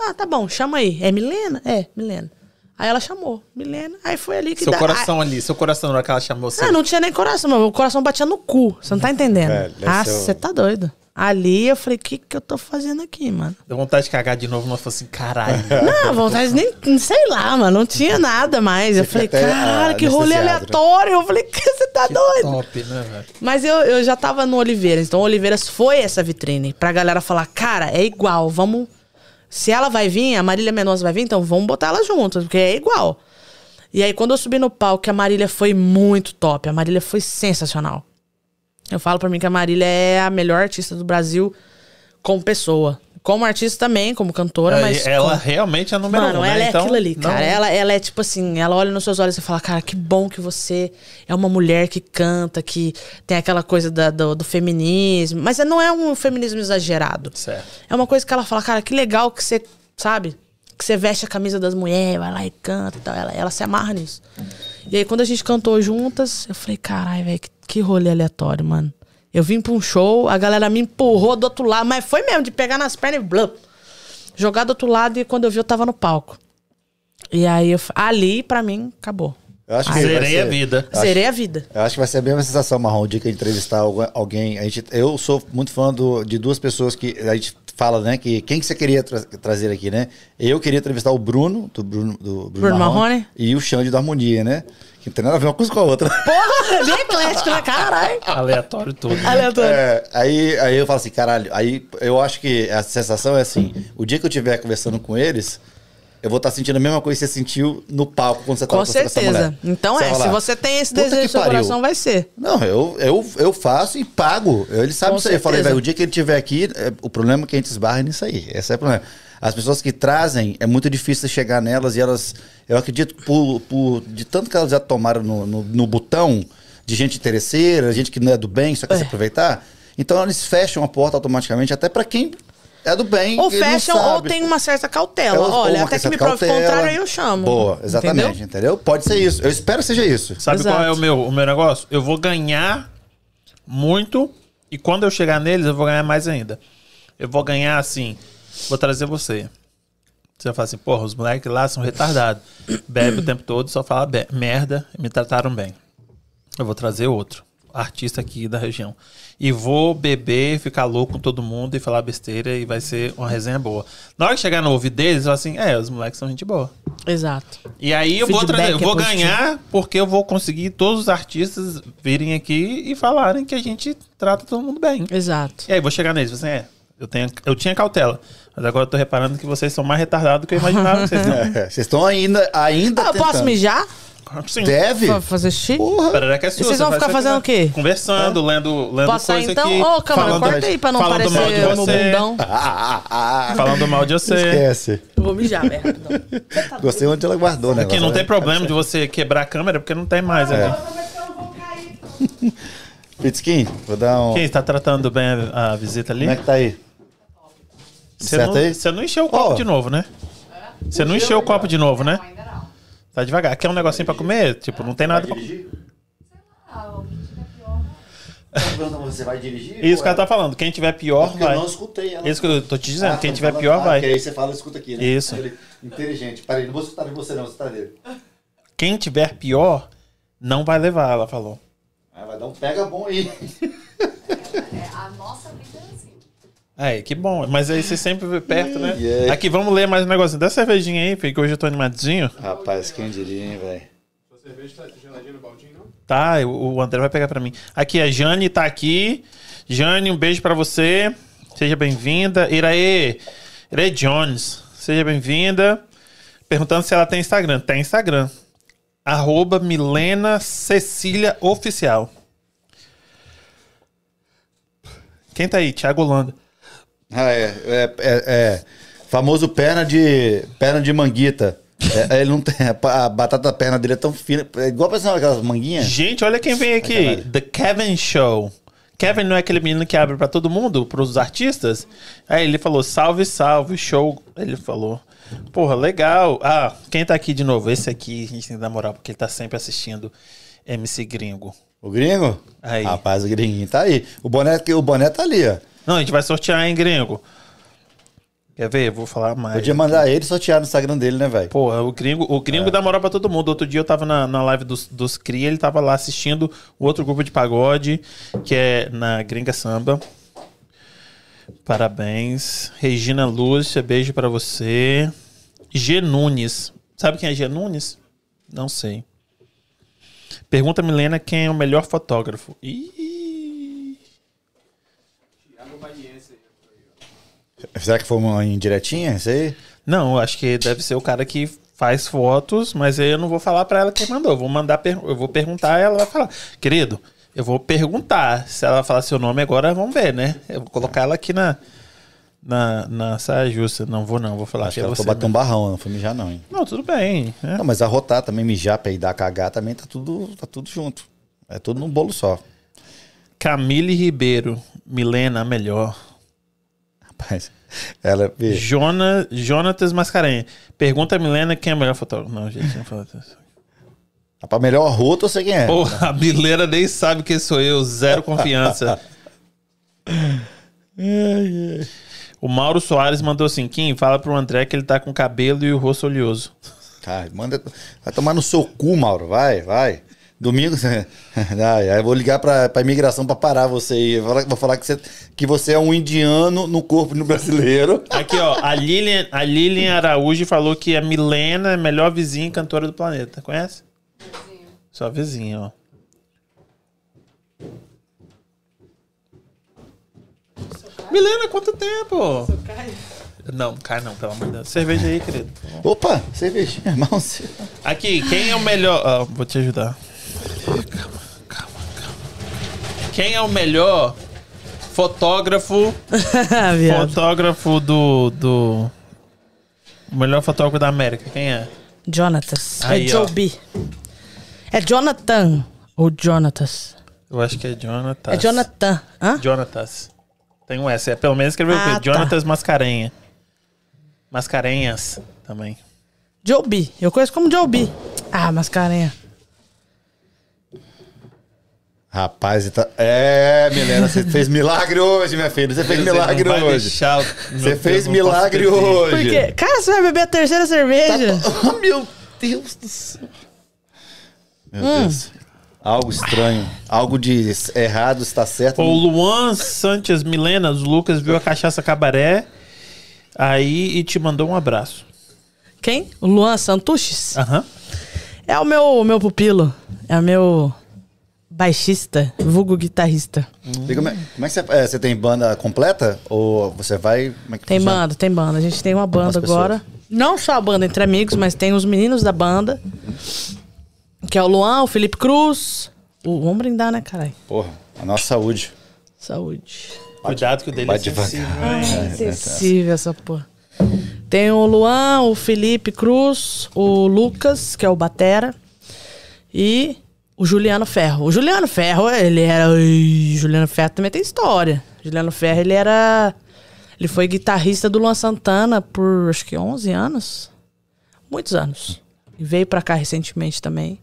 Ah, tá bom, chama aí. É Milena? É, Milena. Aí ela chamou, Milena. Aí foi ali que Seu dá- coração ali, seu coração na hora que ela chamou você. ah, não tinha nem coração, meu coração batia no cu. Você não tá entendendo. Deve ah, ser você tá doido. Ali eu falei, o que que eu tô fazendo aqui, mano? Deu vontade de cagar de novo, mas falou assim, caralho. Não, vontade nem, sei lá, mano, não tinha nada mais. Eu Você falei, fica até, caralho, ah, que rolê anestesiado, né? aleatório. Eu falei, que você tá doido? Top, né, velho? Mas eu, eu já tava no Oliveiras, então o Oliveiras foi essa vitrine pra galera falar, cara, é igual, vamos. Se ela vai vir, a Marília Mendonça vai vir, então vamos botar ela junto, porque é igual. E aí, quando eu subi no palco, a Marília foi muito top, a Marília foi sensacional. Eu falo pra mim que a Marília é a melhor artista do Brasil como pessoa. Como artista também, como cantora, mas. ela como- realmente é a número Mano, um, ela né? é Então, aquilo ali, não- cara. Ela, ela é tipo assim, ela olha nos seus olhos e fala, cara, que bom que você é uma mulher que canta, que tem aquela coisa da- do, do feminismo. Mas não é um feminismo exagerado. Certo. É uma coisa que ela fala, cara, que legal que você, sabe? Que você veste a camisa das mulheres, vai lá e canta e tal. Ela, ela se amarra nisso. E aí, quando a gente cantou juntas, eu falei, caralho, velho, que, que rolê aleatório, mano. Eu vim pra um show, a galera me empurrou do outro lado, mas foi mesmo, de pegar nas pernas e blum, jogar do outro lado e quando eu vi, eu tava no palco. E aí, eu, ali, pra mim, acabou. Eu acho que Zerei a ser- vida. Acho- Zerei a vida. Eu acho que vai ser a mesma sensação, Marrom, o dia que a gente entrevistar algu- alguém. A gente, eu sou muito fã do- de duas pessoas que a gente fala, né? Que quem que você queria tra- trazer aqui, né? Eu queria entrevistar o Bruno, do Bruno, do Bruno, Bruno Marrone. e o Xande da Harmonia, né? Que não tem nada a ver uma coisa com a outra. Porra, bem eclético, né? Caralho. Aleatório tudo. Aleatório. É, aí, aí eu falo assim, caralho, aí eu acho que a sensação é assim, o dia que eu estiver conversando com eles, eu vou estar sentindo a mesma coisa que você sentiu no palco quando você tava Com conversando essa certeza. mulher. Então Você é, se você tem esse "Puta desejo no seu pariu." coração, vai ser. Não, eu, eu, eu faço e pago. Ele sabe Com disso aí. Eu falei, certeza. velho, o dia que ele estiver aqui, é, o problema é que a gente esbarra nisso aí. Esse é o problema. As pessoas que trazem, é muito difícil chegar nelas e elas, eu acredito, por, por de tanto que elas já tomaram no, no, no botão de gente interesseira, gente que não é do bem, só quer se aproveitar, então eles fecham a porta automaticamente, até pra quem é do bem. Ou fecham ou tem uma certa cautela. É, Olha, até que me prove o contrário, aí eu chamo. Boa, exatamente, Entendeu? entendeu? Pode ser isso. Eu espero que seja isso. Sabe Exato. qual é o meu, o meu negócio? Eu vou ganhar muito e quando eu chegar neles, eu vou ganhar mais ainda. Eu vou ganhar assim, vou trazer você. Você vai falar assim, porra, os moleques lá são retardados. Bebe o tempo todo, só fala merda e me trataram bem. Eu vou trazer outro, artista aqui da região. E vou beber, ficar louco com todo mundo e falar besteira e vai ser uma resenha boa. Na hora que chegar no ouvido deles, eu falo assim, é, os moleques são gente boa. Exato. E aí eu vou, trazer, eu é vou positivo. ganhar porque eu vou conseguir todos os artistas virem aqui e falarem que a gente trata todo mundo bem. Exato. E aí vou chegar neles, assim, é, eu, tenho, eu tinha cautela, mas agora eu tô reparando que vocês são mais retardados do que eu imaginava que vocês. É, Vocês estão ainda, ainda Ah, eu posso tentando. mijar? Sim. Deve? Pra fazer xixi? Porra. Perereca é sua, E vocês você vão ficar fazendo quiser. o quê? Conversando, lendo, lendo Posso sair coisa então? aqui. Ô, câmera, falando, corta aí pra não falando mal parecer de meu você. bundão. Ah, ah, ah. Falando mal de você. Esquece. Eu vou mijar, rapidão. Você tá Gostei onde ela guardou, né? Aqui não tem problema de você quebrar a câmera, porque não tem mais É. ali. Pitskin, vou dar um. Quem está tratando bem a, a visita ali? Como é que tá aí? Você certo não, aí? você não encheu o copo Ó. de novo, né? Você não encheu o copo de novo, né? Ainda não. Tá devagar. Quer um negocinho pra comer? Tipo, não tem nada pra... Pior. Você vai dirigir? Isso que ela tá falando. Quem tiver pior, Porque vai. eu não escutei ela. Isso que eu tô te dizendo. Ah, Quem tá tiver falando- pior, ah, vai. Aí você fala, escuta aqui, né? Isso. Ele- Inteligente. Peraí, não vou escutar de você não, vou escutar dele. Quem tiver pior, não vai levar, ela falou. Ah, vai dar um pega bom aí. É, a nossa vida é. Aí, que bom. Mas aí você sempre vê perto, né? Yeah. Aqui, vamos ler mais um negocinho. Dá cervejinha aí, filho, que hoje eu tô animadinho. Rapaz, quem diria, hein, velho? Sua cerveja tá geladinha no baldinho, não? Tá, o André vai pegar pra mim. Aqui, a Jane tá aqui. Jane, um beijo pra você. Seja bem-vinda. Iraê, Iraê Jones, seja bem-vinda. Perguntando se ela tem Instagram. Tem Instagram. Arroba Milena Cecília Oficial. Quem tá aí? Thiago Holanda. Ah, é, é, é, é. Famoso perna de perna de manguita. É, ele não tem. A batata da perna dele é tão fina. É igual pensando aquelas manguinhas. Gente, olha quem vem aqui. The Kevin Show. Kevin não é aquele menino que abre pra todo mundo, pros artistas? Aí ele falou, salve, salve, show. Ele falou, porra, legal. Ah, quem tá aqui de novo? Esse aqui, a gente tem que dar moral, porque ele tá sempre assistindo MC Gringo. O gringo? Aí. Rapaz, o gringuinho tá aí. O boné, o boné tá ali, ó. Não, a gente vai sortear, hein, Gringo? Quer ver? Eu vou falar mais. Podia mandar ele sortear no Instagram dele, né, velho? Porra, o gringo, o gringo dá moral pra todo mundo. Outro dia eu tava na, na live dos, dos Cria, ele tava lá assistindo o outro grupo de pagode, que é na Gringa Samba. Parabéns. Regina Lúcia, beijo pra você. G Nunes. Sabe quem é G Nunes? Não sei. Pergunta Milena quem é o melhor fotógrafo. Ih, Thiago Baiense aí. Será que foi uma indiretinha? Isso aí? Não, acho que deve ser o cara que faz fotos, mas aí eu não vou falar pra ela quem mandou. Eu vou mandar, eu vou perguntar, ela vai falar. Querido, eu vou perguntar. Se ela falar seu nome agora, vamos ver, né? Eu vou colocar ela aqui na na, na saia justa. Não vou não, vou falar Acho que que é ela você. foi bater um barrão, não foi mijar, não, hein? Não, tudo bem. né? Não, mas arrotar também, mijar, peidar, cagar também tá tudo, tá tudo junto. É tudo num bolo só. Camille Ribeiro, Milena, a melhor. Rapaz, ela. Jona, Jonatas Mascarenha. Pergunta a Milena quem é o melhor fotógrafo. Não, gente, não fala isso. Pra melhor rota, eu sei quem é. Porra, a Milena nem sabe quem sou eu, zero confiança. O Mauro Soares mandou assim: Kim, fala pro André que ele tá com cabelo e o rosto oleoso. Cara, manda. Vai tomar no seu cu, Mauro. Vai, vai. Domingo. Eu vou ligar pra, pra imigração pra parar você aí. Vou falar, vou falar que, você, que você é um indiano no corpo do brasileiro. Aqui, ó, a Lilian, a Lilian Araújo falou que a Milena é a melhor vizinha e cantora do planeta. Conhece? Sua vizinha, ó. Milena, quanto tempo? Não, cai não, pelo amor de Deus. Cerveja aí, querido. Opa, cervejinha, mouse. Aqui, quem é o melhor. ah, vou te ajudar. Calma, calma, calma. Quem é o melhor fotógrafo. Fotógrafo do. do. O melhor fotógrafo da América? Quem é? Jonatas. Aí, é Joe ó. B. É Jonathan ou Jonatas? Eu acho que é Jonathan. É Jonathan. Hã? Jonatas. Tem um S. É, pelo menos escreveu Ah, o tá. quê? Jonatas Mascarenha. Mascarenhas também. Joe B. Eu conheço como Joe B. Ah, mascarenha. Rapaz, tá... é, Milena, você fez milagre hoje, minha filha. Você fez milagre Não vai hoje. Você Deus, fez milagre hoje. Por quê? Cara, você vai beber a terceira cerveja? Oh, meu Deus do céu. Meu Hum. Deus. Algo estranho. Algo de errado está certo. O Luan Sanches Milenas, o Lucas viu a cachaça cabaré aí e te mandou um abraço. Quem? O Luan Santuches? Aham. É o meu, o meu pupilo. É o meu baixista, vulgo guitarrista. E como, é, como é que você, é, você tem banda completa? Ou você vai. Como é que Tem funciona? banda, tem banda. A gente tem uma banda agora. Não só a banda entre amigos, mas tem os meninos da banda. Que é o Luan, o Felipe Cruz. O, vamos brindar, né, caralho? Porra, a nossa saúde. Saúde. Cuidado que o dele vai é sensível. devagar. hein? Sensível essa porra. Tem o Luan, o Felipe Cruz, o Lucas, que é o Batera. E O Juliano Ferro. O Juliano Ferro, ele era. Ui, Juliano Ferro também tem história. Juliano Ferro, ele era. Ele foi guitarrista do Luan Santana por acho que 11 anos. Muitos anos. E veio pra cá recentemente também.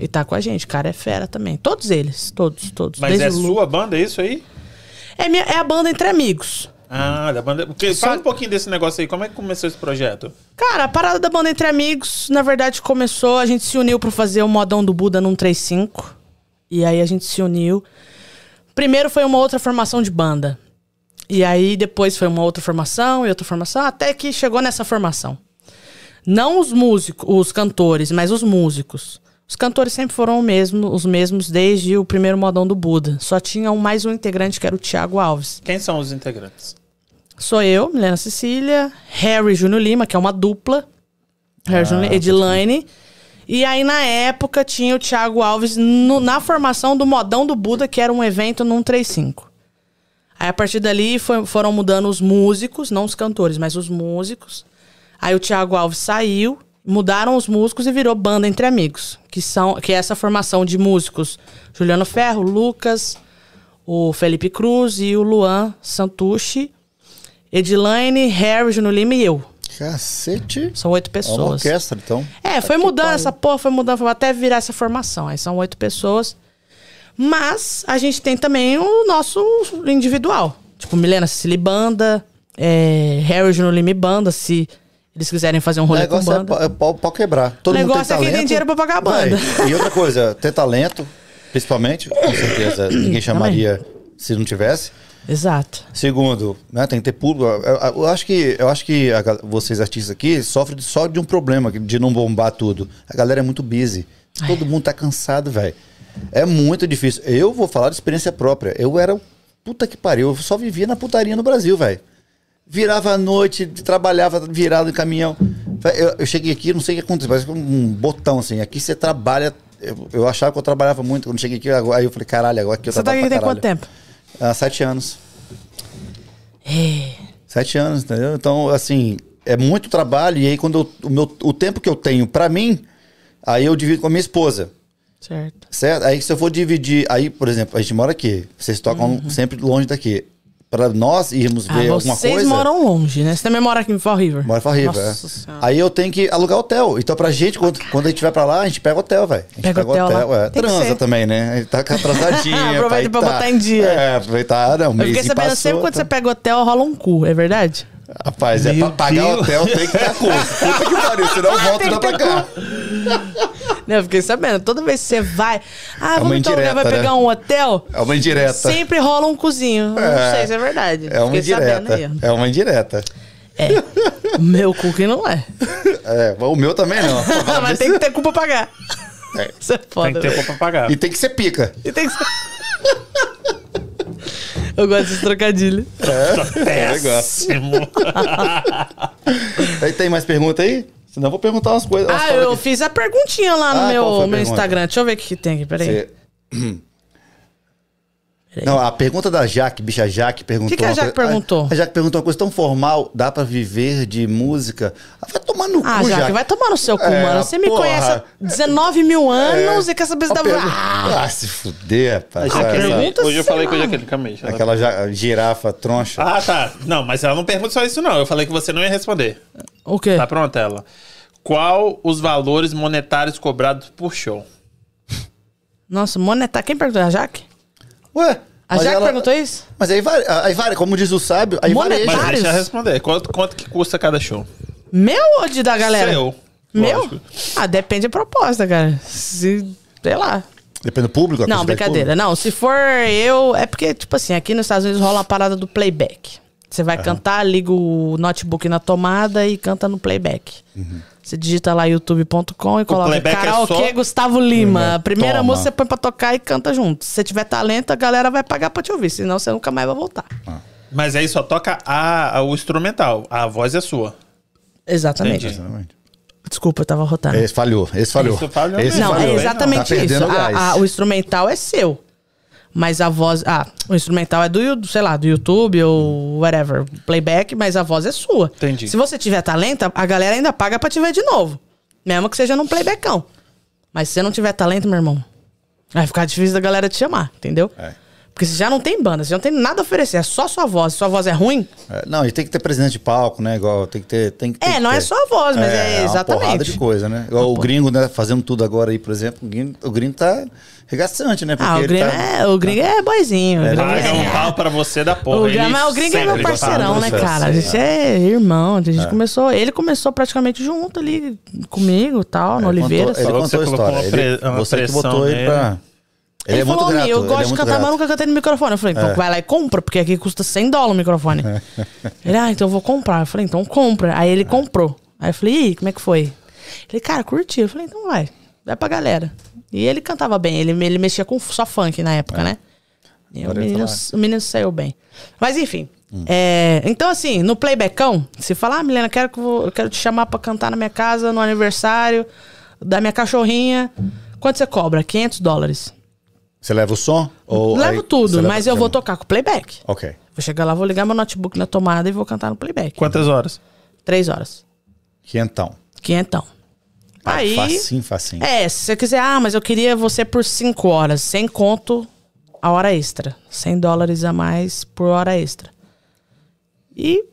E tá com a gente. O cara é fera também. Todos eles. Todos, todos. Mas Desde é o sua banda, é isso aí? É, minha- é a banda Entre Amigos. Ah, da banda. Porque, Só- Fala um pouquinho desse negócio aí. Como é que começou esse projeto? Cara, a parada da banda Entre Amigos, na verdade, começou, a gente se uniu pra fazer o modão do Buda num 35. E aí a gente se uniu. Primeiro foi uma outra formação de banda. E aí depois foi uma outra formação e outra formação, até que chegou nessa formação. Não os músicos, os cantores, mas os músicos. Os cantores sempre foram o mesmo, os mesmos desde o primeiro modão do Buda. Só tinha um, mais um integrante que era o Thiago Alves. Quem são os integrantes? Sou eu, Milena Cecília, Harry Júnior Lima, que é uma dupla. Harry Júnior Lima, Edilane. E aí, na época, tinha o Thiago Alves no- na formação do Modão do Buda, que era um evento num 35. Aí, a partir dali, foi- foram mudando os músicos, não os cantores, mas os músicos. Aí, o Thiago Alves saiu, mudaram os músicos e virou Banda Entre Amigos, que, são, que é essa formação de músicos. Juliano Ferro, Lucas, o Felipe Cruz e o Luan Santucci. Edilane, Harry, Júnior Lima e eu. Cacete. São oito É uma pessoas. orquestra, então. É, foi mudando essa porra, foi mudando, foi até virar essa formação. Aí são oito pessoas. Mas a gente tem também o nosso individual. Tipo, Milena Cecily Banda, é, Harry Júnior Lima e Banda, se eles quiserem fazer um O rolê com negócio é banda. pau, é pau- pau quebrar. Todo O mundo tem negócio é quem talento. tem dinheiro pra pagar a Vai. banda. E outra coisa, ter talento, principalmente, com certeza, ninguém chamaria se não tivesse. Exato. Segundo, né, tem que ter público. Eu, eu- acho que, eu acho que a vocês artistas aqui sofrem só de um problema, de não bombar tudo. A galera é muito busy. Todo mundo tá cansado, velho. É muito difícil. Eu vou falar de experiência própria. Eu era. Puta que pariu. Eu só vivia na putaria no Brasil, velho. Virava à noite, trabalhava virado em caminhão. Eu, eu cheguei aqui, não sei o que aconteceu, parece um botão assim. Aqui você trabalha. Eu, eu achava que eu trabalhava muito. Quando cheguei aqui, aí eu falei, caralho, agora aqui eu Você tá trabalho aqui pra tem quanto tempo? Há sete anos. É. Sete anos, entendeu? Então, assim, é muito trabalho. E aí, quando eu- o, meu, o tempo que eu tenho pra mim, aí eu divido com a minha esposa. Certo. Certo? Aí, se eu for dividir. Aí, por exemplo, a gente mora aqui. Vocês tocam sempre longe daqui. Pra nós irmos. Ah, ver alguma vocês coisa. moram longe, né? Você também mora aqui em Fall River. Mora em Fall River, Nossa é. Aí eu tenho que alugar hotel. Então, pra gente, quando, quando a gente vai pra lá, a gente pega hotel, velho. A gente Pega pega hotel hotel, lá. é. Transa também, né? A gente tá atrasadinha. Aproveita pra tá- botar em dia. É, aproveitar. Não, Eu mês fiquei sabendo passou, sempre quando tá- você pega hotel, rola um cu, é verdade? Rapaz, é Meu pra pagar Deus. hotel tem que estar curso. Puta que pariu, senão eu volto que pra ter cá. Não, eu fiquei sabendo. Toda vez que você vai. Ah, uma vamos então lugar, vai indireta, pegar né? um hotel. É uma indireta. Sempre rola um cozinho. Não É. sei se é verdade. É uma Fiquei sabendo indireta. aí. É uma indireta. É. Meu cu que não é. É, o meu também não. Mas tem que ter culpa pra pagar. É. Isso é foda. Tem que ter velho. pra pagar. E tem que ser pica. E tem que ser. Eu gosto desse trocadilho. É, negócio. Péssimo. Aí tem mais pergunta aí? Senão eu vou perguntar umas coisas. umas Ah, eu aqui. fiz a perguntinha lá no Ah, meu, meu? Instagram. Deixa eu ver o que, que tem aqui, peraí. Você- Não, a pergunta da Jaque, bicha Jaque perguntou. Que que a Jaque coisa- perguntou? A, a Jaque perguntou uma coisa tão formal: dá pra viver de música? Ah, vai tomar no Ah, cu, Jaque, Jaque. vai tomar no seu cu, É, mano. Você me porra. conhece há 19 mil anos É. e quer saber se dá... pergunta- Ah, Ah, se fuder, rapaz. A Jaqueline- Essa- pergunta, hoje eu falei com a. Jaqueline Cameixo. ela- Aquela ja- girafa troncha. Ah, tá. Não, mas ela não pergunta só isso, não. Eu falei que você não ia responder. O quê? Tá pronta ela. Qual os valores monetários cobrados por show? Nossa, monetário. Quem perguntou? A Jaque? Ué? A mas Jaque ela- perguntou isso? Mas aí vai, aí vai, como diz o sábio, aí Monetário? vareja. Mas deixa eu responder. Quanto, quanto que custa cada show? Meu ou de da galera? Seu. Meu? Lógico. Ah, depende da proposta, cara. Se, sei lá. Depende do público. a Não, brincadeira. Não, se for eu. É porque, tipo assim, aqui nos Estados Unidos rola uma parada do playback. Você vai cantar, liga o notebook na tomada e canta no playback. Você digita lá youtube.com e coloca playback é karaokê só- Gustavo Lima. A primeira Toma. música você põe pra tocar e canta junto. Se você tiver talento, a galera vai pagar pra te ouvir. Senão você nunca mais vai voltar. Mas aí só toca a, a- o instrumental. A voz é sua. Exatamente. Exatamente. Desculpa, eu tava rotando. Esse falhou, esse falhou. Esse falhou Esse. Não, falhou. é exatamente Tá isso. A- a- o instrumental é seu. Mas a voz. Ah, o instrumental é do, sei lá, do YouTube ou whatever, playback, mas a voz é sua. Entendi. Se você tiver talento, a galera ainda paga pra te ver de novo. Mesmo que seja num playbackão. Mas se você não tiver talento, meu irmão, Vai ficar difícil da galera te chamar, entendeu? É. Porque você já não tem banda, você já não tem nada a oferecer, é só sua voz. Se sua voz é ruim, É, não, e tem que ter presidente de palco, né? Igual, tem que ter. Tem, que- tem É, que não ter. é só a voz, mas é Uma exatamente. porrada de coisa, né? Igual o gringo, né? Fazendo tudo agora aí, por exemplo. O gringo, o gringo tá regaçante, né? ah, o ele gringo, tá- é, o gringo é boizinho. gringo Paga é- um pau pra você da porra. O, Gama- mas o gringo é meu parceirão, né, cara? A gente é irmão. A gente começou. Ele começou praticamente junto ali comigo e tal, no Oliveira. contou- Ele contou a você colocou história. uma Ele, uma você que botou ele pra. Ele, Ele, é muito falou, grato. eu ele gosto é de cantar, mas nunca cantei no microfone. Eu falei, então vai lá e compra, porque aqui custa 100 dólares o microfone. ele, ah, então eu vou comprar. Eu falei, então compra. Aí ele comprou. Aí eu falei, e aí, como é que foi? Ele, cara, curti. Eu falei, então vai, vai pra galera. E ele cantava bem, ele, ele mexia com só funk na época, né? E o menino, falar. o menino saiu bem. Mas enfim. é, então, assim, no playbackão, se falar, ah, Milena, quero que eu, quero te chamar pra cantar na minha casa no aniversário da minha cachorrinha. Quanto você cobra? 500 dólares. Você leva o som? Ou Levo aí tudo, leva- mas eu vou tocar com playback. Ok. Vou chegar lá, vou ligar meu notebook na tomada e vou cantar no playback. Quantas horas? Três horas. Quentão. Quinhentão. Aí. Facinho, facinho. É, se você quiser, ah, mas eu queria você por cinco horas, sem conto a hora extra. 100 dólares a mais por hora extra. E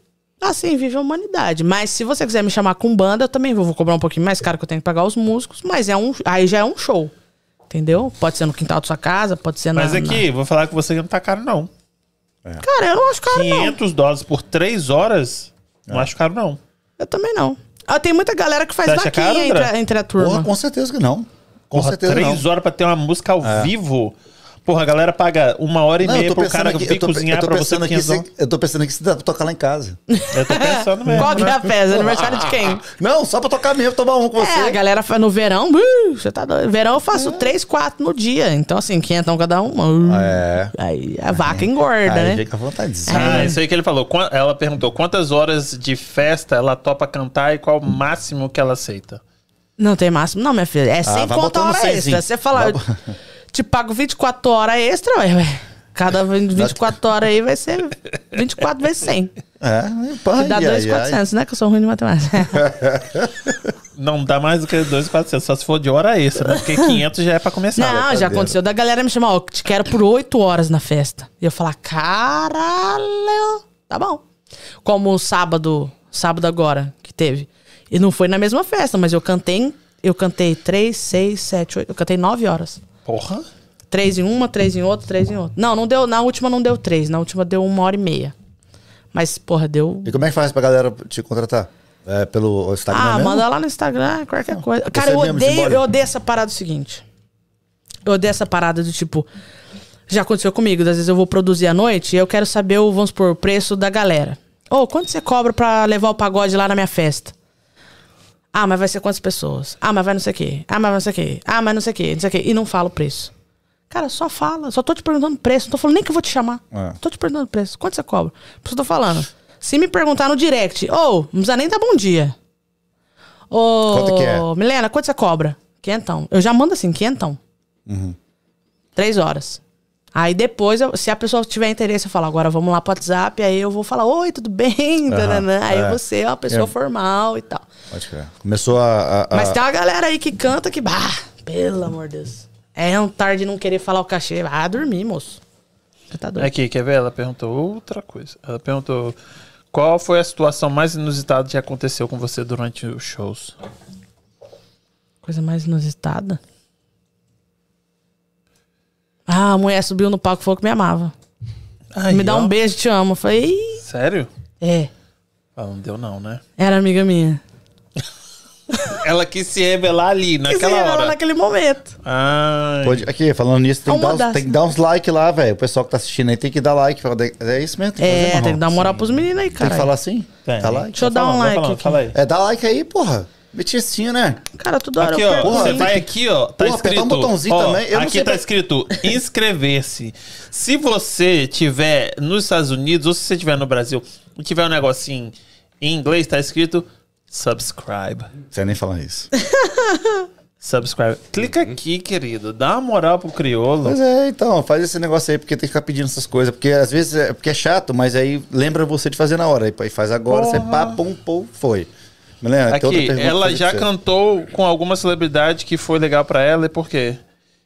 assim, vive a humanidade. Mas se você quiser me chamar com banda, eu também vou, vou cobrar um pouquinho mais caro que eu tenho que pagar os músicos, mas é um, aí já é um show. Entendeu? Pode ser no quintal da sua casa, pode ser na. Mas aqui, vou falar com você que não tá caro, não. na- Cara, eu não acho caro, não. 500 dólares por 3 horas, não acho caro, não. Eu também não. Ah, tem muita galera que faz Você acha vaquinha caro, André? entre, entre a turma. Porra, com certeza que não. Com Porra, certeza 3 não. horas pra ter uma música ao vivo. Porra, a galera paga uma hora e Não, meia pro cara aqui, vir eu tô, cozinhar eu tô pra você aqui, 500 se, eu tô pensando aqui se dá pra tocar lá em casa. Eu tô pensando mesmo. Qual que é né? a festa? Aniversário de quem? Não, só pra tocar mesmo, tomar um com você. É, a galera faz no verão, uh, você tá doido. Verão eu faço três, quatro no dia. Então, assim, quinhentão cada um. uh, É. Aí a vaca engorda, Aí né? fica à vontade. Ah, isso aí que ele falou. Ela perguntou quantas horas de festa ela topa cantar e qual o máximo que ela aceita. Não tem máximo, não, minha filha. É sem Ah, vai conta botando hora extra. Você falar, Vai te pago 24 horas extra, ué, ué. Cada 24 horas aí vai ser 24 vezes 100. É, pá, Que dá ai, ai, 2,400, né? Que eu sou ruim de matemática. Não dá mais do que 2,400, só se for de hora extra, né? Porque 500 já é pra começar. Não, já brincadeira. aconteceu da galera me chamar, ó, te quero por 8 horas na festa. E eu falar, caralho, tá bom. Como o sábado, sábado agora, que teve. E não foi na mesma festa, mas eu cantei, eu cantei 3, 6, 7, 8, eu cantei 9 horas. Porra. Três em uma, três em outra, três em outra. Não, não deu, na última não deu três, na última deu uma hora e meia. Mas, porra, deu... E como é que faz pra galera te contratar? É, pelo Instagram Ah, mesmo? manda lá no Instagram, qualquer coisa. Cara, eu mesmo, odeio, simbólico? eu odeio essa parada do seguinte. Eu odeio essa parada do tipo. Já aconteceu comigo, às vezes eu vou produzir à noite e eu quero saber o, vamos supor, o preço da galera. Ô, quanto você cobra pra levar o pagode lá na minha festa? Ah, mas vai ser quantas pessoas? Ah, mas vai não sei o quê. Ah, mas não sei o quê. Ah, mas não sei o quê, não sei o quê. E não fala o preço. Cara, só fala. Só tô te perguntando o preço. Não tô falando nem que eu vou te chamar. É. Tô te perguntando o preço. Quanto você cobra? Por isso eu tô falando. Se me perguntar no direct, ô, não precisa nem dar bom dia. Ô, Quanto que é? Milena, quanto você cobra? Quentão. Eu já mando assim, quentão. Uhum. Três horas. Aí depois, eu- se a pessoa tiver interesse, eu falo, agora vamos lá pro WhatsApp. Aí eu vou falar, oi, tudo bem? Tananã. Aí é. você é uma pessoa É. formal e tal. Pode crer. Começou a... a- a- Mas tem uma galera aí que canta que, bah, pelo amor de Deus. É um tarde não querer falar o cachê. Ah, dormir, moço. Você tá doido. Aqui, quer ver? Ela perguntou outra coisa. Ela perguntou qual foi a situação mais inusitada que aconteceu com você durante os shows. Coisa mais inusitada. Ah, a mulher subiu no palco e falou que me amava. Aí, me dá ó. um beijo, te amo. Eu falei, Ih, Sério? é. Ah, não deu não, né? Era amiga minha. Ela quis se revelar ali, Quis naquela revelar hora. naquele momento. Ai. Pode, aqui, falando nisso, tem que, dar, uns- tem que dar uns likes lá, velho. O pessoal que tá assistindo aí tem que dar like. Fala, É isso mesmo? Tem É, tem que dar uma moral pros meninos aí, Tem cara. que falar assim? Tem. Dá like? Deixa eu dar um like falando, aqui. Fala aí. É, dá like aí, porra. Betistinho, né? Cara, toda hora Aqui, ó. perco Você vai aqui, ó. Tá Porra, apertar escrito. um botãozinho ó, também, eu não aqui sei tá pra- escrito inscrever-se. Se você tiver nos Estados Unidos ou se você tiver no Brasil e tiver um negocinho em inglês, tá escrito subscribe. Você nem falar isso. Subscribe. Clica aqui, querido. Dá uma moral pro crioulo. Pois é, então, faz esse negócio aí, porque tem que ficar pedindo essas coisas. Porque às vezes é, porque é chato, mas aí lembra você de fazer na hora. Aí faz agora, você pá, pum, pum, foi. Milena, tem outra Aqui, pergunta ela já você. cantou com alguma celebridade que foi legal pra ela e por quê?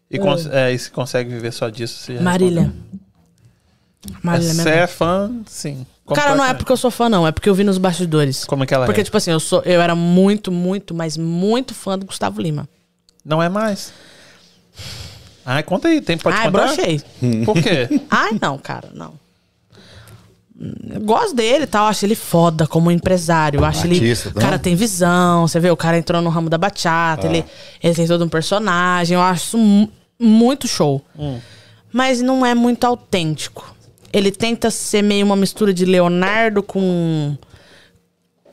E, cons é, e se consegue viver só disso? Marília. Marília Você é fã, sim. Cara, não é porque eu sou fã, não. É porque eu vi nos bastidores. Como é que ela Porque, é? tipo assim, eu, sou, eu era muito, muito, mas muito fã do Gustavo Lima. Não é mais. Ai, conta aí, tem, pode Ai, contar? brochei. Por quê? Ai, não, cara, não. Eu gosto dele e tal, acho ele foda como empresário. Acho Artista, ele. O cara tem visão, você vê, o cara entrou no ramo da bachata, ele, ele tem todo um personagem. Eu acho isso muito show. Mas não é muito autêntico. Ele tenta ser meio uma mistura de Leonardo com.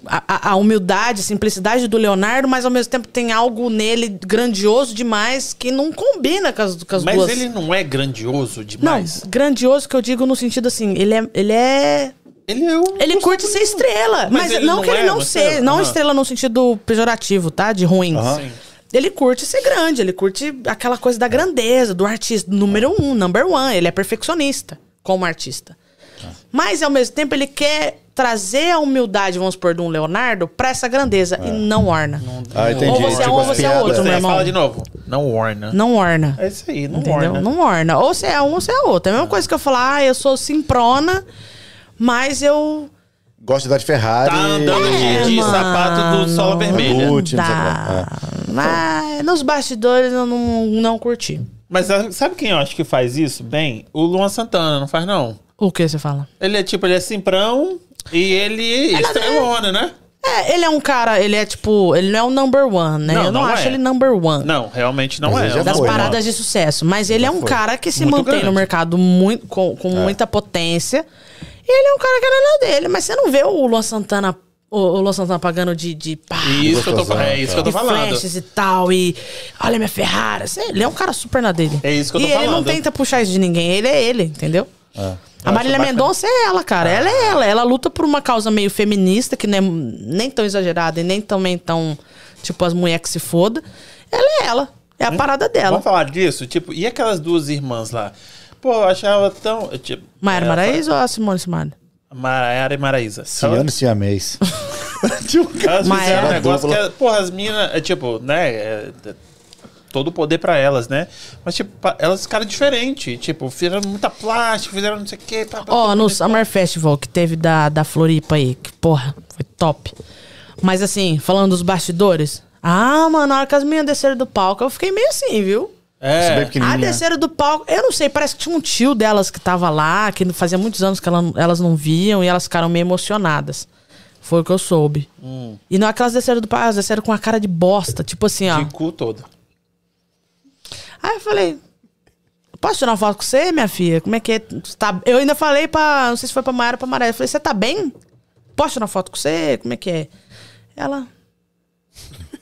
A, a- humildade, a simplicidade do Leonardo, mas ao mesmo tempo tem algo nele grandioso demais que não combina com as, com as Mas duas. ele não é grandioso Não, demais? grandioso que eu digo no sentido assim, ele é. Ele é. Ele é o. Ele curte ser estrela. Mas Mas, não, não que ele é não estrela? Não estrela no sentido pejorativo, tá? De ruim. Sim. Ele curte ser grande, ele curte aquela coisa da grandeza, do artista, número um, number one. Ele é perfeccionista como artista. Mas, ao mesmo tempo, ele quer trazer a humildade, vamos supor, de um Leonardo pra essa grandeza. E não orna. Ah, entendi. Ou você é um ou você é outro, meu irmão. fala de novo. Não orna. Não orna. É isso aí, não Entendeu? orna. Não orna. Ou você é um ou você é outro. É a mesma coisa que eu falar, ah, eu sou simprona, mas eu. Gosto de dar de Ferrari. Tá andando de, de mano. sapato do sola vermelha. Gucci, não sei o que Dá. lá. É. Mas nos bastidores eu não, não curti. Mas ah, sabe quem eu acho que faz isso bem? O Luan Santana, não faz não? O que você fala? Ele é tipo, ele é simprão e ele é estrelona, né? É, ele é um cara, ele é tipo, ele não é o number one, né? Não, eu não, não acho é. ele number one. Não, realmente não Mas é. ele já das foi, paradas né? de sucesso. Mas ele é um foi. cara que se Muito mantém grande. no mercado muito, com, com muita potência. E ele é um cara que era na dele. Mas você não vê o Luan Santana, o, o Luan Santana pagando de, de pá, Isso que eu tô, é isso que eu tô de falando. flashes e tal. E olha minha Ferrari. Ele é um cara super na dele. É isso que eu tô e ele não falando. tenta puxar isso de ninguém. Ele é ele, entendeu? A Marília. Mendonça é ela, cara. Ela é ela. Ela luta por uma causa meio feminista, que não é nem tão exagerada e nem também tão, tipo, as mulheres que se foda. Ela é ela. É a parada dela. Vamos falar disso? Tipo, e aquelas duas irmãs lá? Pô, eu achava tão. Tipo, Maíra é, Maraíza ou a Simone Simone? Maiara e Maraísa. Ciano e Siamês. Elas fizeram Maiara. um negócio que, porra, as minas, é tipo, né? É, é, todo o poder pra elas, né? Mas, tipo, elas ficaram diferentes. Tipo, fizeram muita plástica, fizeram não sei o quê. Ó, pá, no. Summer Festival que teve da, da Floripa aí, que porra, foi top. Mas assim, falando dos bastidores. Ah, mano, na hora que as meninas desceram do palco, eu fiquei meio assim, viu? É, Ah, pequenininha. desceram do palco. Eu não sei, parece que tinha um tio delas que tava lá, que fazia muitos anos que ela- elas não viam e elas ficaram meio emocionadas. Foi o que eu soube. E na hora que elas desceram do palco, elas desceram com a cara de bosta. Tipo assim, ó. de cu todo. Aí eu falei, posso tirar uma foto com você, minha filha? Como é que é? Tá... Eu ainda falei pra. Não sei se foi pra Mayara ou pra Maré. Eu falei, você tá bem? Posso tirar uma foto com você? Como é que é? Ela.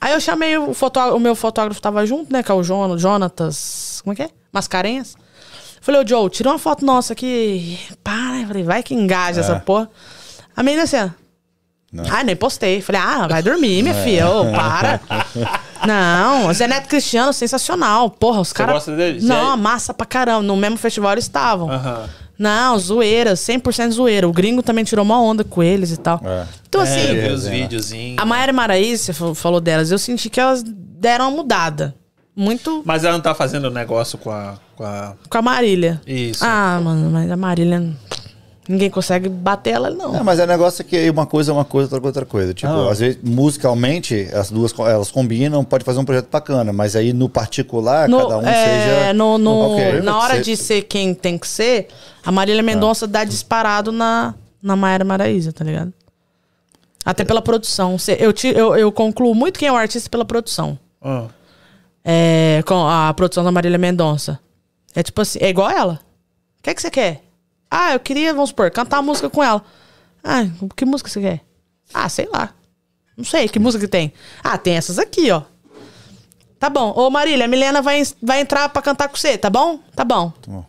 Aí eu chamei o fotógrafo, o meu fotógrafo tava junto, né? Que é o Jon- Jonatas. Como é que é? Mascarenhas. Falei, ô Joe, tira uma foto nossa aqui. Para, eu falei, vai que engaja essa porra. A menina assim, ó. Ah, nem postei. Falei, ah, vai dormir, minha filha. Ô, para. Não, Zé Neto Cristiano, sensacional. Porra, os caras. gosta dele? Não, massa pra caramba. No mesmo festival eles estavam. Aham. Não, zoeira, 100% zoeira. O gringo também tirou uma onda com eles e tal. É. Então, É, assim, eu vi os resenha. videozinhos. a Mayara você fa- falou delas, eu senti que elas deram uma mudada. Muito Mas ela não tá fazendo negócio com a. Com a... com a Marília. Isso. Ah, mano, mas a Marília. Ninguém consegue bater ela, não. É, mas é negócio que uma coisa é uma coisa, outra coisa é outra coisa. Tipo, Ah. às vezes, musicalmente, as duas elas combinam, pode fazer um projeto bacana, mas aí no particular, No- cada um é, seja. no, no- Ok, na hora de ser quem tem que ser, a Marília Mendonça dá disparado na, na Mayara Maraíza, tá ligado? Até pela produção. Eu, ti- eu, eu concluo muito quem é o artista pela produção. Ah. É, com a produção da Marília Mendonça. É tipo assim, é igual ela. O que é que você quer? Ah, eu queria, vamos supor, cantar uma música com ela. Ah, que música você quer? Ah, sei lá. Não sei, que música que tem? Ah, tem essas aqui, ó. Tá bom. Ô, Marília, a Milena vai, vai entrar pra cantar com você, tá bom? Tá bom. bom.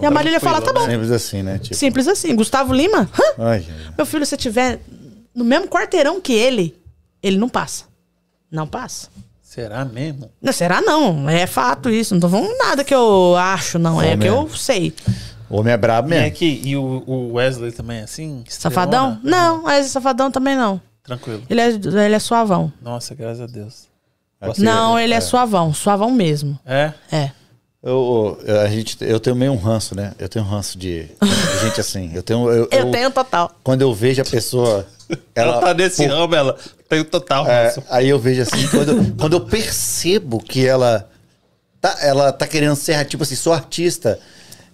E a Marília fala, tá bom. Simples assim, né? Tipo, Simples assim. Gustavo Lima, hã? ai, meu filho, se tiver no mesmo quarteirão que ele, ele não passa. Não passa. Será mesmo? Não, será não? É fato isso. Não tô falando nada que eu acho, não. É Homem que é. eu sei. O homem é brabo E mesmo. aqui, e o, o Wesley também é assim? Safadão? Estrelona? Não, mas safadão também não. Tranquilo. Ele é, ele é suavão. Nossa, graças a Deus. Aqui, não, ele é. suavão. Suavão mesmo. É? É. Eu, eu- a gente, eu tenho meio um ranço, né? Eu tenho um ranço de, de gente assim. Eu tenho. Eu, Eu tenho total. Quando eu vejo a pessoa. Ela, tá nesse pô, ramo, ela tem o total é, ranço. aí eu vejo assim, quando, eu- quando eu percebo que ela tá, ela tá querendo ser, tipo assim, sou artista.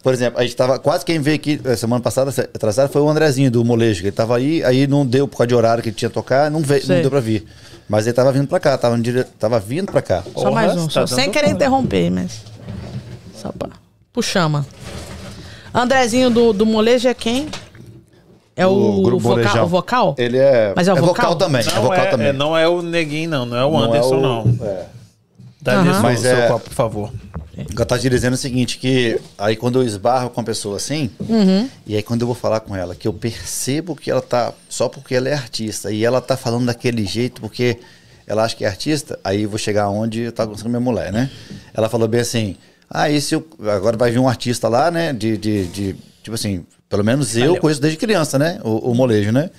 Por exemplo, a gente tava. Quase quem veio aqui eh, semana passada, atrasada, foi o Andrezinho do Molejo. que Ele tava aí, aí não deu por causa de horário que ele tinha que tocar, não, veio, não deu pra vir. Mas ele tava vindo pra cá, tava, dire- tava vindo pra cá. Só Porra, mais um. você Só tá sem querer conta. interromper, mas. Só pra. Puxama. Andrezinho do, do molejo é quem? É o, grupo vocal, Molejão. o vocal? Ele é. Mas é o vocal? também. Não é vocal é, também. é- não é o Neguinho, não. Não é o Não é Anderson, o- não. é. Dá-lhe Aham. seu, Mas seu é- copo, por favor. Eu tava te dizendo o seguinte, que aí quando eu esbarro com a pessoa assim, Uhum. e aí quando eu vou falar com ela, que eu percebo que ela tá, só porque ela é artista, e ela tá falando daquele jeito porque ela acha que é artista, aí eu vou chegar onde eu tava conversando com minha mulher, né? Ela falou bem assim, ah, esse eu, agora vai vir um artista lá, né, de, de, de- tipo assim, pelo menos eu Valeu. conheço desde criança, né, o, o molejo, né?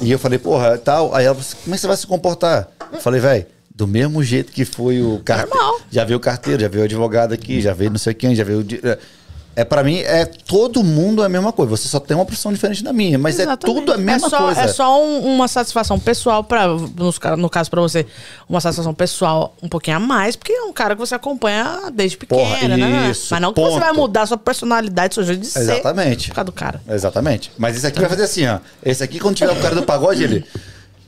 E eu falei, porra, tal. Aí ela falou assim, como é que você vai se comportar? Eu falei, velho, do mesmo jeito que foi o carteiro. Normal. Já veio o carteiro, já veio o advogado aqui, já veio não sei quem, já veio. o É, é para mim, é todo mundo é a mesma coisa. Você só tem uma profissão diferente da minha, mas é Exatamente. tudo a mesma é só, coisa. É só um- uma satisfação pessoal, pra, ca- no caso pra você, uma satisfação pessoal um pouquinho a mais, porque é um cara que você acompanha desde pequeno, Porra, né? isso, Mas não que você ponto. vai mudar sua personalidade, seu jeito de ser. Exatamente. Por causa do cara. Exatamente. Mas esse aqui vai fazer assim, ó. Esse aqui, quando tiver o cara do pagode, ele.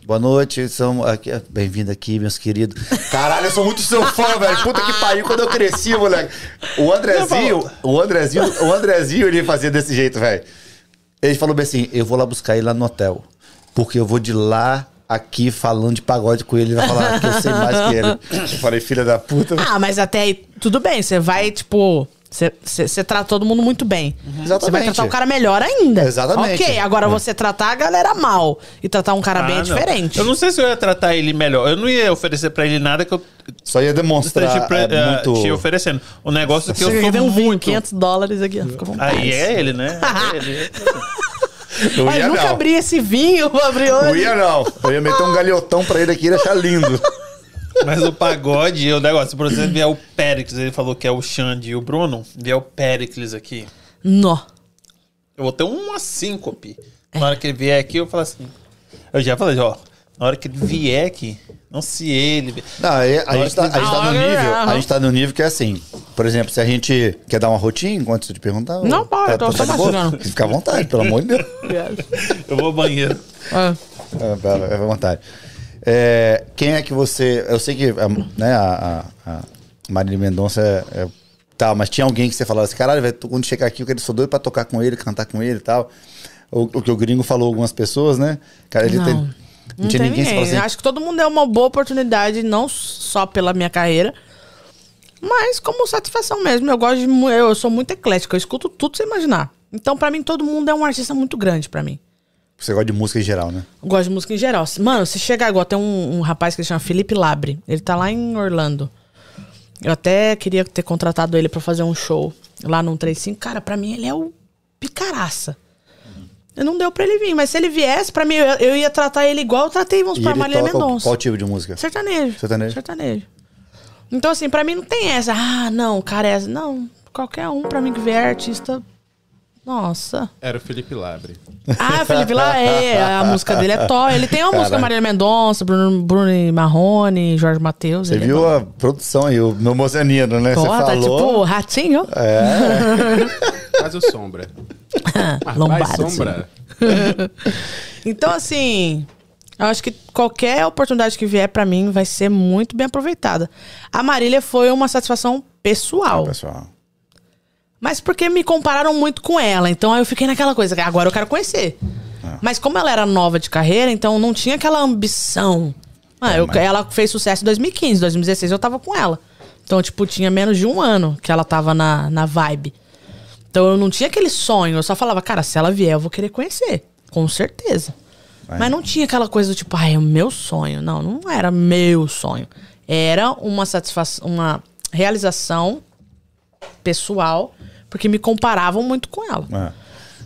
Boa noite, são aqui, bem-vindo aqui, meus queridos. Caralho, eu sou muito seu fã, velho. Puta que pariu quando eu cresci, moleque. O Andrezinho, o Andrezinho, o Andrezinho, ele fazia desse jeito, velho. Ele falou bem assim: eu vou lá buscar ele lá no hotel. Porque eu vou de lá aqui falando de pagode com ele. Ele vai falar que eu sei mais que ele. Eu falei, filha da puta. Ah, mas até aí, tudo bem. Você vai, tipo. Você- trata todo mundo muito bem. Você vai tratar o cara melhor ainda. Exatamente. Ok, agora você tratar a galera mal e tratar um cara bem Ah, é não. diferente. Eu não sei se eu ia tratar ele melhor. Eu não ia oferecer pra ele nada que eu Só ia demonstrar esteja pre- é, eh, muito... te oferecendo. O negócio é que eu Você sou um vinho, muito... 500 dólares aqui, ó, fica à vontade. Aí é ele, né? É ele. Eu Olha, ia eu nunca não. abri esse vinho, vou abrir Não hoje. ia não. Eu ia meter um galhotão pra ele aqui, ele ia achar lindo. Mas o pagode, o negócio, por exemplo, vier o Pericles, ele falou que é o Xande e o Bruno, vier o Pericles aqui, Nó. eu vou ter uma síncope. Na hora que ele vier aqui, eu falo assim. Eu já falei, ó, na hora que ele vier aqui, não se ele. vier- Não, aí, a, gente tá, a gente tá no nível, a gente tá no nível que é assim. Por exemplo, se a gente quer dar uma rotina, enquanto você te perguntar. Não, pode, eu tô só mastigando. Fica à vontade, pelo amor de Deus. Eu vou ao banheiro. Ah, É, vai- vai à vontade. É, quem é que você. Eu sei que a, né, a, a, Marília Mendonça é, é tal, mas tinha alguém que você falava assim: caralho, velho, quando chegar aqui, eu quero sou doido pra tocar com ele, cantar com ele e tal. O, o que o gringo falou algumas pessoas, né? Cara, ele Não. tem. Não, tinha tem ninguém ninguém. assim, Acho que todo mundo é uma boa oportunidade, não só pela minha carreira, mas como satisfação mesmo. Eu gosto de. mu- Eu sou muito eclética, eu escuto tudo sem imaginar. Então, pra mim, todo mundo é um artista muito grande pra mim. Você gosta de música em geral, né? Eu gosto de música em geral. Mano, se chegar agora, tem um, um rapaz que ele chama Felipe Labre. Ele tá lá em Orlando. Eu até queria ter contratado ele pra fazer um show lá no 35. Cara, pra mim ele é o picaraça. Eu Não deu pra ele vir, mas se ele viesse, pra mim, eu, eu ia tratar ele igual eu tratei, vamos E pra Marília toca Mendonça. qual tipo de música? Sertanejo. Sertanejo. Sertanejo. Então, assim, pra mim não tem essa. Ah, não, cara, é essa. Não, qualquer um pra mim que vier artista. Nossa. Era o Felipe Labre. Ah, Felipe lá é. A música dele é top. Ele tem uma música. Marília Mendonça, Bruno, Bruno Marrone, Jorge Matheus. Você é viu bom. a produção aí, o meu mozenino, né? Pô, Você tá falou. tipo ratinho. É. Faz o sombra. Faz sombra. Então, assim, eu acho que qualquer oportunidade que vier pra mim vai ser muito bem aproveitada. A Marília foi uma satisfação pessoal. Pessoal. Mas porque me compararam muito com ela. Então aí eu fiquei naquela coisa, agora eu quero conhecer. Ah. Mas como ela era nova de carreira, então não tinha aquela ambição. Ah, eu- Ela fez sucesso em 2015, 2016 eu tava com ela. Então, tipo, tinha menos de um ano que ela tava na, na vibe. Então eu não tinha aquele sonho. Eu só falava, cara, se ela vier, eu vou querer conhecer. Com certeza. Vai. Mas não tinha aquela coisa do tipo, ah, é o meu sonho. Não, não era meu sonho. Era uma satisfação, uma realização pessoal, porque me comparavam muito com ela. É.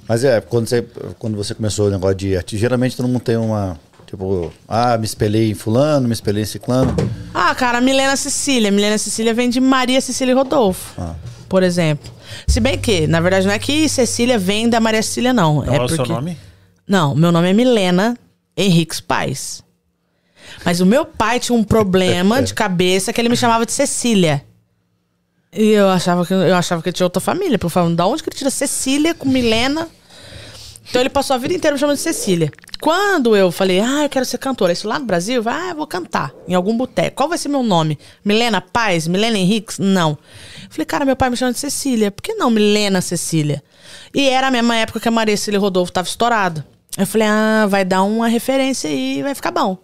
Mas é, quando você, quando você começou o negócio de arte, geralmente todo mundo tem uma. Tipo, ah, me espelhei em fulano, me espelhei em ciclano. Ah, cara, Milena Cecília. Milena Cecília vem de Maria Cecília Rodolfo, Ah. por exemplo. Se bem que, na verdade, não é que Cecília vem da Maria Cecília, não. Qual é, é o seu porque... nome? Não, meu nome é Milena Henriques Paz. Mas o meu pai tinha um problema de cabeça que ele me chamava de Cecília. E eu achava que eu achava que tinha outra família. Porque eu falava, da onde que ele tira Cecília com Milena? Então ele passou a vida inteira me chamando de Cecília. Quando eu falei, ah, eu quero ser cantora, isso lá no Brasil, vai, ah, eu vou cantar em algum boteco. Qual vai ser meu nome? Milena Paz? Milena Henriques? Não. Eu falei, cara, meu pai me chama de Cecília. Por que não Milena Cecília? E era a mesma época que a Maria Cecília Rodolfo tava estourada. Eu falei, ah, vai dar uma referência aí, vai ficar bom.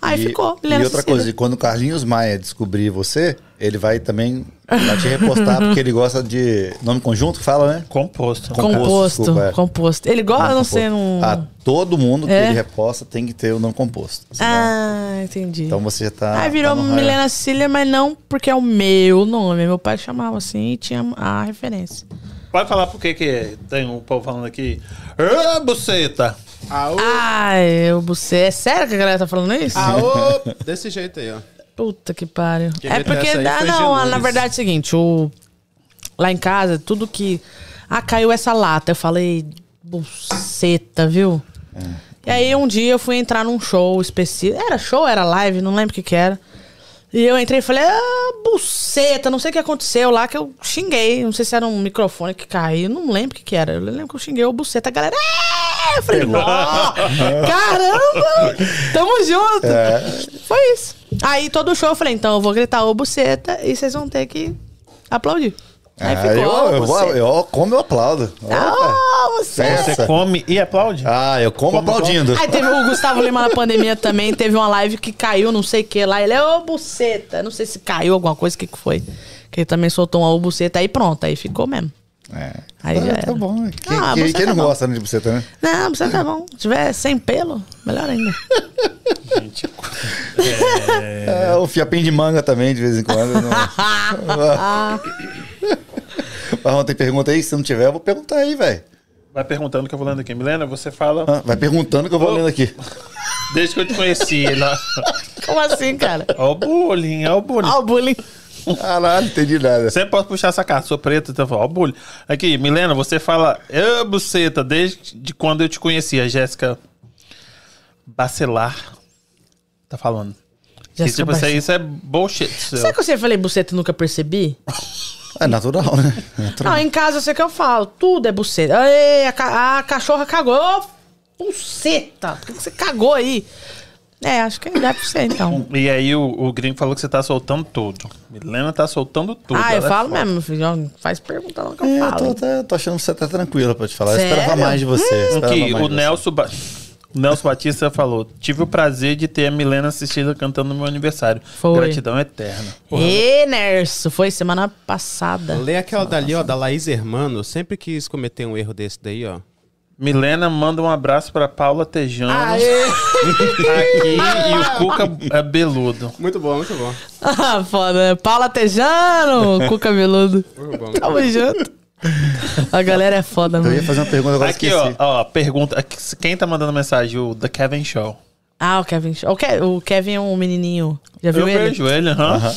Aí e, ficou, E outra Cecília. coisa, quando o Carlinhos Maia descobrir você, ele vai também vai te repostar, porque ele gosta de. Nome conjunto que fala, né? Composto. Com- Composto, Composto, composto. desculpa, é. Ele gosta, Nome não composto. sei, não... Ah, todo mundo que É? ele reposta tem que ter o nome composto. senão- Ah, entendi. Então você já tá. Aí virou tá. Milena Cecília, mas não porque é o meu nome. Meu pai chamava assim e tinha a referência. Pode falar por que que tem um povo falando aqui. Ah, buceta! Aô, Ai, o bucê. É sério que a galera tá falando isso? aô, desse jeito aí, ó. Puta que pariu. Quem é porque, ah, não, na verdade é o seguinte, o, lá em casa, tudo que. Ah, caiu essa lata. Eu falei, buceta, viu? E aí um dia eu fui entrar num show específico. Era show, era live, não lembro o que que era. E eu entrei e falei, ah, buceta, não sei o que aconteceu lá, que eu xinguei. Não sei se era um microfone que caiu, não lembro o que que era. Eu lembro que eu xinguei o buceta, a galera. "É!" Eu falei, "Nó, caramba! Tamo junto! Foi isso. Aí todo show eu falei, então eu vou gritar o buceta e vocês vão ter que aplaudir. Aí Ah, ficou. eu, eu, vou, eu, como eu aplaudo. Ó. Ah, buceta. Você Essa. come e aplaude? Ah, eu como, Como aplaudindo. Aí teve o Gustavo Lima na pandemia também, teve uma live que caiu, não sei o que lá. Ele é ô buceta. Não sei se caiu alguma coisa, o que, que foi. Que ele também soltou uma ô buceta, aí pronto, aí ficou mesmo. É. Aí Ah, já tá era. bom. Quem, Ah, quem- você quem tá não bom. gosta né, de buceta, né? Não, buceta tá bom. Se tiver sem pelo, melhor ainda. Gente, É, o fiapinho de manga também, de vez em quando. Não... Mas ontem pergunta aí, se não tiver, eu vou perguntar aí, velho. vai perguntando que eu vou lendo aqui. Milena, você fala. Ah, Vai perguntando que eu vou lendo aqui. Desde que eu te conheci lá. Como assim, cara? Ó o bullying, ó o bullying. Ó, o bullying. Caralho, não entendi nada. Você pode puxar essa carta, sou preta, então fala, ó o bullying. Aqui, Milena, você fala, eu, buceta, desde de quando eu te conheci, a Jéssica Bacelar tá falando. Jéssica tipo, isso, aí, Bacelar. isso é bullshit. seu. Sabe que eu sempre falei buceta e nunca percebi? É natural, né? É natural. Não, em casa eu sei que eu falo, tudo é buceta. Ei, a, ca- a cachorra cagou. Ô, buceta, por que você cagou aí? É, acho que deve ser, então. E aí o, o gringo falou que você tá soltando tudo. Milena tá soltando tudo. ah, eu é falo foda. mesmo, filho. Faz pergunta lá que eu É, eu tô, falo. tô- achando que você tá tranquila pra te falar. Eu Sério? esperava mais de você. Aqui, mais o. Nelson, Ba- Nelson Batista falou: Tive o prazer de ter a Milena assistida cantando no meu aniversário. Foi. Gratidão eterna. Ê, Nerso, foi semana passada. Lê aquela dali, ó, da Laís Hermano. Sempre quis cometer um erro desse daí, ó. Milena manda um abraço pra Paula Tejano Aê! aqui e o Cuca é beludo. Muito bom, muito bom. Ah, foda. Paula Tejano, cu cabeludo. Muito bom. Tamo junto. A galera é foda, Eu ia mano. fazer uma pergunta agora, Aqui, ó, esqueci. ó, pergunta. aqui, Quem tá mandando mensagem? O The Kevin Show. Ah, o Kevin. O, Ke- o Kevin é um menininho. Já viu Eu ele? vejo ele, aham.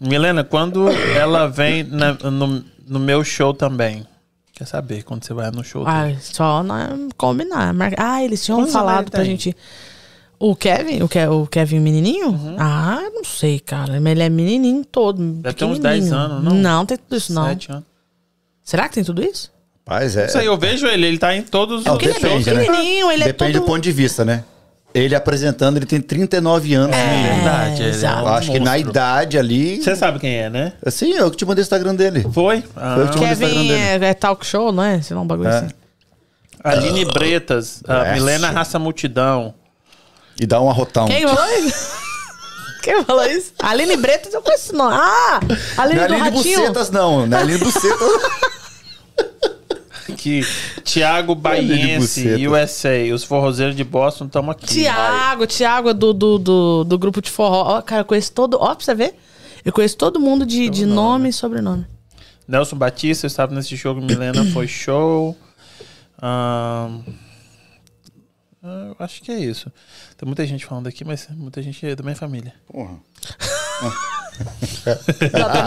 Milena, quando ela vem na- no, no meu show também? Quer saber quando você vai no show? Ah, dele? só não combinar. marca- Ah, eles tinham Quantos falado pra gente. O Kevin? O, Ke... o Kevin menininho? Uhum. Ah, não sei, cara. Mas ele é menininho todo. Deve ter uns pequenininho. 10 anos, não? Não, tem tudo isso, não. Sete anos. Será que tem tudo isso? Rapaz, é. Isso aí, eu vejo ele, ele tá em todos os Não, Porque ele é depende, né? pequenininho, ele é Depende todo... do ponto de vista, né? Ele apresentando, ele tem 39 anos. É, Verdade, ele é exato. um Eu acho que na monstro. idade ali. Você sabe quem é, né? Assim, eu que te mandei o Instagram dele. Foi? Ah, Foi o que te mandei o Instagram Kevin dele. é, é talk show, não é? Se não, um bagulho É. assim. Aline Bretas, a Essa. Milena Raça Multidão. E dá um arrotão. Quem falou isso? Quem falou isso? Aline Bretas, eu conheço esse nome. Ah! Aline Não é do Aline Ratinho. Bucetas, não. Não é Aline Bucetas. Que Thiago Baiense. USA. Os forrozeiros de Boston estão aqui. Tiago, Tiago é do, do, do, do grupo de forró. Ó, cara, eu conheço todo. Ó, pra você ver. Eu conheço todo mundo de, de nome e sobrenome. Nelson Batista, eu estava nesse show. Milena foi show. Ah, eu acho que é isso. Tem muita gente falando aqui, mas muita gente é da minha família. Porra. Tá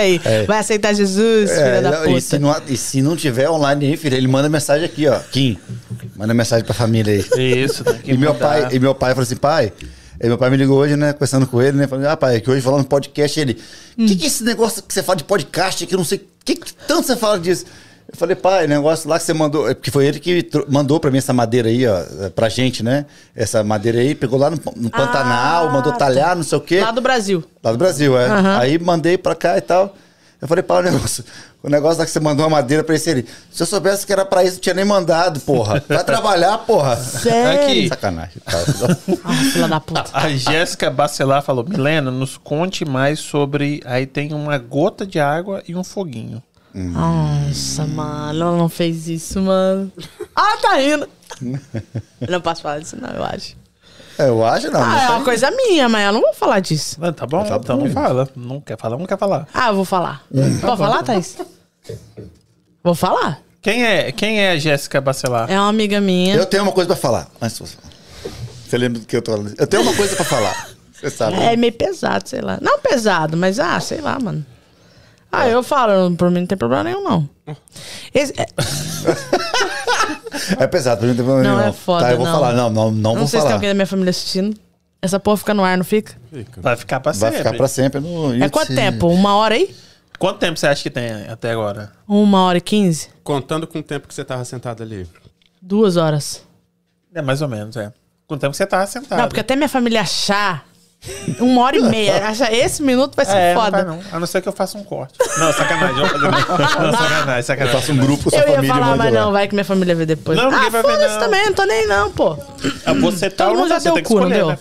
aí. Vai aceitar Jesus, filha É, da não, e, se puta. não, e se não tiver online aí, filho, ele manda mensagem aqui, ó. Kim, manda mensagem pra família aí. Isso, que E meu, mandar. pai, e meu pai falou assim, pai. E meu pai me ligou hoje, né? Conversando com ele, né? Falando, ah, pai, que hoje falando podcast, ele. O que, que é esse negócio que você fala de podcast que eu não sei. Que, que tanto você fala disso? Eu falei, pai, negócio lá que você mandou. é Porque foi ele que mandou pra mim essa madeira aí, ó, pra gente, né? Essa madeira aí, pegou lá no, no Pantanal, Ah, mandou tá. talhar, não sei o quê. Lá do Brasil. Lá do Brasil, é. Aham. Aí mandei pra cá e tal. Eu falei, pá, o negócio, o negócio lá que você mandou uma madeira pra esse ele. Se eu soubesse que era pra isso, eu tinha nem mandado, porra. Vai trabalhar, porra. Sério? Aqui. Sacanagem. Tá? Ah, filha da puta. A Jéssica Bacelar falou: Milena, nos conte mais sobre. Aí tem uma gota de água e um foguinho. Nossa, mano, ela não fez isso, mano. Ah, tá rindo. Eu não posso falar disso, não, eu acho. É, eu acho não. Ah, não é uma coisa minha, mas eu não vou falar disso. Ah, tá bom? Tá então bom. não fala. Não quer falar, não quer falar. Ah, eu vou falar. Pode falar, Thaís? Vou falar. Quem é, quem é a Jéssica Bacelar? É uma amiga minha. Eu tenho uma coisa pra falar. Falar. Você lembra do que eu tô falando? Eu tenho uma coisa pra falar. Você sabe. É meio pesado, sei lá. Não pesado, mas ah, sei lá, mano. Ah, eu falo, por mim não tem problema nenhum, não. Esse- é, É pesado, pra mim não tem problema Não, nenhum. é foda, Tá, eu vou não. falar. Não, não, não, não vou sei se tem falar. alguém da minha família assistindo. Essa porra fica no ar, não fica? Vai ficar pra Vai sempre. ficar pra sempre no É quanto tempo? Uma hora aí? Quanto tempo você acha que tem até agora? Uma hora e quinze? Contando com o tempo que você tava sentado ali. Duas horas. É mais ou menos, é. Quanto tempo você tá sentado? Não, porque até minha família achar uma hora e meia. Achar esse minuto vai ser é, não foda. vai não. A não ser que eu faça um corte. Não, sacanagem. Eu fazer não. Não, sacanagem, sacanagem. Faça um grupo sua Eu ia família falar, mas não, vai que minha família vê depois. Não, ninguém ah, vai ver, foda-se não. também, não tô nem não, pô. Ah, Você tá Todo ou não mundo já tá? Deu que cu, não deu? né?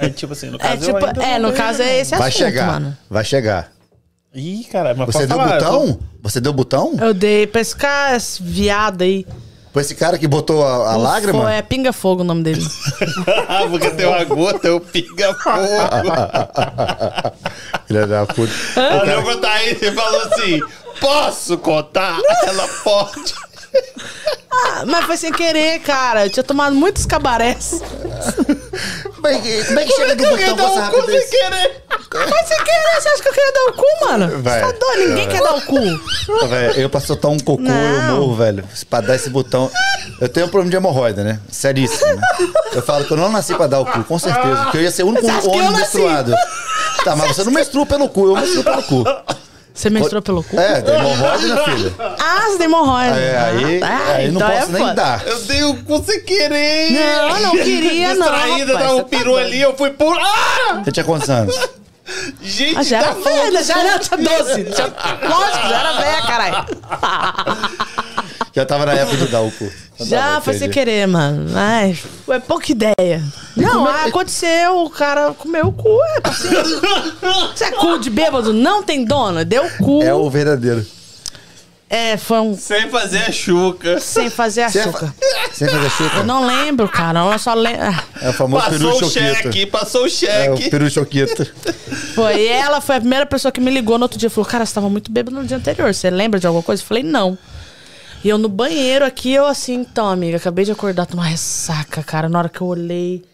É tipo assim, no caso É, eu tipo, é, não no dei, caso é esse Vai assunto, chegar. mano. Vai chegar. Ih, cara, mas Você deu falar, eu tô- botão? Você deu botão? Eu dei pra esse cara, esse viado aí. Foi esse cara que botou a, a lágrima? Foi, é Pinga Fogo o nome dele. Ah, porque tem uma gota, eu pinga fogo. Filha da puta. Olhou pra Thaís e falou assim: Posso contar? Ela pode. Ah, mas foi sem querer, cara. Eu tinha tomado muitos cabarés. Como é que, como é que chega dá com essa um cu sem querer. Foi sem querer. Você acha que eu queria dar o cu, mano? Você Vai. tá doido? Ninguém quer dar o cu. Velho, eu pra soltar um cocô, eu morro, velho. Pra dar esse botão. Eu tenho um problema de hemorroida, né? Seríssimo, né? Eu falo que eu não nasci pra dar o cu, com certeza. Porque eu ia ser o único Você homem menstruado. Tá, mas você não menstrua pelo cu, eu menstruo pelo cu. Você menstruou pelo cu? É, tem hemorroida, né, filha? Ah, você tem hemorroida. É, aí, Ah, aí não então é posso nem foda. dar. Eu dei o cu sem querer. Não, não queria, não, Distraída, rapaz, dá um tá peru ali, eu fui por. Ah! Você tinha quantos anos? Gente, Ah, já tá era velha, já era, tinha 12. Tinha, lógico, já era velha, caralho. Já tava na época de dar o cu. Já bom, foi sem querer, mano. Ai, foi pouca ideia. Não, ah, aconteceu, o cara comeu o cu. É, assim, Você é cu de bêbado? Não tem dono? Deu cu. É o verdadeiro. É, foi um. Sem fazer a chuca. Sem fazer Você açúcar. Sem fazer chuca? Eu não lembro, cara. Eu só lembro. É o famoso peru Passou o cheque, passou o É o cheque. peru choquito. Foi e ela, foi a primeira pessoa que me ligou no outro dia. Falou, cara, você tava muito bêbado no dia anterior. Você lembra de alguma coisa? Eu falei, não. E eu no banheiro aqui, eu assim, então, amiga, acabei de acordar, tô numa ressaca, cara. Na hora que eu olhei.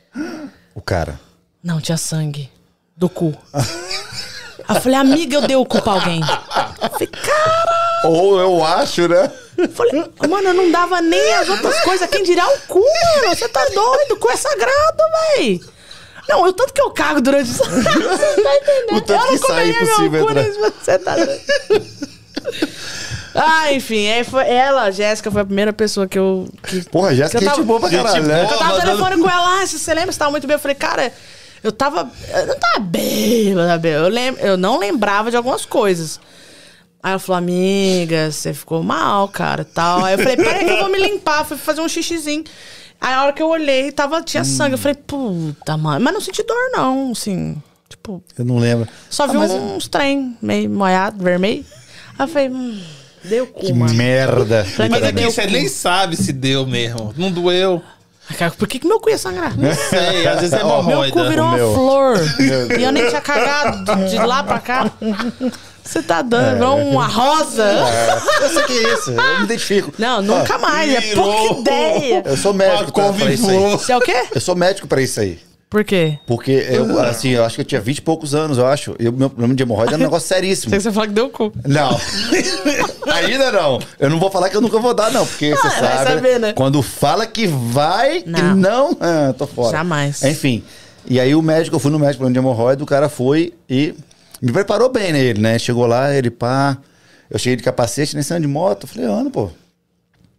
O cara. Não, tinha sangue. Do cu. Aí eu falei, amiga, eu dei o cu pra alguém. Eu falei, cara. Ou eu acho, né? Eu falei, mano, eu não dava nem as outras coisas. Quem dirá o cu, mano? Você tá doido? O cu é sagrado, véi. Não, o tanto que eu cago durante isso. Você tá entendendo? O tanto eu não que sai meu cu, se Você tá doido. Ah, enfim, aí foi ela, a Jéssica, foi a primeira pessoa que eu. Que, Porra, Jéssica que eu é gente tava- boa pra Gente caralho, né? eu tava telefone com ela, ah, se você lembra, você tava muito bem. Eu falei, cara, eu tava. Eu não tava bêbada, bêbada. eu, lem, eu não lembrava de algumas coisas. Aí ela falou, amiga, você ficou mal, cara, tal. Aí eu falei, peraí que eu vou me limpar, fui fazer um xixizinho. Aí a hora que eu olhei, tava, tinha sangue. Eu falei, puta, mano. Mas não senti dor, não, assim. Tipo, Eu não lembro. só vi Ah, mas- uns trem meio molhado, vermelho. Aí eu falei, hum, deu cu, Que mano. merda. Falei, Mas aqui deu você nem sabe se deu mesmo. Não doeu. Cara, Por que, que meu cu ia sangrar? Sei, às vezes é Ó, Meu cu hemorroida. virou uma meu. flor. E eu nem tinha cagado de- lá pra cá. Você tá dando, virou uma rosa. É, eu sei que é isso, eu me identifico. Não, nunca Ó, mais. É virou. pouca ideia. Eu sou médico pra, pra isso aí. Você é o quê? Eu sou médico pra isso aí. Por quê? Porque eu, assim, eu acho que eu tinha 20 e poucos anos, eu acho. E o meu problema de hemorroida é um negócio seríssimo. Você fala que deu cu. Não. Ainda não. Eu não vou falar que eu nunca vou dar, não. Porque você Ah, vai sabe. saber, né? Quando fala que vai, que Não. não, ah, tô fora. Jamais. Enfim. E aí o médico, eu fui no médico de hemorroida, o cara foi e me preparou bem nele, né? Chegou lá, ele pá. Eu cheguei de capacete, nem saindo de moto. Eu falei, Ana, pô.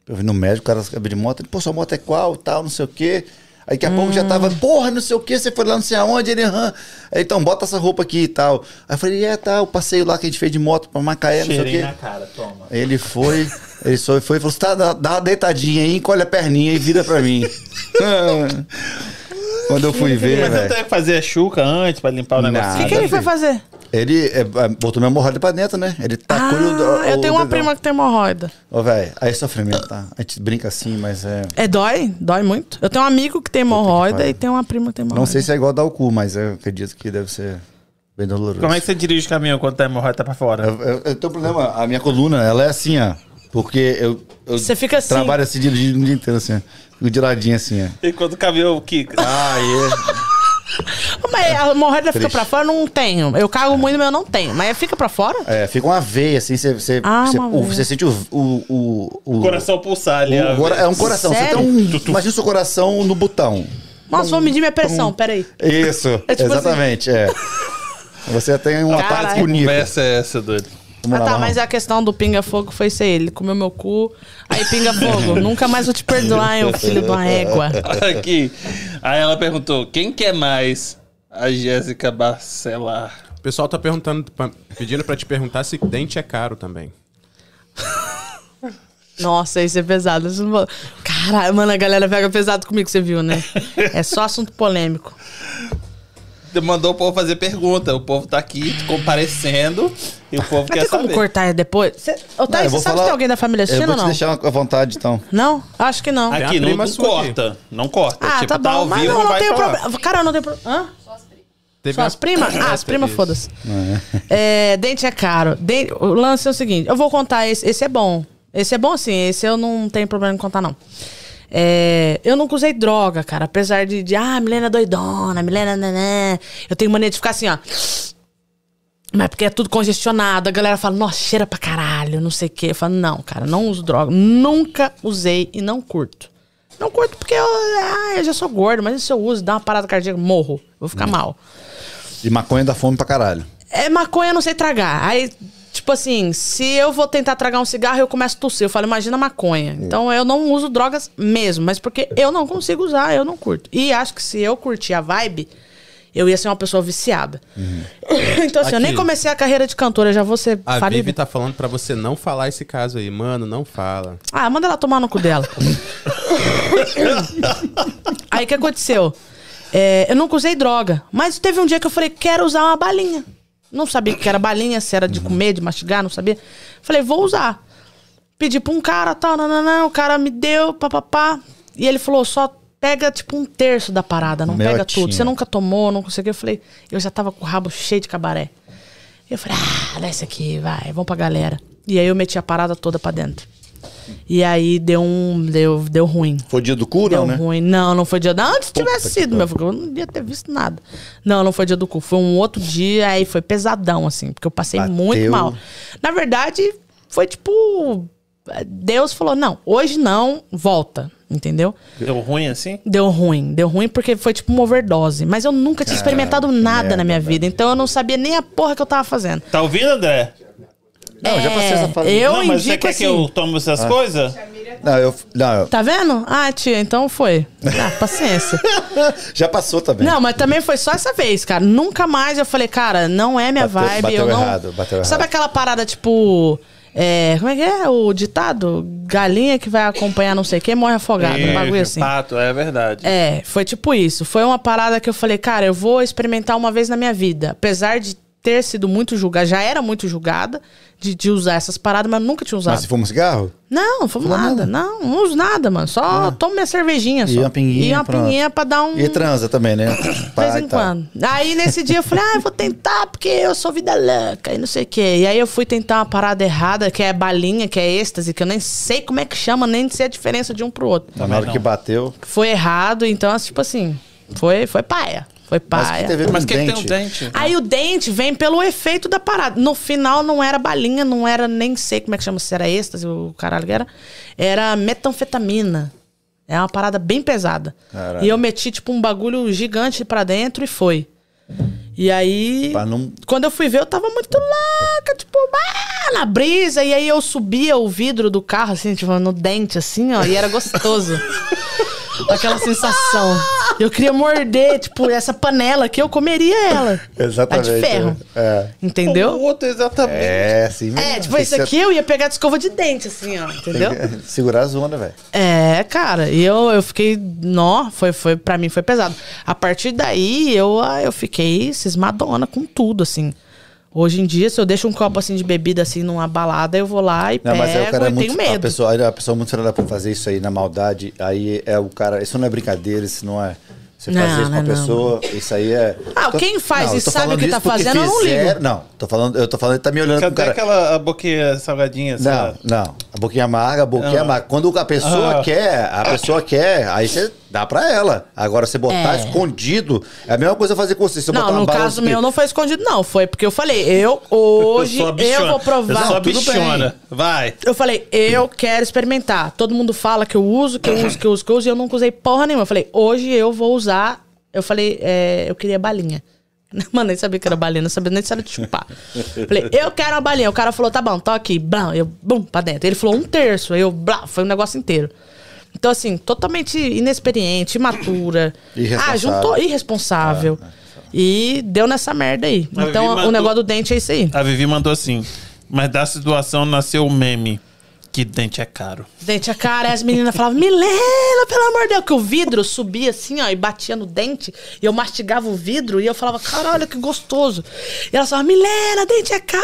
Eu vim no médico, o cara acabou de moto. Ele, pô, sua moto é qual, tal, não sei o quê. Aí daqui a pouco já tava, porra, não sei o quê, você foi lá não sei aonde, ele, aham. Aí, então, bota essa roupa aqui e tal. Aí eu falei, é, tá, o passeio lá que a gente fez de moto pra Macaé, não sei o quê. na cara, toma. Ele foi, ele só foi e falou: tá, dá, dá uma deitadinha aí, encolhe a perninha e vira pra mim. Quando eu fui ver, Mas velho. tem que fazer a chuca antes pra limpar o negócio. O que, que ele foi fazer? Ele é, é, botou minha hemorroida pra dentro, né? Ele tacou Ah, o, o, eu tenho uma dedão. prima que tem hemorroida. Ô, velho, aí é sofrimento, tá? A gente brinca assim, mas é. É, dói? Dói muito. Eu tenho um amigo que tem hemorroida e tem uma prima que tem hemorroida. Não sei se é igual dar o cu, mas eu acredito que deve ser bem doloroso. Como é que você dirige o caminhão quando tá hemorroida tá pra fora? Eu, eu, eu tenho um problema, a minha coluna, ela é assim, ó. Porque eu, eu Você fica assim. trabalho assim dirigindo o dia inteiro, assim, ó. Fico de ladinho assim, ó. E quando o caminhão quica? Ah, Mas a hemorroida fica pra fora? Não tenho. Eu cago muito, mas eu não tenho. Mas fica pra fora? é. Fica uma veia, assim, você, você, Ah, você, uma o- veia. você sente o. o, o, o O coração pulsar ali. o cora- é um coração. Você tem Sério? um. Imagina o seu coração no botão. Nossa, vou medir minha pressão, peraí. Isso, É tipo exatamente, é. Você tem um Caralho. ataque bonito. Conversa é essa, doido? Vamos ah lá, tá, vamos. mas a questão do pinga-fogo foi ser ele. Comeu meu cu, aí pinga-fogo. Nunca mais vou te perdoar, hein, ô filho de uma égua. Aqui. Aí ela perguntou: quem quer mais? A Jéssica Barcelar. O pessoal tá perguntando, pedindo pra te perguntar se dente é caro também. Nossa, isso é pesado. Caralho, mano, a galera pega pesado comigo, você viu, né? É só assunto polêmico. Mandou o povo fazer pergunta. O povo tá aqui comparecendo e o povo Mas quer tem como saber. cortar depois? Cê... Ô, Thaís, eu você vou sabe se falar- tem alguém da família Eu assistindo vou ou te não? deixar à vontade, então. Não? Acho que não. Aqui não, não corta. Não corta. Ah, tipo, tá bom. ao mas vivo, não, não falar. problema. Cara, não tem problema. Hã? Teve Só as primas? Ah, as É, primas, foda-se. É, dente é caro. Den- O lance é o seguinte: eu vou contar esse. Esse é bom. Esse é bom, sim. Esse eu não tenho problema em contar, não. É, eu nunca usei droga, cara. Apesar de, de ah, Milena é doidona, Milena, né, Eu tenho mania de ficar assim, ó. Mas porque é tudo congestionado. A galera fala, nossa, cheira pra caralho, não sei o quê. Eu falo, não, cara, não uso droga. Nunca usei e não curto. Não curto porque eu, ah, eu já sou gordo, mas se eu uso, dá uma parada cardíaca, morro. Vou ficar mal. E maconha dá fome pra caralho. É maconha, não sei tragar. Aí, tipo assim, se eu vou tentar tragar um cigarro, eu começo a tossir. Eu falo, imagina maconha. Então eu não uso drogas mesmo, mas porque eu não consigo usar, eu não curto. E acho que se eu curtir a vibe, eu ia ser uma pessoa viciada. então, assim, eu nem Aqui. comecei a carreira de cantora, já vou ser A falida. Vivi tá falando pra você não falar esse caso aí. Mano, não fala. Ah, manda ela tomar no cu dela. Aí o que aconteceu? É, eu nunca usei droga, mas teve um dia que eu falei, quero usar uma balinha. Não sabia o que era balinha, se era de comer, de mastigar, não sabia. Falei, vou usar. Pedi pra um cara, tal, nananã, o cara me deu, papapá. E ele falou, só pega tipo um terço da parada, não pega tudo. Você nunca tomou, não consegui. Eu falei, eu já tava com o rabo cheio de cabaré. Eu falei, ah, desce aqui, vai, vamos pra galera. E aí eu meti a parada toda pra dentro. E aí deu um. Deu, deu ruim. Foi dia do cu, Deu não, né? ruim. Não, não foi dia. Não, antes tivesse que sido, meu filho. Eu não devia ter visto nada. Não, não foi dia do cu. Foi um outro dia, aí foi pesadão, assim, porque eu passei Bateu. muito mal. Na verdade, foi tipo. Deus falou: não, hoje não, volta. Entendeu? Deu ruim assim? Deu ruim. Deu ruim porque foi tipo uma overdose. Mas eu nunca tinha experimentado nada merda, na minha vida. Então eu não sabia nem a porra que eu tava fazendo. Tá ouvindo, André? Não, já passei essa fase. É, Eu não, mas você indico quer assim. que eu tome essas coisas? Não, eu. Não, eu- Tá vendo? Ah, tia, então foi. Ah, paciência. já passou também. Não, mas também foi só essa vez, cara. Nunca mais eu falei, cara, não é minha Bateu- vibe. bateu eu não... errado, bateu Sabe errado. aquela parada tipo. é, como é que é o ditado? Galinha que vai acompanhar não sei quem morre afogado. Um bagulho assim. Pato, é verdade. É, foi tipo isso. Foi uma parada que eu falei, cara, eu vou experimentar uma vez na minha vida. Apesar de ter sido muito julgada, já era muito julgada de, de usar essas paradas, mas nunca tinha usado. Mas se fuma cigarro? Não, não fumo nada. nada? Não, não uso nada, mano. Só tomo minha cervejinha. E só. uma pinguinha, E uma pronto. pinguinha pra dar um. E transa também, né? De vez em quando. Aí nesse dia eu falei, ah, eu vou tentar porque eu sou vida louca e não sei o quê. E aí eu fui tentar uma parada errada, que é balinha, que é êxtase, que eu nem sei como é que chama, nem sei a diferença de um pro outro. Na hora que bateu. Foi errado, então, tipo assim, foi, foi paia. Foi Mas paia. Mas que, que tem um dente. Aí o dente vem pelo efeito da parada. No final não era balinha, não era nem sei como é que chama, se era êxtase, o caralho que era. Era metanfetamina. É uma parada bem pesada. Caralho. E eu meti, tipo, um bagulho gigante pra dentro e foi. E aí. Não- Quando eu fui ver, eu tava muito louca, tipo, ah, na brisa. E aí eu subia o vidro do carro, assim, tipo, no dente, assim, ó, e era gostoso. Aquela sensação. Eu queria morder, tipo, essa panela aqui, eu comeria ela. Exatamente. A de ferro. É. Entendeu? O outro, exatamente. É, assim mesmo. É, tipo, isso que aqui eu ia pegar de escova de dente, assim, ó, entendeu? Segurar as ondas, velho. É, cara, e eu, eu fiquei. Nó, foi, foi, pra mim foi pesado. A partir daí, eu, ah, eu fiquei cismadona com tudo, assim. Hoje em dia, se eu deixo um copo assim de bebida assim numa balada, eu vou lá e Não, mas aí o pego cara é e muito. tenho medo. A pessoa, a pessoa é muito filha pra fazer isso aí na maldade. Aí é o cara. Isso não é brincadeira, isso não é. Você Não, fazer isso com a não, não. pessoa, isso aí é. Ah, Tô- quem faz e tô sabe o que tá isso fazendo, eu não ligo. Não, tô falando, eu tô falando, ele tá me olhando com Cadê cara. aquela a boquinha salgadinha? Não, sabe? não. A boquinha amarga, a boquinha Ah. amarga. Quando a pessoa Ah. quer, a pessoa quer, aí você dá pra ela. Agora, você botar É. escondido, é a mesma coisa fazer com você. Se eu botar Não, uma no bala caso de- meu não foi escondido, não. Foi porque eu falei, eu hoje eu, bichona. vou provar. Eu sou a bichona. Vai. Eu falei, eu quero experimentar. Todo mundo fala que eu uso, que eu uso, que eu uso, que eu uso, e eu nunca usei porra nenhuma. Eu falei, hoje eu vou usar. Eu falei, é, eu queria balinha. Mano, nem sabia que era balinha, não sabia nem se era de chupar. falei, eu quero uma balinha. O cara falou, tá bom, tô aqui. Blá, eu, bum, pra dentro. Ele falou um terço. Eu, blá, foi um negócio inteiro. Então, assim, totalmente inexperiente, imatura. Irresponsável. Ah, juntou irresponsável. E deu nessa merda aí. Mas então, Vivi o mandou- negócio do dente é isso aí. A Vivi mandou assim. Mas da situação nasceu o meme. Que dente é caro. Dente a cara, aí as meninas falavam, Milena, pelo amor de Deus, que o vidro subia assim, ó, e batia no dente, e eu mastigava o vidro, e eu falava, caralho, que gostoso. E elas falavam, Milena, dente é caro.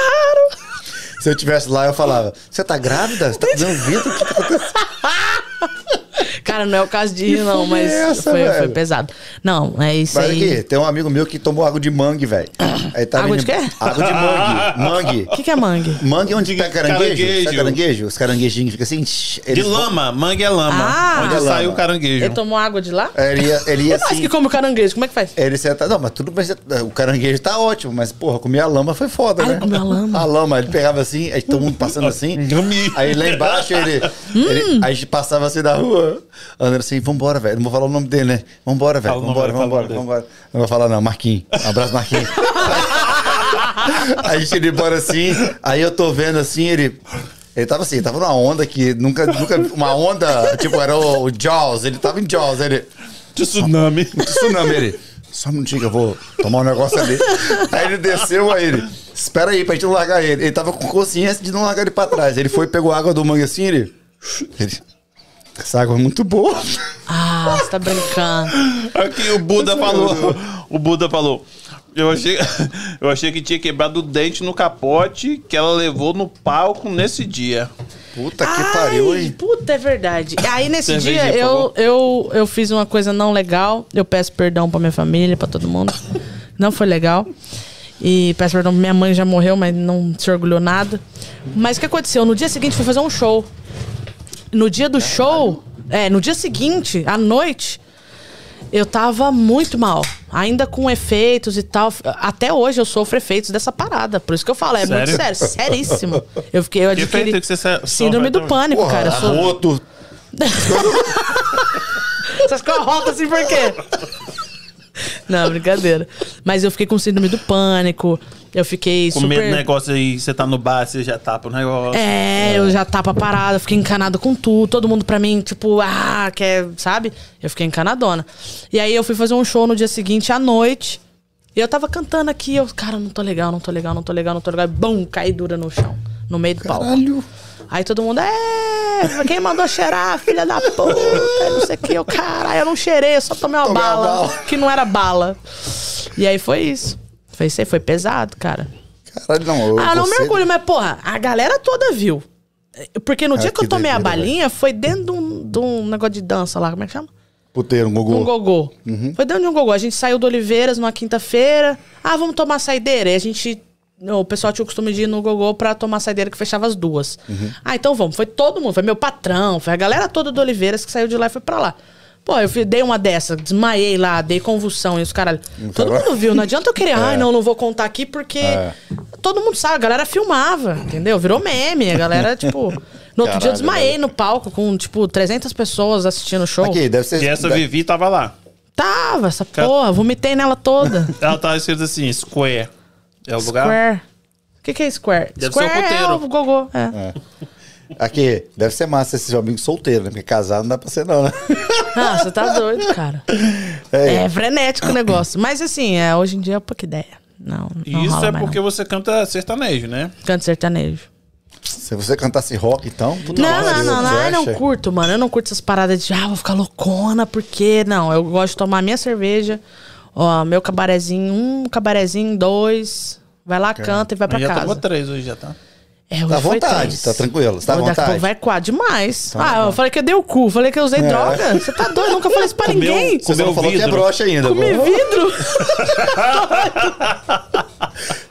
Se eu tivesse lá, eu falava: Você tá grávida? Você tá fazendo vidro? O que tá acontecendo? Cara, não é o caso de rir, não, mas é essa, foi, foi pesado. Não, é isso Mas aí. aqui, tem um amigo meu que tomou água de mangue, velho. Aí tá Água de quê? Água de mangue. Mangue. O que, que é mangue? Mangue é onde tá caranguejo. Caranguejo. Sabe caranguejo? Os caranguejinhos ficam assim. De eles vão- lama. Mangue é lama. Ah. onde É sai lama. o caranguejo. Ele tomou água de lá? Ele ia, ele ia faz assim. que come o caranguejo? Como é que faz? Ele senta. Não, mas tudo bem. O caranguejo tá ótimo, mas, porra, comer a lama foi foda, Ah, né? ele comeu a lama. A lama, ele pegava assim, aí todo mundo passando assim. Gami. Aí lá embaixo ele, Hum. ele- Aí a gente passava assim na rua, assim, vambora, velho. Não vou falar o nome dele, né? Vambora, velho. Vambora, vambora, vambora. Não vou falar, não, Marquinhos. Um abraço, Marquinhos. aí a gente indo embora assim, aí eu tô vendo assim, ele. Ele tava assim, tava numa onda que nunca, nunca. Uma onda, tipo, era o, o Jaws, ele tava em Jaws, ele. Tsunami. Tsunami, ele. Só um minutinho que eu vou tomar um negócio ali. Aí ele desceu, aí ele. Espera aí pra gente não largar ele. Ele tava com consciência de não largar ele pra trás. Ele foi, pegou a água do mangue assim, ele. ele essa água é muito boa. Ah, você tá brincando. Aqui o Buda falou. O Buda falou. Eu achei, eu achei que tinha quebrado o dente no capote que ela levou no palco nesse dia. Puta que pariu, Ai, hein? Puta, é verdade. Aí nesse Cervejinha, dia eu, eu, eu fiz uma coisa não legal. Eu peço perdão pra minha família, pra todo mundo. Não foi legal. E peço perdão pra minha mãe, já morreu, mas não se orgulhou nada. Mas o que aconteceu? No dia seguinte fui fazer um show. No dia do show, é, no dia seguinte, à noite, eu tava muito mal. Ainda com efeitos e tal. Até hoje eu sofro efeitos dessa parada. Por isso que eu falo, é muito Sério? sério, seríssimo. Eu fiquei, eu Que adquiri efeito que você síndrome sofre do pânico, cara. Eu sou... arroto. Essas coisas rotam assim por quê? Não, brincadeira. Mas eu fiquei com síndrome do pânico. Eu fiquei Com super. medo do negócio aí, você tá no bar, você já tapa o negócio. É, eu já tava parada, fiquei encanada com tudo. Todo mundo pra mim, tipo, ah, quer, sabe? Eu fiquei encanadona. E aí eu fui fazer um show no dia seguinte à noite. E eu tava cantando aqui, eu, cara, não tô legal, não tô legal, não tô legal, não tô legal. E bum, caí dura no chão, no meio do palco. Caralho. Aí todo mundo, é, quem mandou cheirar, filha da puta, não sei o que. Eu, caralho, eu não cheirei, eu só tomei uma Tomei uma bala, bala. que não era bala. E aí foi isso. Foi foi pesado, cara. Caralho, não. Eu, ah, não você- me orgulho, mas porra, a galera toda viu. Porque no Ah, dia que, que eu tomei a doideira, balinha, foi dentro de um, de um negócio de dança lá, como é que chama? Puteiro, um Um gogô. gogô. Uhum. Foi dentro de um gogô. A gente saiu do Oliveiras numa quinta-feira. Ah, vamos tomar saideira. E a gente. O pessoal tinha o costume de ir no gogô pra tomar saideira que fechava as duas. Uhum. Ah, então vamos. Foi todo mundo. Foi meu patrão, foi a galera toda do Oliveiras que saiu de lá e foi pra lá. Pô, eu dei uma dessa, desmaiei lá, dei convulsão e os caralho. Todo mundo viu, não adianta eu querer, ai, não, não vou contar aqui porque É. todo mundo sabe, a galera filmava, entendeu? Virou meme, a galera, tipo. No outro dia eu desmaiei velho. no palco com, tipo, 300 pessoas assistindo o show. Aqui, deve ser. E essa deve- Vivi tava lá. Tava, essa porra, vomitei nela toda. Ela tava escrito assim, Square. É o lugar? Square. O que, que é Square? Deve ser o Square é o gogô. É. Aqui, deve ser massa esse seu amigo solteiro, né? Porque casado não dá pra ser, não, né? Ah, você tá doido, cara. É. É frenético o negócio. Mas assim, é, hoje em dia é pouca ideia. Não, não Isso rola é mais, porque não. você canta sertanejo, né? Canto sertanejo. Se você cantasse rock, então. puta Não, que não, não, não, eu não curto, mano. Eu não curto essas paradas de, ah, vou ficar loucona, porque. Não, eu gosto de tomar minha cerveja, ó, meu cabarezinho, um cabarezinho, dois. Vai lá, canta e vai pra já casa. tomou três hoje, já tá. É, hoje Tá à vontade, três. tá tranquilo, você tá à Daqui a vontade. pouco vai quatro demais. Tá ah, bom. eu falei que eu dei o cu, falei que eu usei É. droga. Você tá doido? Nunca falei isso pra Comeu- ninguém. Você Comeu não falou que é vidro. broxa ainda. Comi pô. vidro.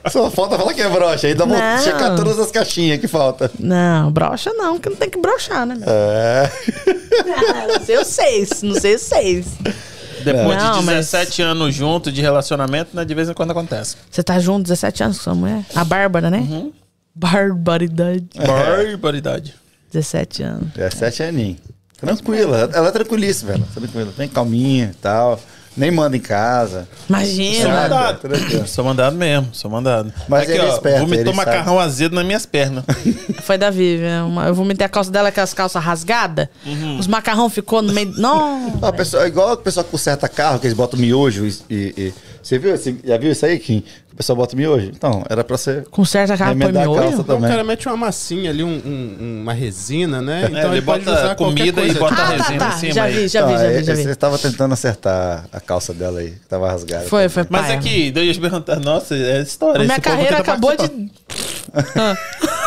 Só falta falar que é broxa. Ainda vou Não. checar todas as caixinhas que falta. Não, brocha não, porque não tem que brochar, né? meu? É. Ah, não sei os seis, não sei os seis. Depois Não, de mas- 17 anos junto de relacionamento, né? De vez em quando acontece. Você tá junto 17 anos com sua mulher? A Bárbara, né? Uhum. Barbaridade. É. Barbaridade. 17 anos. 17 aninhos. Tranquila. Ela é tranquilíssima, velho. Tranquila. Bem calminha e tal. Nem manda em casa. Sou Imagina. Sabe? mandado. Tranquilo. Sou mandado mesmo, sou mandado. Mas Aqui, ele é ó, esperto, vomitou ele macarrão azedo nas minhas pernas. Foi da Vivian. Uma- Eu vomitei a calça dela, aquelas calças rasgadas. Uhum. Os macarrão ficou no meio. Não. Ó, a pessoa, igual o pessoal que conserta carro, que eles botam miojo e. e- e- você viu? esse- já viu isso aí, Kim? O pessoal bota miojo? Então, era pra ser. Conserta a cara, põe Remendar a calça miojo. Então o cara mete uma massinha ali, um- um- uma resina, né? Então ele ele, pode bota usar comida e bota Ah, tá, resina tá. em cima Já aí. vi, já vi, Então, já vi, aí, já vi. Você tava tentando acertar a calça dela aí, que tava rasgada. Foi, foi Mas aqui, deixa eu perguntar. Nossa, é história. A minha carreira acabou participar. de. Ah.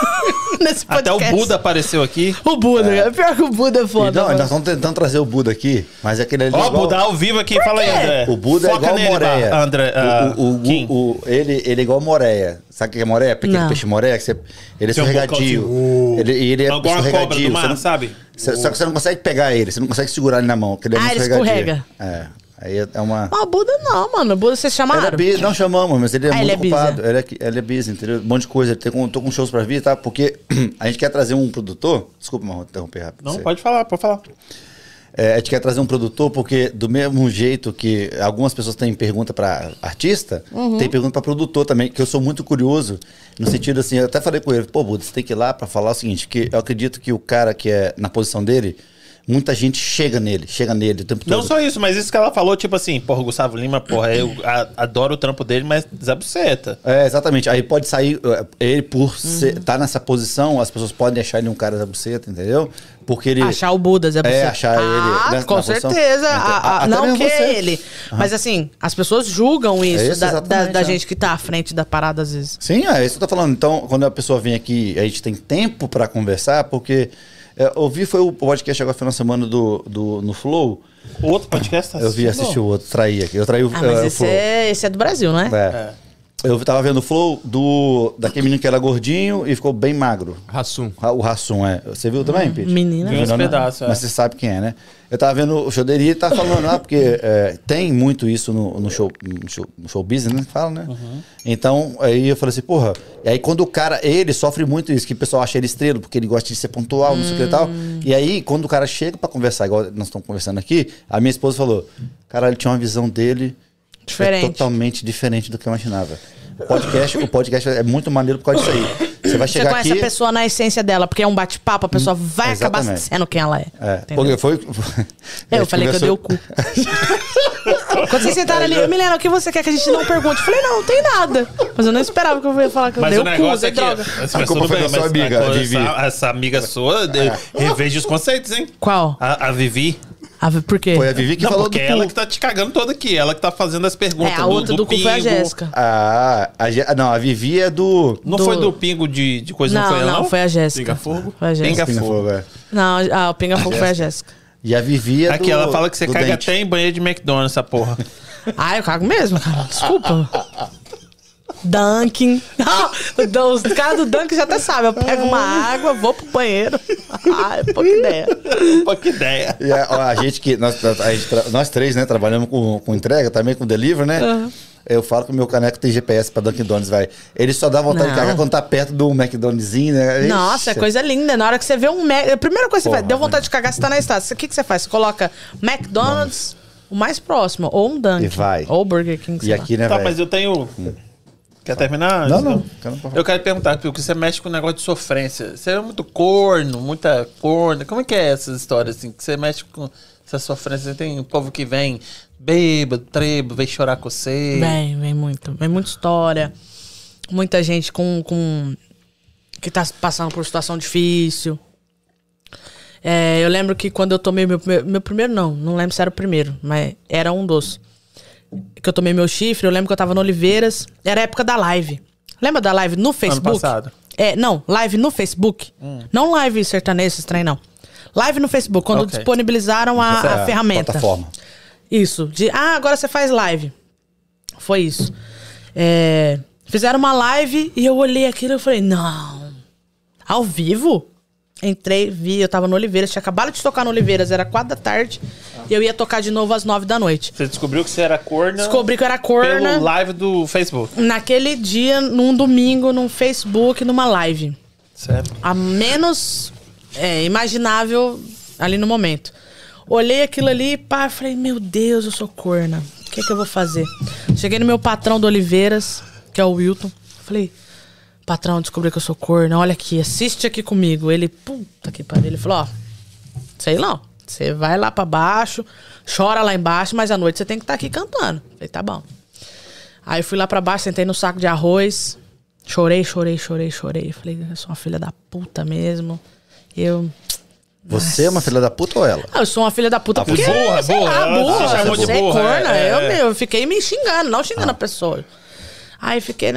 Nesse Até o podcast. Buda apareceu aqui. O Buda, é. pior que o Buda é foda. Não, nós estamos tentando trazer o Buda aqui, mas aquele ali. é Ó, igual- Buda ao vivo aqui. Fala aí, André. O Buda Foca é igual nele, Moreia. André. ah, o, o, o- Kim. o- ele, ele é igual Moreia. Sabe o que é Moreia? Pequeno Não. peixe Moreia? Que você, ele é Tem um escorregadio. assim, ele, ele é Igual a cobra escorregadio. do mar, você não- sabe? você- só que você não consegue pegar ele, você não consegue segurar ele na mão. Ele é Ah, ele escorregadio. escorrega. É. Aí é é uma. Ah, o Buda não, mano. O Buda vocês Ele é chamaram? busy, não chamamos, mas ele é Ah, muito ele é ocupado. Ele, é, ele é busy, entendeu? Um monte de coisa. Ele tem, com- tô com shows pra vir, tá? Porque a gente quer trazer um produtor. Desculpa, Marrom, interromper rápido. Não, você. pode falar, pode falar. É, a gente quer trazer um produtor porque, do mesmo jeito que algumas pessoas têm pergunta para artista, Uhum. tem pergunta para produtor também, que eu sou muito curioso, no sentido assim, eu até falei com ele, pô, Buda, você tem que ir lá para falar o seguinte, que eu acredito que o cara que é na posição dele, muita gente chega nele, chega nele o tempo todo. Não só isso, mas isso que ela falou, tipo assim, porra, o Gustavo Lima, porra, eu a- adoro o trampo dele, mas Zé Buceta. É, exatamente. Aí pode sair, é, ele por Uhum. estar nessa posição, as pessoas podem achar ele um cara da buceta, entendeu? Porque ele... Achar o Buda, Zé É, Buceta. achar ele Ah, nessa- com na certeza. Então, Ah, ah, até não que você. ele. Mas assim, as pessoas julgam isso, isso, da, da, da é. gente que tá à frente da parada às vezes. Sim, é isso que eu tô falando. Então, quando a pessoa vem aqui, a gente tem tempo para conversar, porque é, ouvi foi o podcast agora foi na semana do, do no Flow. O outro podcast tá Eu vi assistir o outro, traí aqui. Eu traí o, Ah, é, mas o esse Flow. é, esse é do Brasil, não é? É. Eu tava vendo o Flow do daquele menino que era gordinho e ficou bem magro. Rassum. Ra- O Rassum, é. Você viu também, Pete? menina. Vi uns não. pedaços, é. Mas você sabe quem é, né? Eu tava vendo o show dele e tava falando, ah, porque é, tem muito isso no, no show, no show, no show business, né? Fala, né? Então, aí eu falei assim, porra. E aí quando o cara, ele sofre muito isso, que o pessoal acha ele estrela, porque ele gosta de ser pontual, não sei o que e tal. E aí, quando o cara chega pra conversar, igual nós estamos conversando aqui, a minha esposa falou, cara, ele tinha uma visão dele Diferente. é totalmente diferente do que eu imaginava. O podcast, o podcast é muito maneiro por causa disso aí. Você vai Você chegar conhece aqui. a pessoa na essência dela, porque é um bate-papo, a pessoa vai acabar exatamente. sendo quem ela é. É, porque foi. Eu falei que eu dei o cu. Quando vocês sentaram ali, eu me lembro, o que você quer que a gente não pergunte? Eu falei, não, não tem nada. Mas eu não esperava que eu ia falar que eu Mas dei o o cu, é que droga. Mas, A culpa foi da sua amiga, a Vivi. essa, essa amiga sua, de- reveja os conceitos, hein? Qual? A, a Vivi. Ah, por quê? Foi a Vivi que não, falou porque do ela cu. que tá te cagando todo aqui. Ela que tá fazendo as perguntas. É, a outra do, cu foi a pingo. Jéssica. Ah, a, Ge- não, a Vivi é do... Não Do- foi do pingo de, de coisa, não, Não, foi ela, não, não? foi a Jéssica. Pinga fogo? Foi a Jéssica. Pinga fogo. É. Não, ah, o Pinga Fogo foi a Jéssica. E a Vivi é Aqui, do... ela fala que você do caga dente. até em banheiro de McDonald's, essa porra. Ah, eu cago mesmo, cara. Desculpa. Dunkin. Não, os caras do Dunkin já até sabem. Eu pego uma água, vou pro banheiro. Ah, é pouca ideia. Pô, que ideia. E a, a gente que. Nós, a gente nós três, né? Trabalhamos com, com entrega, também com delivery, né? Eu falo que o meu caneco tem GPS pra Dunkin' Donuts, vai. Ele só dá vontade Não. de cagar quando tá perto do McDonald'szinho, né? Nossa, é Ixi. coisa linda. Na hora que você vê um Mac. A primeira coisa que você faz, deu vontade de cagar, você tá na estrada. O que, que você faz? Você coloca McDonald's, o mais próximo, ou um Dunkin'. E vai. Ou Burger King. E sei lá. aqui, né, Tá, velho? mas eu tenho. Quer terminar? Não, não. Eu quero perguntar, porque você mexe com o negócio de sofrência. Você é muito corno, muita corna. Como é que é essas histórias, assim? Que você mexe com essa sofrência. Tem um povo que vem bêbado, trebo, vem chorar com você. Vem, vem muito. Vem muita história. Muita gente com, com. que tá passando por situação difícil. É, eu lembro que quando eu tomei meu, meu, meu primeiro, não, não lembro se era o primeiro, mas era um dos. Que eu tomei meu chifre, eu lembro que eu tava no Oliveiras. Era a época da live. Lembra da live no Facebook? passado. É, não, live no Facebook. Não live sertanejo, esse trem, não. Live no Facebook, quando Ok. disponibilizaram a, é a ferramenta. Plataforma. Isso. De, ah, agora você faz live. Foi isso. É, fizeram uma live e eu olhei aquilo e falei, não. Ao vivo? Entrei, vi, eu tava no Oliveiras, tinha acabado de tocar no Oliveiras, era quatro da tarde. E eu ia tocar de novo às nove da noite. Você descobriu que você era corna Descobri que eu era corna pelo live do Facebook. naquele dia, num domingo, num Facebook, numa live. Sério? A menos é, imaginável ali no momento. Olhei aquilo ali, pá, falei, meu Deus, eu sou corna. O que é que eu vou fazer? Cheguei no meu patrão do Oliveiras, que é o Wilton. Falei, patrão, descobri que eu sou corna. Olha aqui, assiste aqui comigo. Ele, puta que pariu. Ele falou, ó, sei não. Você vai lá pra baixo, chora lá embaixo, mas à noite você tem que estar aqui cantando. Falei, tá bom. Aí fui lá pra baixo, sentei no saco de arroz. Chorei, chorei, chorei, chorei. Falei, eu sou uma filha da puta mesmo. Eu. Você é uma filha da puta ou ela? Ah, eu sou uma filha da puta porque. burra, sei burra, lá, burra. chamou de burra, corna. é, eu, é. meu, eu fiquei me xingando, não xingando a pessoa. Aí fiquei.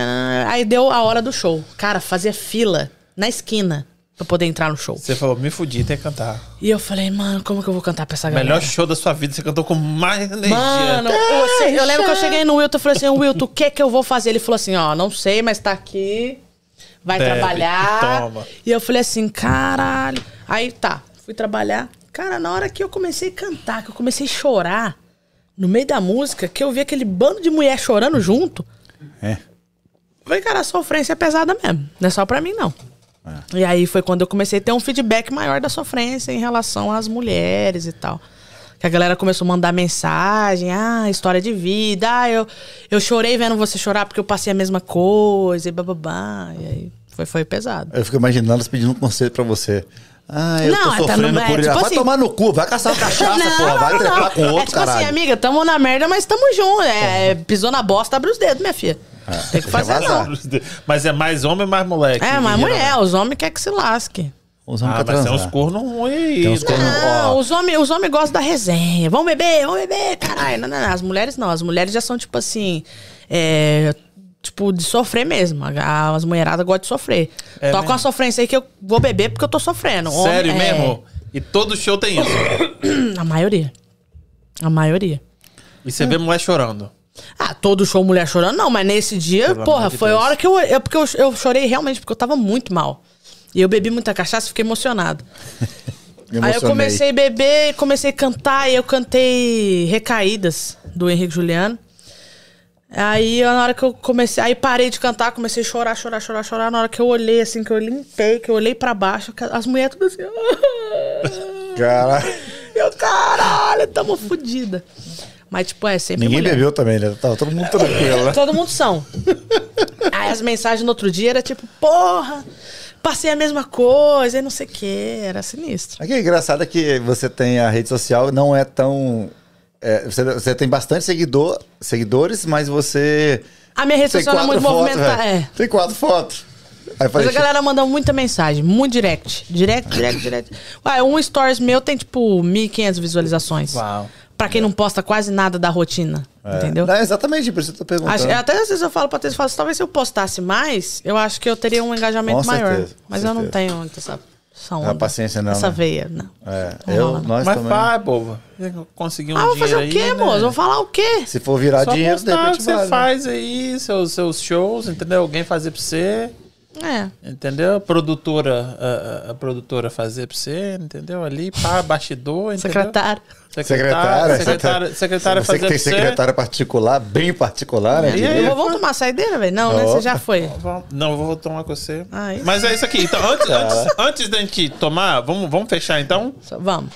Aí deu a hora do show. Cara, fazia fila na esquina pra poder entrar no show. Você falou, me fudi, tem que cantar. E eu falei, mano, como que eu vou cantar pra essa galera? Melhor show da sua vida, você cantou com mais energia. Mano, você- eu lembro que eu cheguei no Wilton e falei assim, Wilton, o que que eu vou fazer? Ele falou assim, ó, não sei, mas tá aqui, vai Bebe, trabalhar. toma. E eu falei assim, caralho. Aí tá, fui trabalhar. Cara, na hora que eu comecei a cantar, que eu comecei a chorar, no meio da música, que eu vi aquele bando de mulher chorando junto, É. falei, cara, a sofrência é pesada mesmo. Não é só pra mim, não. E aí foi quando eu comecei a ter um feedback maior da sofrência em relação às mulheres e tal. Que a galera começou a mandar mensagem, ah, história de vida, ah, eu, eu chorei vendo você chorar porque eu passei a mesma coisa, e bababá. E aí foi, foi pesado. Eu fico imaginando elas pedindo um conselho pra você. Ah, eu Não, tô é, tá sofrendo no- é, por isso. tipo vai assim- tomar no cu, vai caçar cachaça, porra. Vai trepar com é outro, tipo assim, caralho. amiga, tamo na merda, mas tamo junto. É, pisou na bosta, abre os dedos, minha filha. Tem que fazer não. Mas é mais homem ou mais moleque? É, geralmente? mulher, os homens querem que se lasque. Os homens Ah, mas tem uns cornos ruins aí. Tem uns cornos- Não, ó. os homens os homens gostam da resenha. Vamos beber, vamos beber, caralho. Não, não, não. As mulheres não. As mulheres já são, tipo assim. É, tipo, de sofrer mesmo. As mulheradas gostam de sofrer. É Toca mesmo? uma sofrência aí que eu vou beber porque eu tô sofrendo. Homem- Sério é, mesmo? E todo show tem isso. A maioria. A maioria. E você vê mulher chorando. Ah, todo show mulher chorando, não, mas nesse dia, Pelo porra, de foi a hora que eu. eu porque eu, eu chorei realmente, porque eu tava muito mal. E eu bebi muita cachaça e fiquei emocionado. Aí eu comecei a beber, comecei a cantar e eu cantei Recaídas do Henrique Juliano. Aí na hora que eu comecei, aí parei de cantar, comecei a chorar, chorar, chorar, chorar. Na hora que eu olhei assim, que eu limpei, que eu olhei pra baixo, as mulheres tudo assim. Caralho. Eu, caralho, tamo fodida. Mas, tipo, é sempre Ninguém mulher. bebeu também, né? Tava todo mundo tranquilo, né? Todo mundo são. Aí as mensagens no outro dia era tipo, porra, passei a mesma coisa e não sei o que. Era sinistro. Aqui, o engraçado é que você tem a rede social, não é tão. é, você, você tem bastante seguidor, seguidores, mas você. A minha rede social é muito movimentada. velho. É. Tem quatro fotos. Aí eu Mas falei, a galera manda muita mensagem, muito direct. Direct, direct, direct. Ué, um stories meu tem tipo 1.500 visualizações. Uau. Pra quem não posta quase nada da rotina. É. Entendeu? Não, exatamente, por isso que eu tô perguntando. Acho- até às vezes eu falo pra Tess, eu falo, assim, talvez se eu postasse mais, eu acho que eu teria um engajamento Com maior. certeza, Mas eu não certeza. tenho essa, essa A onda. paciência não, Essa né? veia, não. É, Não eu, rola, não. nós Mas também. vai, boba. Conseguir um Ah, vou fazer o quê, aí, né? moço? Vou falar o quê? Se for virar Só dinheiro, de postar repente você vale. faz aí, seus, seus shows, entendeu? Alguém fazer pra você, É. entendeu? A produtora, a, a- produtora fazer pra você, entendeu? Ali, pá, bastidor, entendeu? Secretário. Secretária. Secretária, secretária Você fazer que tem você. secretária particular, bem particular, né? E aí? Eu vou, vamos tomar saideira, velho? Não, né? Você já foi. Não, eu vou tomar com você. Ah. Mas é isso aqui. Então, antes, antes, antes da gente tomar, vamos, vamos fechar então? Vamos.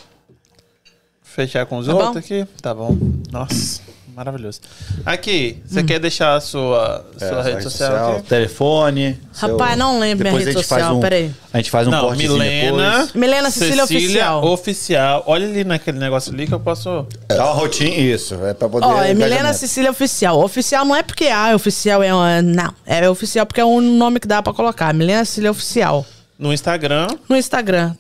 Fechar com os Tá outros bom. aqui? Tá bom. Nossa, maravilhoso. Aqui, você quer deixar a sua, É, sua rede social, aqui? telefone. Rapaz, não lembro minha Depois rede a gente faz social, um, peraí. A gente faz um Não, cortezinho Milena. depois. Milena Cecília Oficial. Oficial. Olha ali naquele negócio ali que eu posso. Dá uma rotina, isso. É pra poder. Ó, é Milena engajamento. Cecília Oficial. Oficial não é porque, ah, oficial é. Não, é oficial porque é um nome que dá pra colocar. Milena Cecília Oficial. No Instagram. No Instagram.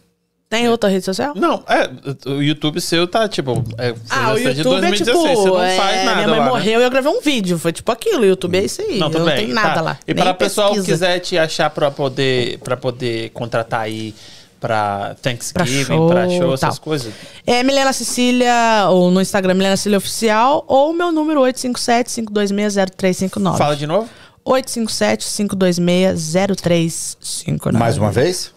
Tem outra rede social? Não, é. O YouTube seu tá tipo. É, você Ah, o está de YouTube é 2016, tipo. você não é, faz nada. minha mãe lá, né? morreu e eu gravei um vídeo. Foi tipo aquilo. O YouTube é isso aí. Não, não bem. tenho nada tá. lá. E para o pessoal que quiser te achar pra poder, pra poder contratar aí pra Thanksgiving, show, pra show, essas coisas. É Milena Cecília, ou no Instagram Milena Cecília Oficial, ou o meu número 857-526-0359. Fala de novo. 857-526-0359. Mais uma vez?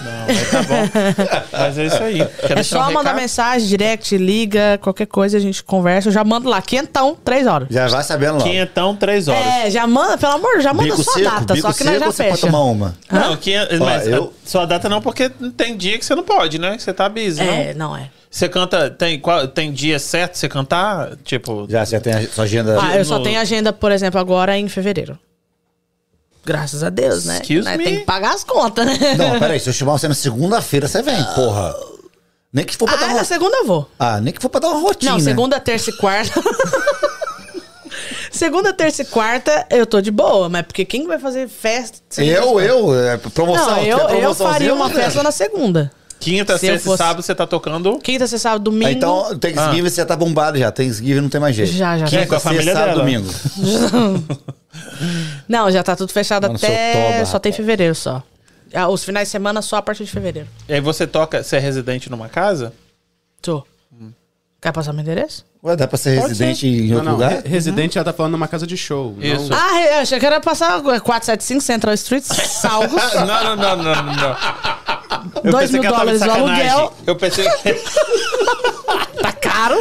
Não, mas tá bom. Mas é isso aí. Quer É só um mandar mensagem, direct, liga, qualquer coisa a gente conversa. Eu já mando lá, quentão, três horas. Já vai sabendo lá. Quinhentão, três horas. É, já manda, pelo amor, já manda bico sua seco, data, só que nós já você pode fecha. tomar uma? Não, que, mas eu- a sua data não, porque tem dia que você não pode, né? Que você tá busy, É, não? não é. Você canta, tem, qual, tem dia certo você cantar? Tipo, Já, você já tem a sua agenda. Ah, eu só no- tenho agenda, por exemplo, agora em fevereiro. Graças a Deus, né? Excuse Nós me? Tem que pagar as contas, né? Não, peraí, se eu chamar você na segunda-feira, você vem, porra. Nem que for pra Ah, dar na uma. segunda eu vou. Ah, nem que for pra dar uma rotina. Não, segunda, terça e quarta. segunda, terça e quarta eu tô de boa, mas porque quem vai fazer festa? Eu, eu, é, promoção. Não, eu, eu promoçãozinha, faria uma né? festa na segunda. Quinta, Se eu sexta e fosse- sábado você tá tocando. Quinta, sexta, sábado, domingo. Ah, Então, Thanksgiving você já tá bombado já. Thanksgiving não tem mais jeito. Já, já, já. Quinta, É, com a família sexta, dela. domingo. Não, já tá tudo fechado Mano, até. sou toba, só tem rapaz. fevereiro só. Ah, Os finais de semana só a partir de fevereiro. E aí você toca, você é residente numa casa? Tô. Quer passar meu endereço? Ué, dá pra ser Pode residente em Não, outro não, lugar? re- residente já tá falando numa casa de show. não- Isso. Ah, eu achei que era passar 475 Central Street, Salgos. não, não, não, não, não, não. Eu Dois pensei mil de dólares o aluguel. Eu pensei que tá caro.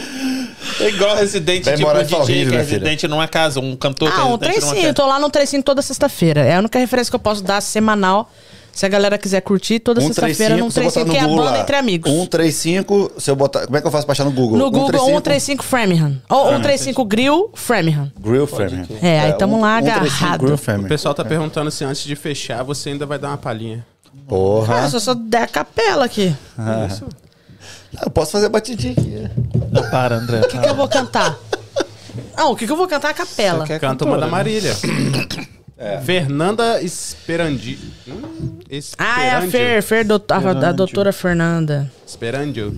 é igual residente Vai tipo morar em DJ, Fall que é filha. residente numa casa, um cantor é Ah, um trecinho. casa. Tô lá no trecinho toda sexta-feira. É a única referência que eu posso dar semanal. Se a galera quiser curtir, toda sexta-feira num se eu botar trecinho no que é a banda lá. entre amigos. 135, se eu botar... Como é que eu faço pra achar no Google? No Google, 135 135 Framingham. Ou 135 Grill Framingham. Grill Framingham. É, aí tamo lá 135 agarrado. Grill O pessoal tá perguntando se antes de fechar você ainda vai dar uma palhinha. Porra. Ah, só só der a capela aqui. Isso. Ah, Eu posso fazer batidinha aqui. Não, para, André. O que, que eu vou cantar? Não, o que, que eu vou cantar é a capela. Você quer Canta cantora, uma da né? Marília. Fernanda Esperandi. Hum, Ah, é a Esperandio. Fer, Fer do, a, a doutora Fernanda. Esperandio.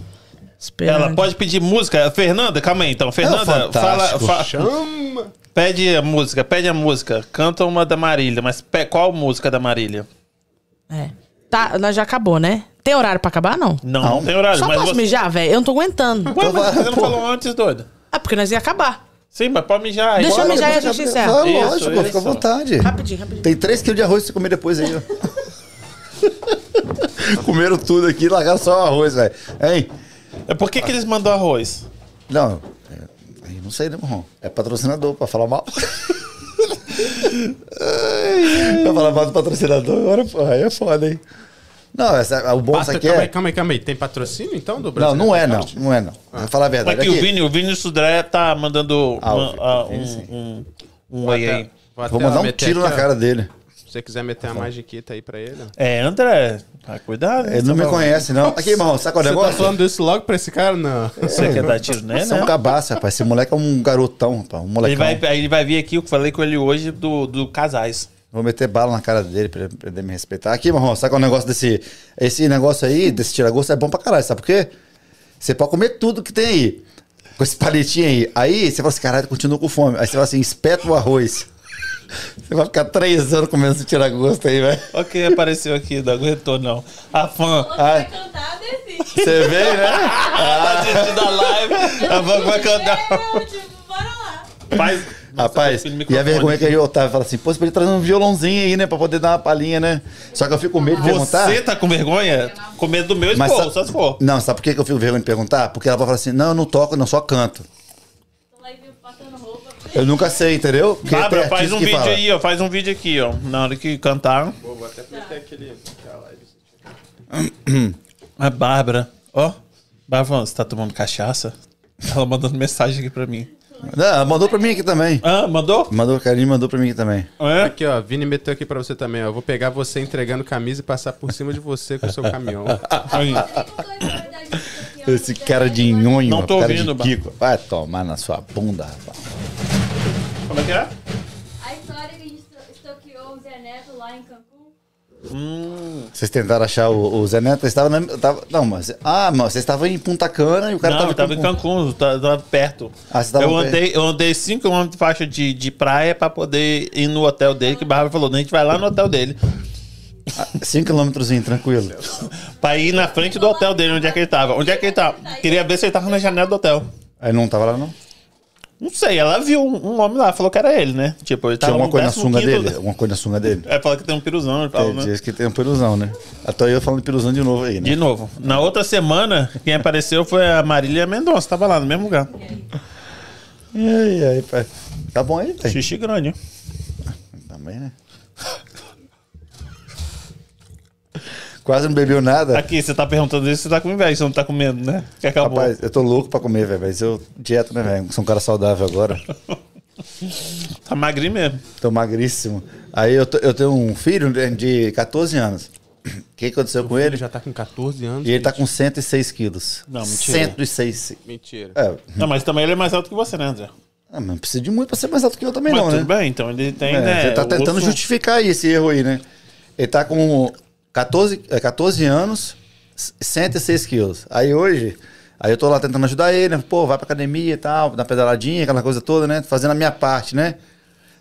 Esperando. Ela pode pedir música. Fernanda, calma aí então. Fernanda, fala, fantástico. fa- Chama. pede a música, pede a música. Canta uma da Marília, mas pe- qual música da Marília? É. Tá, nós já acabou, né? Tem horário pra acabar, não? Não, Não. tem horário, Só mas posso você... mijar, velho? Eu não tô aguentando. Ué, mas você não falou antes, doido? Ah, porque nós ia acabar. Sim, mas pode mijar aí. Deixa eu mijar e a gente encerra. Isso, lógico, isso. fica à vontade. Rapidinho, rapidinho. Tem 3 quilos de arroz pra você comer depois aí, ó. Comeram tudo aqui, largaram só o arroz, velho. Hein? É por que, que eles mandam arroz? Não, é, aí não sei, né, morrão? É patrocinador, pra falar mal. Pra falar mal do patrocinador, agora, porra, aí é foda, hein? Não, essa, o bom disso aqui calma aí, é... calma aí, calma aí. Tem patrocínio então do Não, Brasil? não é não, não é não. Vou falar a verdade. Aqui, o Aqui, Vini, o Vini Sudré tá mandando Ah, uma- o ah, um, um, um oi aí. Vou, Vou mandar um tiro aqui, na ó. cara dele. Se você quiser meter a magiquita aí pra ele. ó. É, André, tá, cuidado. Ele não me conhece, não. Aqui, irmão, sabe qual é o Você tá negócio? falando isso logo pra esse cara? Não. Você quer dar tiro nele, Você é né? um cabaço, rapaz. Esse moleque é um garotão, rapaz. Um Ele molecão. vai, aí ele vai vir aqui, eu falei com ele hoje, do, do casais. Vou meter bala na cara dele pra ele aprender a me respeitar. Aqui, marrom, sabe qual é o negócio desse. Esse negócio aí, desse tira-gosto, é bom pra caralho. Sabe por quê? Você pode comer tudo que tem aí. Com esse palitinho aí. Aí você fala assim, caralho, continua com fome. Aí você fala assim, espeta o arroz. Você vai ficar três anos comendo esse tira-gosto aí, velho. Olha quem apareceu aqui, não aguentou não. A fã. Quando Ai. vai cantar, desiste. Você vê, né? Assistindo a live. A fã vai cantar. Tipo, bora lá. Faz. Rapaz, e a vergonha que aí o Otávio fala assim, pô, você podia trazer um violãozinho aí, né? Pra poder dar uma palhinha, né? Só que eu fico com medo de perguntar. Você tá com vergonha? Com medo do meu Mas expor, só se for. Não, sabe por que eu fico com vergonha de perguntar? Porque ela vai falar assim, não, eu não toco, não, só canto. Eu nunca sei, entendeu? Porque Bárbara, faz um vídeo fala, aí, ó. Faz um vídeo aqui, ó. Na hora que cantar. Vou até meter aquele. A Bárbara, ó. Bárbara, você tá tomando cachaça? Ela mandando mensagem aqui pra mim. Não, mandou pra mim aqui também. Ah, mandou? Mandou, Karine mandou pra mim aqui também. É? Aqui, ó, Vini meteu aqui pra você também, ó. Eu vou pegar você entregando camisa e passar por cima de você com o seu caminhão. Aí. Esse cara de nhonho, Não tô cara ouvindo, de Kiko. Vai tomar na sua bunda, rapaz. Como é que é? A história que a gente esto- estoqueou o Zé Neto lá em Cancún. Vocês tentaram achar o, o Zé Neto? Estava na, tava, não, mas. Ah, mas vocês estavam em Punta Cana e o cara Não, tava, eu tava em Cancún, tava, tava perto. Ah, você tava eu, perto. andei, eu andei 5 km de faixa de, de praia pra poder ir no hotel dele, que o Bárbara falou, "Não, a gente vai lá no hotel dele. 5 quilômetrozinho, tranquilo. Pra ir na frente do hotel dele, onde é que ele tava. Onde é que ele tava? Queria ver se ele tava na janela do hotel. Aí não tava lá, não? Não sei, ela viu um, um homem lá, falou que era ele, né? Tipo, ele Tinha alguma coisa na 15º sunga dele? Alguma coisa na sunga dele? É, fala que tem um piruzão, ele fala, né? dias que tem um peruzão, né? Até eu falando de peruzão de novo aí, né? De novo. Na outra semana, quem apareceu foi a Marília Mendonça, tava lá no mesmo lugar. E aí, aí, pai? Tá bom aí, pai? Xixi grande. Também, né? Quase não bebeu nada. Aqui, você tá perguntando isso, você tá com inveja, você não tá comendo, né? Que acabou. Rapaz, eu tô louco pra comer, velho. Mas eu dieta, né, velho? Sou um cara saudável agora. Tá magrinho mesmo. Tô magríssimo. Aí eu, tô- eu tenho um filho de- de 14 anos. O que aconteceu com Ele ele? já tá com 14 anos. E ele tá com 106 quilos. Não, mentira. 106. Mentira. É, Não, mas também ele é mais alto que você, né, André? ah, mas não precisa de muito pra ser mais alto que eu também, Mas não, tudo né? bem, então ele tem, É, né? você tá o tentando osso- justificar aí esse erro aí, né? Ele tá com 14, é, 14 anos, 106 quilos. Aí hoje, aí eu tô lá tentando ajudar ele, né? Pô, vai pra academia e tal, dar pedaladinha, aquela coisa toda, né? Fazendo a minha parte, né?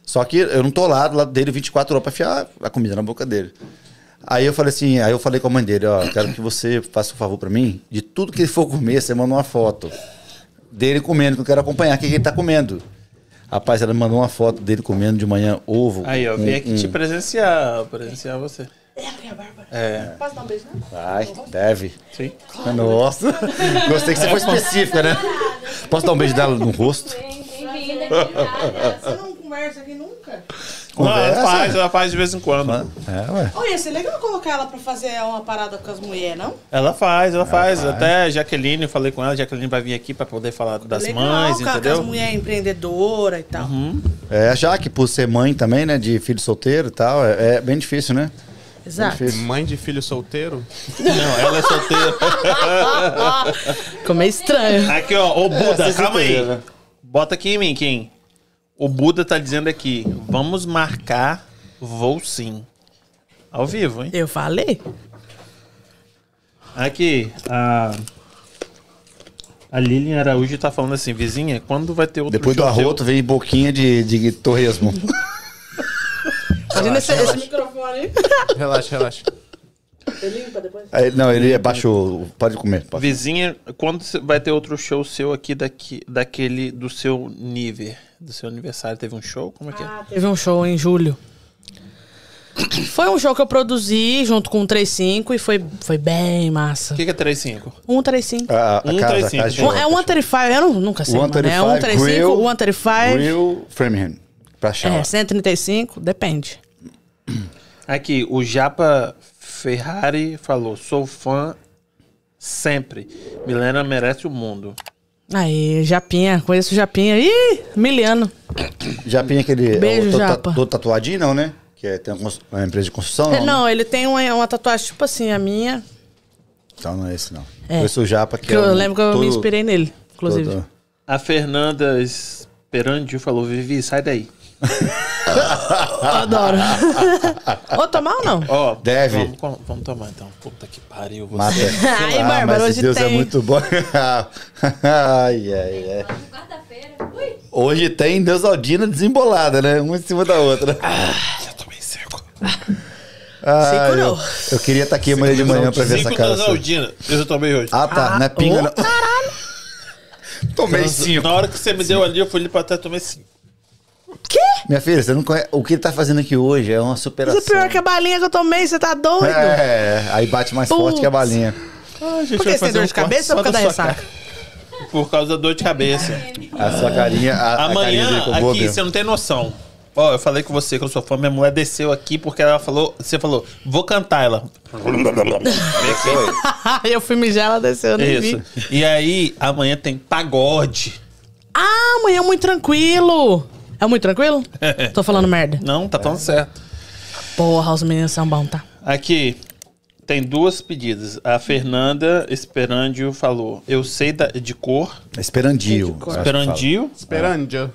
Só que eu não tô lá do lado dele 24 horas pra enfiar a comida na boca dele. Aí eu falei assim, aí eu falei com a mãe dele, ó, quero que você faça um favor pra mim, de tudo que ele for comer, você manda uma foto dele comendo, que eu quero acompanhar o que que ele tá comendo. Rapaz, ela mandou uma foto dele comendo de manhã ovo. Aí, ó, vim aqui te um- presenciar, presenciar você. É, Posso dar um beijo, não? Vai, deve. sim. Nossa, gostei que você foi específica, né? Posso dar um beijo dela no rosto? Bem-vinda. Você não conversa aqui nunca? Não, ela Conversa. faz, ela faz de vez em quando. É, ué. Olha, ia ser legal colocar ela pra fazer uma parada com as mulheres, não? Ela faz, ela faz. faz. Até a Jaqueline, eu falei com ela, a Jaqueline vai vir aqui pra poder falar das legal, mães, com a- Com entendeu? as mulheres empreendedoras e tal. É, já que por ser mãe também, né, de filho solteiro e tal, é, é bem difícil, né? Exato. Mãe de filho solteiro? Não, ela é solteira. Ficou meio estranho. Aqui, ó, ô Buda, vocês calma aí. né? Bota aqui em mim, Kim. O Buda tá dizendo aqui, vamos marcar voo sim. Ao vivo, hein? Eu falei? Aqui, a... A Lilian Araújo tá falando assim, vizinha, quando vai ter outro Depois do arroto vem boquinha de, de torresmo. Imagina esse, esse microfone aí. Relaxa, relaxa. Você limpa depois? Aí, não, ele baixou. Pode comer. Pode. Vizinha, quando vai ter outro show seu aqui daqui, daquele do seu nível? Do seu aniversário? Teve um show? Como é que é? Teve um show em julho. Foi um show que eu produzi junto com o 35 e foi, foi bem massa. O que, que é 35? 135. A, a Um, casa, três, a cinco. casa Um- é a casa de 135, eu não, nunca sei, show. mano. É 135, grill, 135. Grill Framingham. Pra chá. É, 135, depende. Aqui, o Japa Ferrari falou: sou fã sempre. Milena merece o mundo. Aí, Japinha, conheço o Japinha. Ih, miliano. Japinha aquele. Beijo, o- todo, Japa. todo tatuadinho, não, né? Que é, tem uma, uma empresa de construção, É, não? Não, né? ele tem uma, uma tatuagem tipo assim, a minha. Então não é esse, não. É. Sou o Japa, que, Que é eu um lembro que eu me inspirei nele, inclusive. todo- A Fernanda Esperandio falou: Vivi, sai daí. Adoro. Ô, tomar ou não? Ó, Deve. Vamos, vamos- tomar então. Puta que pariu. Você. Mata. Ai, Ah, Bárbara, mas hoje Deus é tem. muito bom. ai, ai, ai. Hoje tem Deusaldina desembolada, né? Uma em cima da outra. Já tomei seco. Não. eu, eu queria estar aqui amanhã de manhã pra ver essa cara. das sua. Aldina. Eu já tomei hoje. Ah, tá. Ah, não é pinga, ô, não. Tomei cinco. Na hora que você me deu ali, eu fui ali pra trás e tomei cinco. Quê? Minha filha, você não conhece. O que ele tá fazendo aqui hoje é uma superação. Isso é pior que a balinha que eu tomei, você tá doido? É, aí bate mais forte que a Putz. balinha. Ah, gente, Por que você tem dor de cabeça ou por causa da ressaca? Por causa da dor de cabeça. A sua carinha. A, a carinha Amanhã, ficou boa aqui, você não tem noção. Ó, eu falei com você que eu sou fã, minha mulher desceu aqui porque ela falou, você falou, vou cantar ela. eu fui mijar, ela desceu, eu nem Isso. vi. E aí, amanhã tem pagode. Ah, amanhã é muito tranquilo. É muito tranquilo? Tô falando merda. Não, tá falando certo. Porra, os meninos são bons, tá? Aqui, tem duas pedidas. A Fernanda Esperandio falou, eu sei da- de cor. Esperandio. eu acho que fala. Esperandio. Esperandio.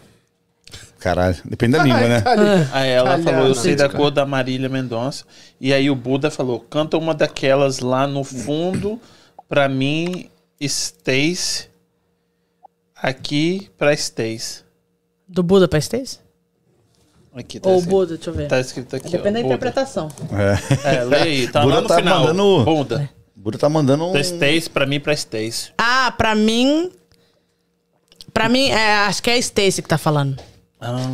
Caralho, depende da língua, né? Aí ela falou, eu sei da cor da Marília Mendonça. E aí o Buda falou, canta uma daquelas lá no fundo pra mim, Stace. Aqui pra Stace. Do Buda pra Stacy? Aqui tá Ou escrito. Buda, deixa eu ver. Tá escrito aqui, Depende da ó. Buda. interpretação. É. É, lê aí, tá Buda lá no tá final. mandando- Buda. O Buda tá mandando um. Da Stace pra mim, pra Stace. Ah, pra mim. Pra mim, é, acho que é a Stacy que tá falando.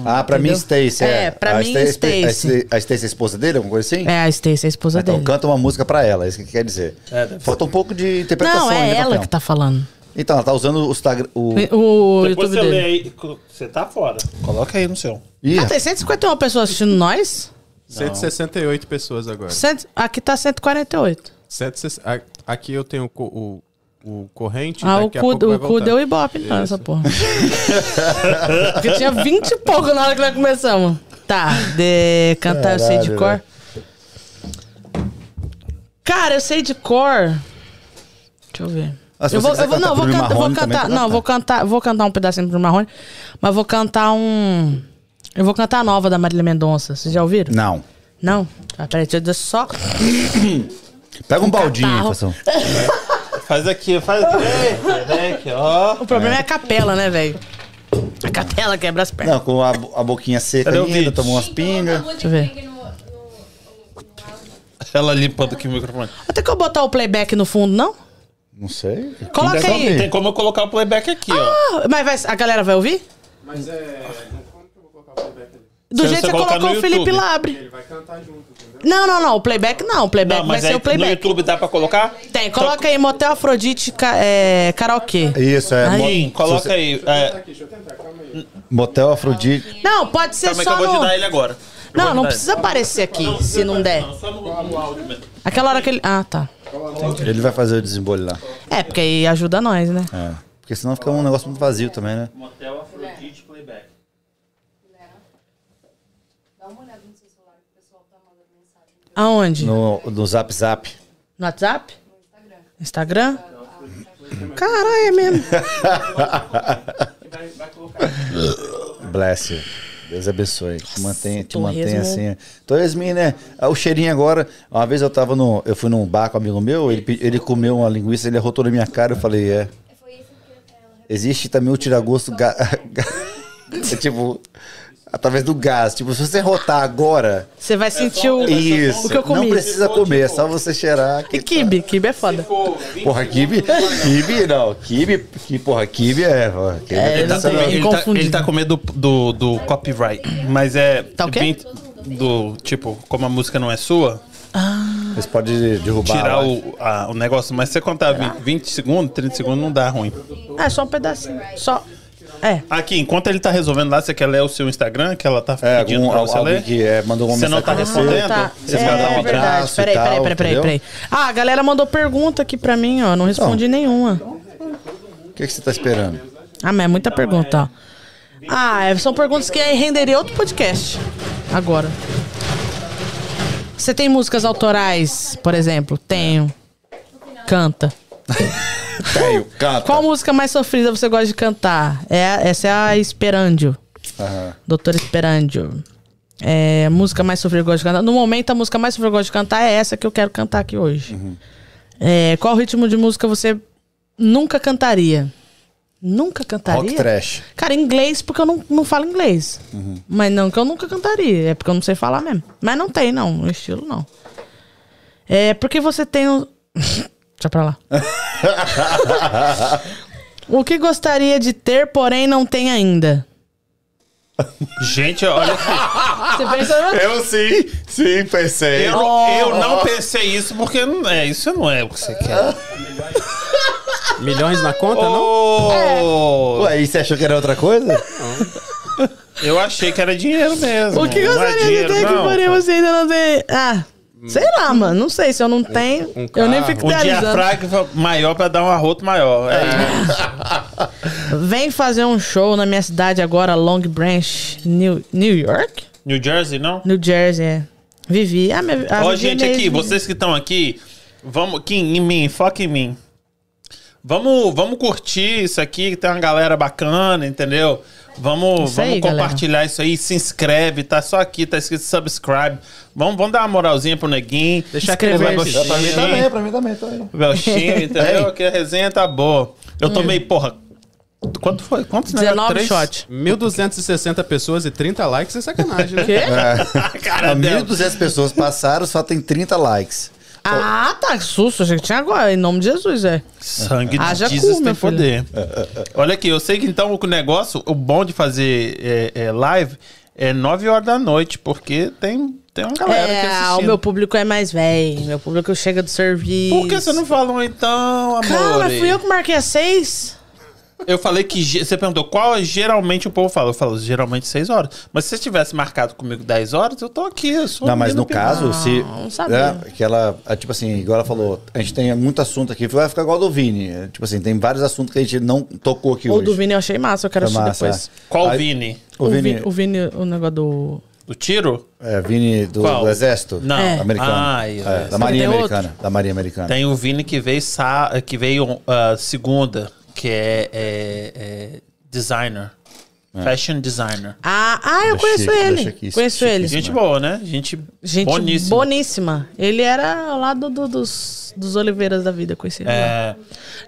Ah, pra mim, Entendeu? Stacy. É, É, pra a mim, Stacy- Stacy. A Stacy Stacy é a esposa dele, alguma coisa assim? É a Stacy, a esposa Então dele. canta uma música pra ela, é isso que quer dizer. É, Falta um pouco de interpretação Não, é ainda, ela que tá falando. Então, ela tá usando o Instagram. O... O Depois YouTube você lê dele. aí. Você tá fora. Coloca aí no seu. Ih, Ah, tem 151 pessoas assistindo nós? 168 pessoas agora. Cento- Aqui tá 148. 160 a- Aqui eu tenho o, co- o, o corrente. Ah, o daqui a cu, pouco vai o cu voltar. deu ibope não, essa porra. Porque tinha 20 e pouco na hora que nós começamos. Tá, de cantar eu sei de Caralho, cor. Cara, eu sei de cor. Deixa eu ver. Ah, eu vou, eu vou, cantar não, vou, vou cantar, não, vou cantar, vou cantar um pedacinho pro Marrone, mas vou cantar um, eu vou cantar a nova da Marília Mendonça. Vocês já ouviram? Não. Não? Ah, peraí, deixa eu só. Pega um baldinho, catarro. Fação. Faz aqui, faz aqui. Vem aqui, ó. O problema é, a capela, né, velho? A capela quebra as pernas. Não, com a, a boquinha seca Cadê ainda, tomou umas pingas. Deixa eu ver. Ela limpando aqui o microfone. Até que eu botar o playback no fundo, não? Não sei. Coloca aí. Tem como eu colocar o playback aqui, ó. Ah, mas vai- a galera vai ouvir? Mas é. Como que eu vou colocar o playback ali? Do Se jeito que você você colocou no o Felipe YouTube. Labre. Ele vai cantar junto, entendeu? Não, não, não. O playback não. O playback Não, vai mas ser o no playback. YouTube dá pra colocar? Tem, coloca aí Motel Afrodite é, Karaokê. Isso, é. Aí. Sim, coloca aí. É, Aqui, deixa eu tentar, calma aí. Motel Afrodite. Não, pode ser calma aí que só eu vou te no... dar ele agora. Eu Não, te não precisa aparecer aqui, se não der. Não, só no, no áudio mesmo. Aquela hora que ele... Ah, tá. Ele vai fazer o desembolho lá. É, porque aí ajuda nós, né? É. Porque senão fica um negócio muito vazio também, né? Motel Afrodite Playback. Aonde? No, no Zap Zap. No WhatsApp? Instagram? Caralho, é mesmo. Bless you. Deus abençoe. Te mantenha, te mantenha assim. Então, Yasmin, né? Ah, O cheirinho agora. Uma vez eu tava no. Eu fui num bar com um amigo meu, ele, ele comeu uma linguiça, ele arrotou na minha cara, eu falei, é. foi isso que ela Existe também o tiragosto. Ga... é tipo. Através do gás. Tipo, se você rotar agora. Você vai sentir o... Isso. o que eu comi. Não precisa comer, é só você cheirar. E kibe, kibe é foda. Porra, kibe. Kibe não. Kibe. Que, porra, kibe é. Porra, kibe É, Ele tá, não com, tem- ele, tá, inconfundível. ele tá com medo do, do, do copyright. Mas é. Tá o quê? bem- Do tipo, como a música não é sua, Você pode derrubar. tirar o, a- o negócio. Mas se você contar 20, 20 segundos, 30 segundos, não dá ruim. É, só um pedacinho. Só... É. Aqui, enquanto ele tá resolvendo lá, você quer ler o seu Instagram, que ela tá É, pedindo algum, pra você ler? que é, mandou uma Você não tá você. respondendo? Tá. Esse É, cara tá é verdade. e Peraí, tal, peraí, peraí, peraí, peraí. Ah, a galera mandou pergunta aqui pra mim, ó. Não respondi nenhuma. O que, que você tá esperando? Ah, mas é muita pergunta, ó. Ah, é- são perguntas que renderia outro podcast. Agora. Você tem músicas autorais, por exemplo? Tenho. Canta. Tenho, canta. Qual música mais sofrida você gosta de cantar? É, essa é a Esperandio. Aham. Doutor Esperandio. É, música mais sofrida que eu gosto de cantar. No momento, a música mais sofrida que eu gosto de cantar é essa que eu quero cantar aqui hoje. É, qual ritmo de música você nunca cantaria? Nunca cantaria? Rock trash. Cara, inglês, porque eu não, não falo inglês. Mas não que eu nunca cantaria, é porque eu não sei falar mesmo. Mas não tem, não, no estilo não. É porque você tem um. Deixa pra lá. o que gostaria de ter, porém não tem ainda? Gente, olha. Você pensa. Eu sim, sim, pensei. Eu, eu não pensei isso porque não é, isso não é o que você quer. Milhões na conta, não? Oh, Ué, e você achou que era outra coisa? Eu achei que era dinheiro mesmo. O que é gostaria de dinheiro, ter, que não. porém você ainda não tem. Ah, sei lá, mano. Não sei se eu não tenho. um eu nem fico Um idealizando. diafragma maior pra dar um arroto maior. É isso. Vem fazer um show na minha cidade agora, Long Branch, New, New York? New Jersey, não? New Jersey, é. Vivi. Ah, minha, a Ó, Vivi é gente, meio- aqui, vocês que estão aqui, vamos aqui em mim, foca em mim. Vamos, vamos curtir isso aqui, que tem uma galera bacana, entendeu? Vamos, Isso aí, vamos galera. compartilhar isso aí, se inscreve, tá só aqui, tá escrito subscribe. Vamos, vamos dar uma moralzinha pro neguinho. Deixar aquele Escrever. gostinho. pra mim também, pra mim também, também. Belchinho, entendeu? Que a resenha tá boa. Eu Hum. tomei, porra. Quanto foi? Quantos 19 Três? shot. 1.260 pessoas e 30 likes é sacanagem. né? Quê? Deu. 1.200 pessoas passaram, só tem 30 likes. Ah, tá. Que susto. Achei que tinha agora. Em nome de Jesus, é. Sangue de Haja Jesus cu, tem poder. Olha aqui, eu sei que então o negócio, o bom de fazer é, é, live é 9 horas da noite, porque tem, tem uma galera que É, o assistindo. meu público é mais velho. Meu público chega do serviço. Por que você não falou então, amor? Cara, fui eu que marquei as seis? Eu falei que você perguntou qual é geralmente o povo fala. Eu falo geralmente 6 horas. Mas se você tivesse marcado comigo 10 horas, eu tô aqui. Eu sou Não, mas no caso, se. não sabia. É, que ela, é, tipo assim, igual ela falou, a gente tem muito assunto aqui, vai ficar igual do Vini. É, Tipo assim, tem vários assuntos que a gente não tocou aqui O hoje. do Vini eu achei massa, eu quero Foi assistir massa, depois. é. Qual Aí- Vini? O Vini, o Vini, o negócio do. Do tiro? é, Vini do, do Exército? Não. É. Americano. Ai, É, Exército. da Marinha Tem Americana. Da Marinha Americana. Tem o Vini que veio, sa- que veio ah, segunda, que é, é- é designer. Fashion designer. Ah, ah eu conheço chique, ele. Conheço ele. chiquíssimo. Gente boa, né? Gente, Gente boníssima. boníssima. Ele era lá do, do- dos, dos Oliveiras da vida, conheci ele. É,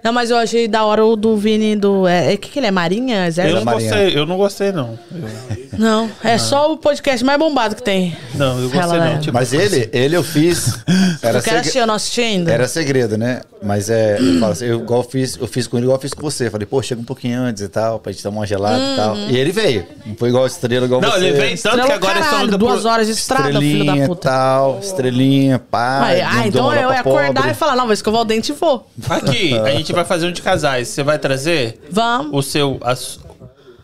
Não, mas eu achei da hora o do Vini do. É, é que, que ele é? Marinha? eu Exército? não Marinha. gostei, eu não gostei, não. Eu- Não, é só o podcast mais bombado que tem. não, eu gostei, Ela é. não. Tipo, Mas ele, ele eu fiz. Era, Eu quero segre- assistir, eu não assisti ainda. era segredo, né? Mas é. Eu, falo assim, eu, igual eu fiz, eu fiz com ele igual eu fiz com você. Falei, pô, chega um pouquinho antes e tal, pra gente tomar uma gelada e tal. Uhum. E ele veio. Não foi igual estrela, igual Não, você. ele vem tanto Estrela que agora eles caralho, estão indo duas pro- horas de estrada, filho Estrelinha da e puta. tal, estrelinha, pá. Ah, então eu ia acordar e falar, não, vou escovar o dente e vou. Aqui, a gente vai fazer um de casais. Você vai trazer Vamos. o seu, a su-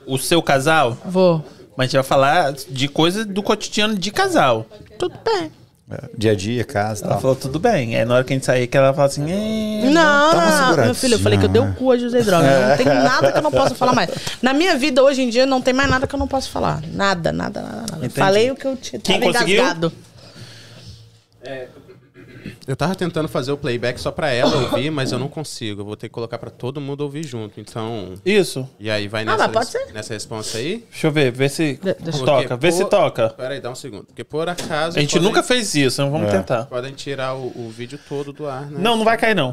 o seu casal? Vou. Mas a gente vai falar de coisas do cotidiano de casal. Tudo bem. É, Dia a dia, casa e Ela tal. falou, tudo bem. Aí na hora que a gente sair, que ela fala assim... "Eh, Não, não, meu filho, eu falei que eu dei o cu hoje usei droga. Não tem nada que eu não possa falar mais. Na minha vida, hoje em dia, não tem mais nada que eu não posso falar. Nada, nada, nada, nada. Falei o que eu tinha. Quem tava conseguiu? engasgado. Eu tava tentando fazer o playback só pra ela ouvir, mas eu não consigo. Eu vou ter que colocar pra todo mundo ouvir junto. Então. Isso. E aí vai Ah, nessa, mas pode ser. nessa resposta aí? Deixa eu ver, vê se De- deixa eu- toca. Porque Vê se por- toca. Pera aí, dá um segundo. Porque por acaso. A gente podem- nunca fez isso, então vamos É. tentar. Podem tirar o, o vídeo todo do ar, né? Não, não vai cair não.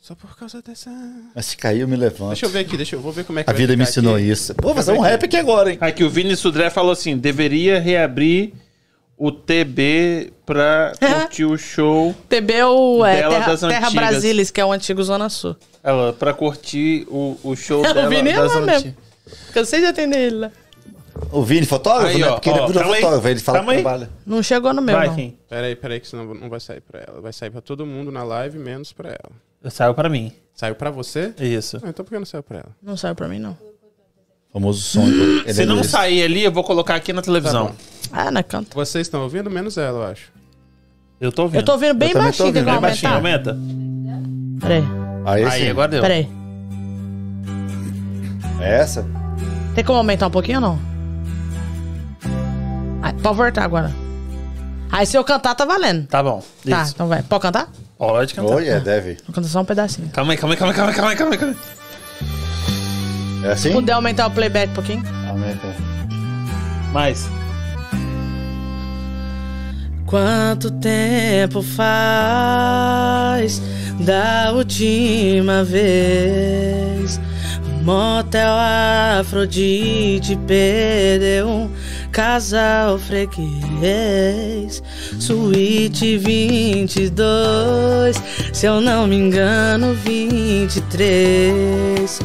Só por causa dessa. Mas se cair, eu me levanto. Deixa eu ver aqui, deixa eu vou ver como é que A vai vida me ensinou aqui. isso. Pô, fazer um rap aqui agora, hein? Aqui o Vini Sudré falou assim: deveria reabrir o TB pra curtir o show. TB é o é, Dela Terra, das Terra. Brasilis, que é o antigo Zona Sul. Ela, pra curtir o, o show Eu dela vi nem das lá antigas. mesmo. Cansei de atender ele lá. O Vini, fotógrafo, Aí, né? ó, Porque ele ó, virou calma aí. fotógrafo, ele fala Calma que aí. trabalha. Não chegou no meu, Vai, não. Kim. Pera aí, pera aí, que senão não vai sair pra ela. Vai sair pra todo mundo na live, menos pra ela. Saiu pra mim. Saiu pra você? Isso. Ah, então por que não saiu pra ela? Não saiu pra mim, não. Famoso som. Se é não sair ali, eu vou colocar aqui na televisão. Tá bom. Ah, na canta. Vocês estão ouvindo? Menos ela, eu acho. eu tô ouvindo. Eu tô ouvindo bem Eu baixinho. Quer que Bem baixinho, aumentar? aumenta. Peraí, Aí, Aí, sim. agora deu. peraí. É essa? Tem como aumentar um pouquinho ou não? Ah, pode voltar agora. Aí se eu cantar, tá valendo. Tá bom. Tá, Isso. então vai. Pode cantar? Pode cantar. Oi, é, deve. Vou cantar só um pedacinho. Calma aí, calma aí, calma aí, calma aí, calma aí, calma aí, calma aí. É assim? Puder aumentar o playback um pouquinho? Aumenta. Mais. Quanto tempo faz da última vez? Motel Afrodite perdeu um casal freguês. Suíte 22, se eu não me engano, 23.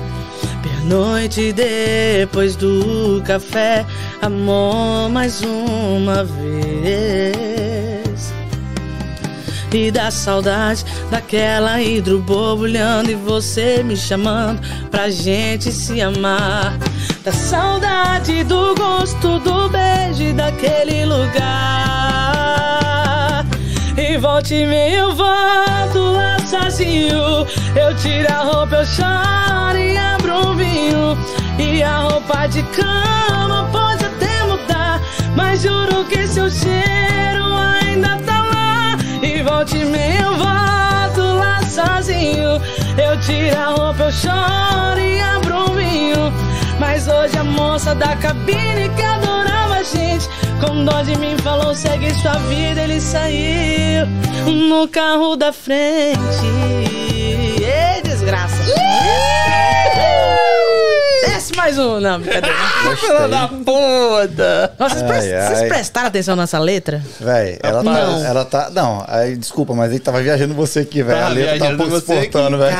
Noite depois do café, amor mais uma vez. E da saudade daquela hidro borbulhando e você me chamando pra gente se amar. Da saudade do gosto do beijo daquele lugar. E volte e eu volto lá sozinho. Eu tiro a roupa, eu choro e abro um vinho. E a roupa de cama pode até mudar. Mas juro que seu cheiro ainda volte e meia eu volto lá sozinho. Eu tiro a roupa, eu choro e abro um vinho. Mas hoje a moça da cabine que adorava a gente Com dó de mim falou, segue sua vida Ele saiu no carro da frente Ei, desgraça Mais um, não, brincadeira Filha da puta! Nossa, vocês, Ai, vocês ai. prestaram atenção nessa letra? Véi, ela tá, Não. ela tá. Não, aí, desculpa, mas ele tava viajando você aqui, velho. A letra tá um pouco exportando, velho.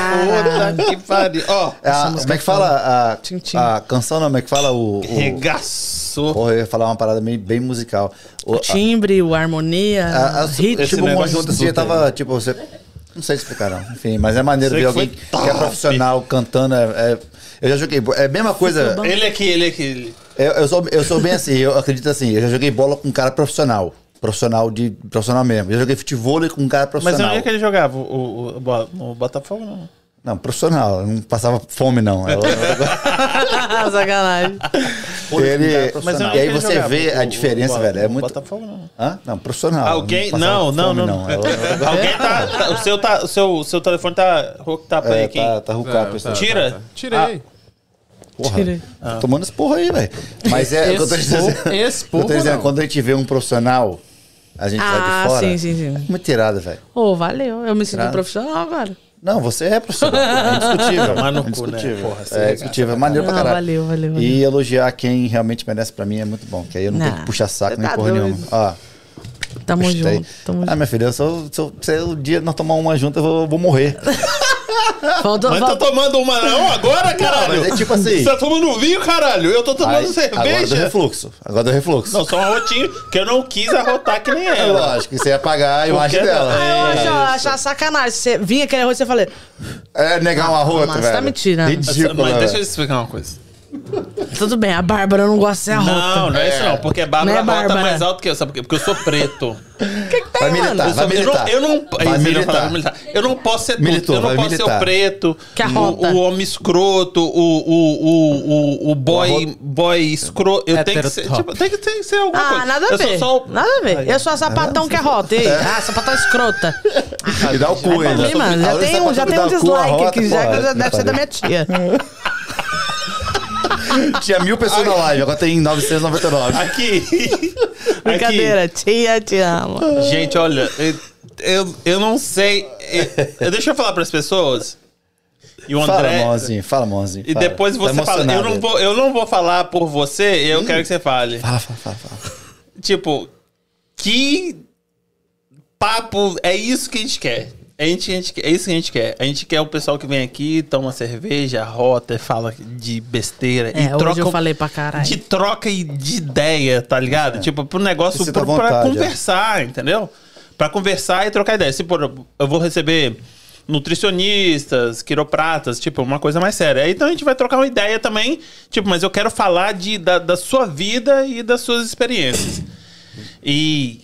Puta que pariu. Ó, É a- como é que é fala? A, Tchim, tchim. a canção, não, como é que fala? O, o, regaçou. porra, eu ia falar uma parada bem, bem musical. O, O timbre, o harmonia, a, a, ritmo. Tipo, um negócio conjunto assim, tudo tava, tipo, você... Não sei explicar, não. Enfim, mas é maneiro Sei ver que foi alguém que é top. profissional cantando. É, é- eu já joguei... É a mesma coisa... Ele aqui, ele aqui. Eu, eu, sou, eu sou bem assim, eu acredito assim, eu já joguei bola com um cara profissional. Profissional de. Profissional mesmo. Eu joguei futebol com um cara Mas profissional. onde é que ele jogava? O, o, o, Botafogo, não. Não, profissional. Eu não passava fome, não. Sacanagem. ele, Mas e é aí você jogava? vê a O- diferença, o- velho. É o muito. Botafogo, não. Hã? Não, profissional. Alguém. Não, não, fome, não. Eu- eu- Alguém tá, tá- O seu, tá, o seu, o seu telefone tá. Tá É, aqui. tá, tá É, tá, aí. Tira. tá, tá. Tirei. Porra, tô tomando esse porra aí, velho. Mas é o que eu tô Esse porra- dizendo. esse eu tô dizendo, não. quando a gente vê um profissional, a gente sai Ah, de fora. sim, sim, sim. Muito tirada, velho. Ô, valeu. Eu me sinto Claro. profissional agora. Não, você é profissional. É indiscutível. Tomar no é cu, né? indiscutível. Porra, você é indiscutível. É maneiro pra caralho. valeu, valeu, valeu. E elogiar quem realmente merece pra mim é muito bom. Que aí eu não tenho que puxar saco nem tá porra doido. nenhuma. Ó, Tamo gostei. junto, tamo Ah, junto. minha filha, eu sou, sou, se o dia nós tomar uma junto, eu vou, vou morrer. Faltou, Mas tá tomando uma não agora, caralho? mas é tipo assim- Você tá tomando vinho, caralho? Eu tô tomando Aí, agora do cerveja. refluxo. Agora do refluxo. Não, só um arrotinho que eu não quis arrotar que nem É ela. lógico, que você ia pagar a imagem Porque- dela. Ah, eu É acho, sacanagem. Você vinha aquele arroz e você falei, É negar uma rota, mas velho. tá me tirando. Ridículo, Mas deixa eu velho. explicar uma coisa. Tudo bem, a Bárbara não gosta de ser a Não, rota. não é isso não. Porque a Bárbara Não é rota Bárbara. mais alto que eu. Sabe por quê? Porque eu sou preto. Vai militar, Eu, vai sou- eu militar. não, eu não, Vai Aí, militar. falar, vai militar. Eu não posso ser tudo. Militou, eu não vai posso ser militar. o preto, Que a o, rota. o homem escroto, o, o, o, o, o boy, boy escroto. Eu tenho que ser, tipo, tem que ter- ser alguma Ah, coisa. nada a eu ver. Sou só o- Nada a ver. Eu sou a sapatão que é rota. Ei, ah, sapatão escrota. E dá o cu Vai mano. Já tem que um, tem o dislike rota, aqui, já que já deve ser da minha tia. Tinha mil pessoas na live, agora tem 999. Aqui. Brincadeira, tia, te amo. Aqui. Gente, olha, eu, eu, eu não sei. Eu, deixa eu falar para as pessoas. E o Fala, André. mãozinho, fala, mãozinho. E fala. depois Tá você fala. Eu não, vou, eu não vou falar por você, eu quero que você fale. Fala, fala, fala. fala. Tipo, que papo é isso que a gente quer. A gente, a gente, é isso que a gente quer. A gente quer o pessoal que vem aqui, toma cerveja, rota, fala de besteira. É, e hoje troca, eu falei pra caralho. De troca e de ideia, tá ligado? Tipo, pro negócio, sinta pro, à pra vontade, conversar, entendeu? Pra conversar e trocar ideia. Se por, eu vou receber nutricionistas, quiropratas, tipo, uma coisa mais séria. Aí, Então a gente vai trocar uma ideia também, tipo, mas eu quero falar de, da, da sua vida e das suas experiências. E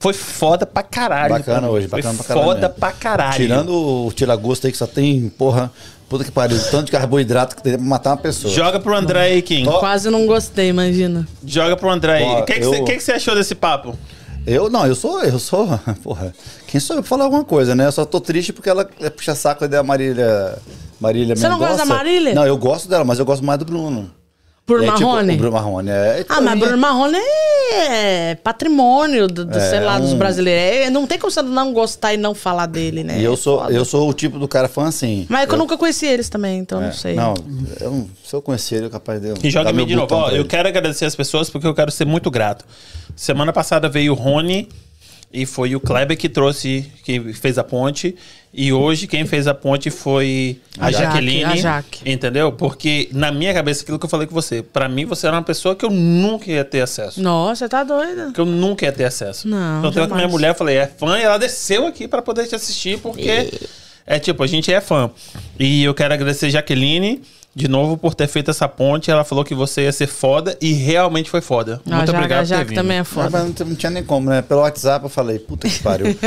foi foda pra caralho. Bacana mim. hoje, bacana foi pra caralho foda mesmo. pra caralho. Tirando o tira-gosto aí que só tem, porra, puta que pariu, tanto de carboidrato que teria pra matar uma pessoa. Joga pro André aí, Kim. Quase não gostei, imagina. Joga pro André aí. O que, você, achou desse papo? Eu não, eu sou, eu sou, porra, quem sou eu pra falar alguma coisa, né? Eu só tô triste porque ela é puxa saco da Marília, Marília Você não gosta da Marília? Não, eu gosto dela, mas eu gosto mais do Bruno. Bruno aí, tipo, Marrone? o Bruno Marrone. É, Ah, mas Bruno Marrone é patrimônio do, do, É, sei lá, dos um- brasileiros. É, Não tem como você não gostar e não falar dele, né? E eu sou, Foda. eu sou o tipo do cara fã assim. Mas é que eu nunca conheci eles também, então eu É, não sei. Não, eu, não- se eu conhecer ele, eu capaz de. E joga me de novo. Ó, eu quero agradecer as pessoas porque eu quero ser muito grato. Semana passada veio o Rony e foi o Kleber que trouxe, que fez a ponte. E hoje quem fez a ponte foi a, A Jaque, Jaqueline. a Jaque. Entendeu? Porque na minha cabeça, aquilo que eu falei com você, pra mim você era uma pessoa que eu nunca ia ter acesso. Nossa, tá doida. Que eu nunca ia ter acesso. Não, Então, eu com a minha mulher, eu falei, é fã, e ela desceu aqui pra poder te assistir, porque é tipo, a gente é fã. E eu quero agradecer Jaqueline de novo por ter feito essa ponte. Ela falou que você ia ser foda e realmente foi foda. a Muito Jaque, obrigado a por ter Jaque vindo. também é foda. mas não, não tinha nem como, né? Pelo WhatsApp eu falei, puta que pariu.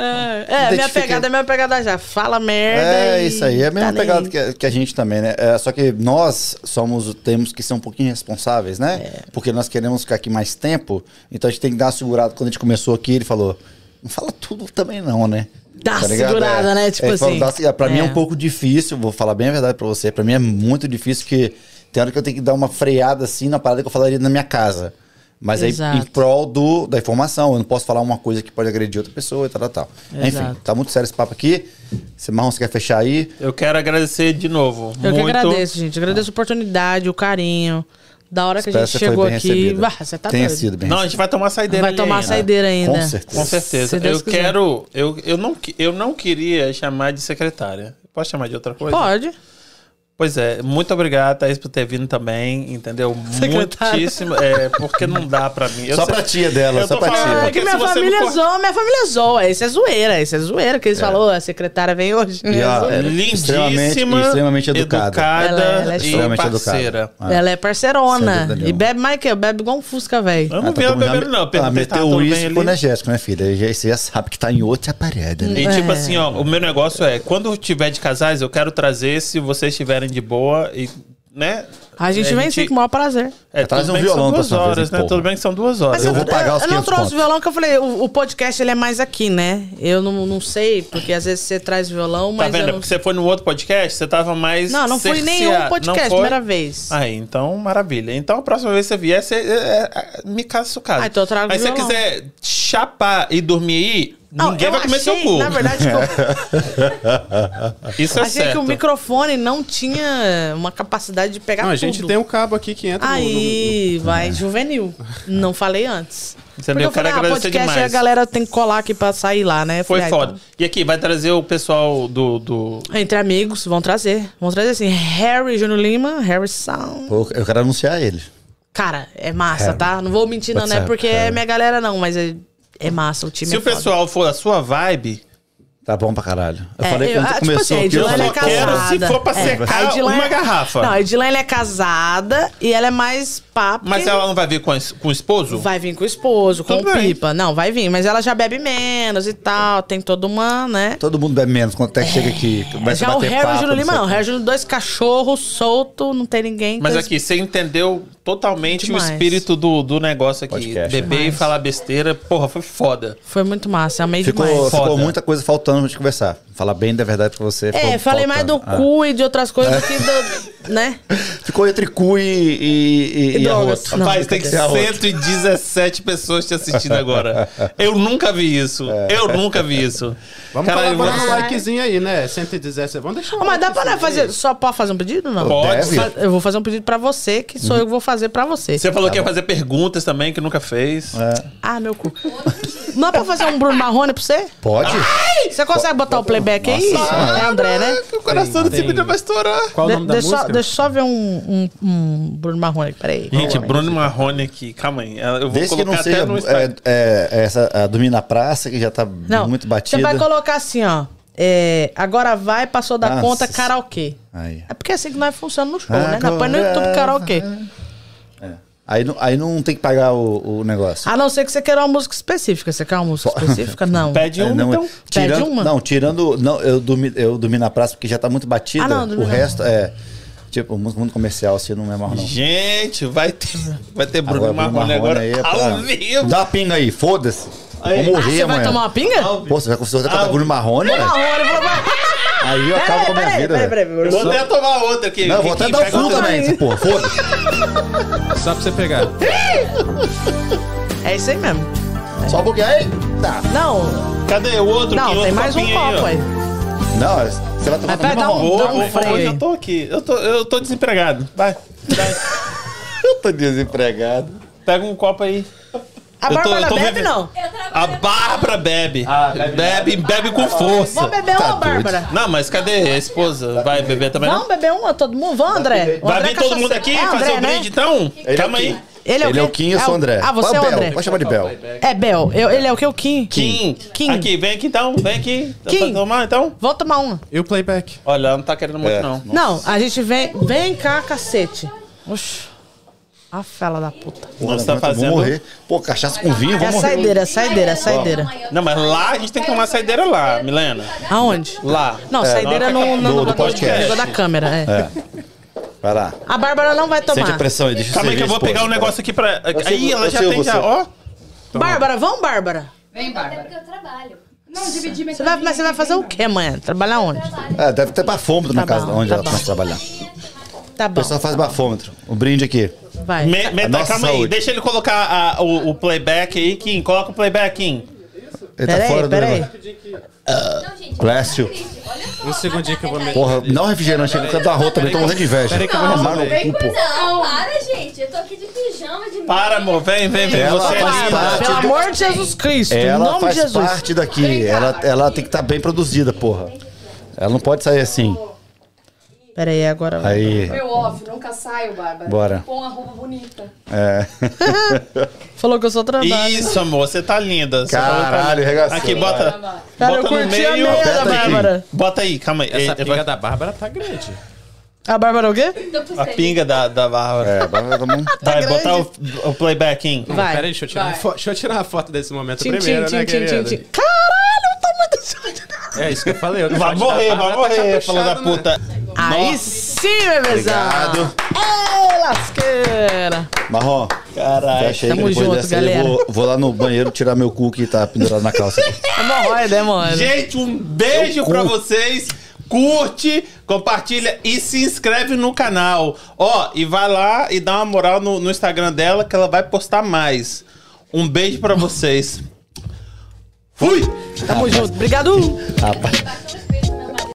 É, é minha pegada é minha pegada já. Fala merda. É isso aí, é a mesma tá pegada que, a- que a gente também, né? É, só que nós somos, temos que ser um pouquinho responsáveis, né? É. Porque nós queremos ficar aqui mais tempo, então a gente tem que dar uma segurada. Quando a gente começou aqui, ele falou, não fala tudo também não, né? Dá uma ligado? segurada, É. né? Tipo falou, assim. dá- pra mim é É. um pouco difícil, vou falar bem a verdade pra você, pra mim é muito difícil que tem hora que eu tenho que dar uma freada assim na parada que eu falaria na minha casa. Mas aí Exato. em prol do, da informação, eu não posso falar uma coisa que pode agredir outra pessoa e tal, tal, tal. Enfim, tá muito sério esse papo aqui. Se Marrom, você quer fechar aí? Eu quero agradecer de novo. Eu muito. que agradeço, gente. Agradeço a oportunidade, o carinho. Da hora que a Espero gente que você foi chegou aqui. recebida. Ah, você tá Tenha doido. sido bem Não, a gente vai tomar saideira Vai tomar ainda. saideira ainda. Com certeza. Com certeza. Se Deus eu quiser. quero. Eu, eu, não, eu não queria chamar de secretária. Posso chamar de outra coisa? Pode. Pois é, muito obrigado, Thaís, por ter vindo também, entendeu? Secretária. Muitíssimo. É, porque não dá pra mim. Eu Só sei- pra tia dela, só pra tia. É porque que minha família zoa, minha família zoa. Isso é zoeira, isso é zoeira. Que eles falaram, a secretária vem hoje. E, ó, É. Lindíssima, Extremamente- extremamente educada. Ela é- ela é e extremamente parceira. educada. Ah. Ela é dúvida E bebe mais que eu, bebe igual um Fusca, velho. Eu não Ah, vi ela todo mundo já bebendo, não. Ah, se tava meteu bem uísque ali. com energético, né, filha? Já- Você já sabe que tá em outra parada, né? E tipo É. assim, ó, o meu negócio é, quando tiver de casais, eu quero trazer, se vocês estiverem de boa e, né? A gente é, vem sim com o maior prazer. É, Traz tudo um violão duas vez, horas, né? porra. Tudo bem que são duas horas. Mas Eu vou pagar os eu não 500 trouxe conto. violão, que eu falei, o, o podcast ele é mais aqui, né? Eu não, não sei, porque às vezes você traz violão, Tá mas vendo? eu não... Porque você foi no outro podcast, você tava mais. Não, não fui em nenhum podcast, foi? primeira vez. Aí, então, maravilha. Então, a próxima vez que você vier, você é, é, me casa su casa. Ah, então eu trago Aí, se você quiser chapar e dormir aí, ninguém vai comer seu achei, cu. Na verdade, eu Isso é achei certo. que o microfone não tinha uma capacidade de pegar Não, a tudo. gente tem um cabo aqui que entra no- no- Aí, vai, juvenil. Não falei antes. Entendeu? Porque eu Eu quero falei, ah, agradecer podcast demais. a galera tem que colar aqui pra sair lá, né? Foi falei, ah, foda. E aqui, vai trazer o pessoal do. do... então, entre amigos, vão trazer. Vão trazer assim, Harry Júnior Lima, Harry Sound. Pô, Eu quero anunciar ele. Cara, é massa, Harry. tá? Não vou mentir, não, não é porque é minha galera, não, mas é, é massa, o time Se é o pessoal for da sua vibe, Tá bom pra caralho. Eu É, falei eu- quando ah, tipo começou assim, a aqui, eu falei, é só quero casada. se for pra É. secar A Edilane- uma garrafa. Não, a Edilane é casada e ela é mais papo. mas ela não vai vir com, a- com o esposo? Vai vir com o esposo, com Tudo o bem. pipa. Não, vai vir, mas ela já bebe menos e tal. Tem toda uma, né? Todo mundo bebe menos quando até que chega aqui. Vai já o bater Harry papo, Júnior Lima não. o. Harry Júnior, dois cachorros solto, não tem ninguém. Mas Dois- aqui, você entendeu totalmente Demais. o espírito do, do negócio aqui. Podcast, Beber e falar besteira, porra, foi foda. Foi muito massa, amei Ficou, demais. Foda. ficou muita coisa faltando pra gente conversar. Falar bem da verdade pra você. É, falei mais do faltando. Ah. cu e de outras coisas do que do. né? Ficou entre cu e, e, e, E e arroto. Rapaz, tem que brincadeira. 117 pessoas te assistindo agora. Eu nunca vi isso. É. Eu nunca vi isso. Vamos Caralho, colaborar no você- likezinho aí, né? 117. Vamos deixar Ô, mas dá pra né, fazer. aí. Só pode fazer um pedido? Não. Pode. Eu vou fazer um pedido pra você, que sou eu que vou fazer pra você. Você falou que ia fazer perguntas também, que nunca fez. É. Ah, meu cu. Não é pra fazer um Bruno Marrone pra você? Pode? Você consegue botar o playback aí? Nossa É André, né? O coração desse vídeo vai estourar. Qual o De- nome da deixa, música? Deixa eu só ver um, um, um Bruno Marrone aqui, peraí. Gente, Bruno Marrone aqui, calma aí. Eu vou Desde que colocar não até seja no é, é, essa a dormir na praça, que já tá Não, muito Você batida. vai colocar assim, ó. é, agora vai, passou da Nossa. conta, karaokê. Aí. É porque é assim que nós funciona no show, né? Nós põe no Agora YouTube karaokê. Aí, não- aí não tem que pagar o, o negócio. A não ser que você queira uma música específica. Você quer uma música específica? Não. Pede É, uma, não, então. tirando, Pede uma? Não, tirando. Não, eu dormi, eu dormi na praça porque já tá muito batida. Ah, não, o resto é. Tipo, mundo mundo comercial, assim, não é mais não. Gente, vai ter, vai ter Bruno Agora, Bruno Marrone agora aí é pra- ao vivo. Dá uma pinga aí, foda-se. Vou Ah, morrer você vai tomar uma pinga? Pô, você vai conseguir Ah, cantar Bruno Marrone? Bruno velho? Marrone, Aí eu acabo com a minha vida. peraí, vou até tomar outra aqui. Não, vou até dar o cu também, essa porra. Foda-se. Só pra você pegar. É isso aí mesmo. Só um pouquinho aí. Tá. Não, Cadê o outro? não, tem mais um copo aí. Não, você vai tomar Mas pera, dá um- Dá freio hoje aí. eu tô aqui. Eu tô, eu tô desempregado. Vai. Eu tô desempregado. Pega um copo aí. A Eu tô- Bárbara eu tô bebe, não? A Bárbara bebe. bebe, bebe com força. Vamos beber Tá uma, doido. Bárbara. Não, mas cadê a esposa? Vai beber também? não? Vamos beber uma, todo mundo? Vamos, André? O Vai André vir todo cachaceiro. mundo aqui É fazer André, o né? brinde, então? Ele Calma é o aí. Kim. Ele é o Ele é o? Kim, eu sou o André. Ah, você Ó, é o Bel. André. Pode chamar de Bel. É Bel. Eu- ele é o que? O Kim? Kim. Kim. Aqui, vem aqui então. Vem aqui. Dá Kim. pra tomar então? Vou tomar uma. E o playback? Olha, não tá querendo muito, É. não. Não, a gente vem... Vem cá, cacete. Oxi. A fela da puta. Porra, Você tá não aguento, fazendo- Vou morrer. Pô, cachaça com vinho, É vou a morrer. saideira, é saideira, é saideira. Não, mas lá a gente tem que tomar saideira lá, Milena. Aonde? Lá. Não, saideira no, no, do- no, podcast. negócio da câmera, é. É. Vai lá. A Bárbara não vai Sente a tomar. pressão aí, deixa Calma aí que eu vou pegar um negócio aqui pra. Aí ela já tem já, ó. Bárbara, vamos, Bárbara. Vem, Até Bárbara. porque eu trabalho. Não, dividir Você vai, mas você vai fazer o quê amanhã? Trabalhar onde? É, deve ter bafômetro na Tá casa bom, onde tá ela bom. começa a trabalhar. Tá O bom. pessoal faz bafômetro. O brinde aqui. Vai. Me, calma aí, deixa ele colocar a- o, o playback aí, Kim. Coloca o playback, Kim. Ele tá fora do peraí. negócio. Não, gente. Plécio. Um segundinho que eu vou me- Porra, não refrigerante, ele canta da rota também, tô morrendo de inveja. Peraí que eu vou Tomar no cu, pô. Não, para, gente. Eu tô aqui de pijama, de Para, amor. Vem, vem, vem. Ela Você é faz parte Pelo do- amor de Jesus Cristo. em Ela nome de faz Jesus. parte daqui. Ela, ela tem que estar bem produzida, porra. Ela não pode sair assim. Pera aí, agora vai. Aí, Meu off, nunca saio, Bárbara. Bora. Com uma roupa bonita. é. Falou que eu sou trabalho. Isso, amor. Você tá linda. Você falou pra Caralho, regaçou. Aqui, bota. Cara, eu bota no curti a meio. meia da. Bárbara. Bota aí, calma aí. Essa É, pinga da Bárbara tá grande. A Bárbara é o quê? Tô A pinga da, da Bárbara. É, vai tomar um- Vai, grande. botar o, o playback, Kim. Não, Vai. Pera aí, deixa eu tirar, Vai. fo- deixa eu tirar uma foto desse momento Tchim, tchim, primeiro, tchim, né, tchim, tchim, querida? tchim. Caralho, o tamanho desse É isso que eu falei. o Vai morrer, vai Bárbara tá morrer, falou da caprichado, né? Aí Nossa. sim, bebezão. Obrigado. Ei, lasqueira. Marrom, Caralho. fecha aí Tamo depois junto, dessa aí eu galera. vou, vou lá no banheiro tirar meu cu que tá pendurado na calça. Hemorroida, hemorroida. Gente, um beijo pra vocês. Curte, compartilha e se inscreve no canal. Ó, e vai lá e dá uma moral no, no Instagram dela que ela vai postar mais. Um beijo pra vocês. Fui! Tamo junto. Obrigado. Rapaz,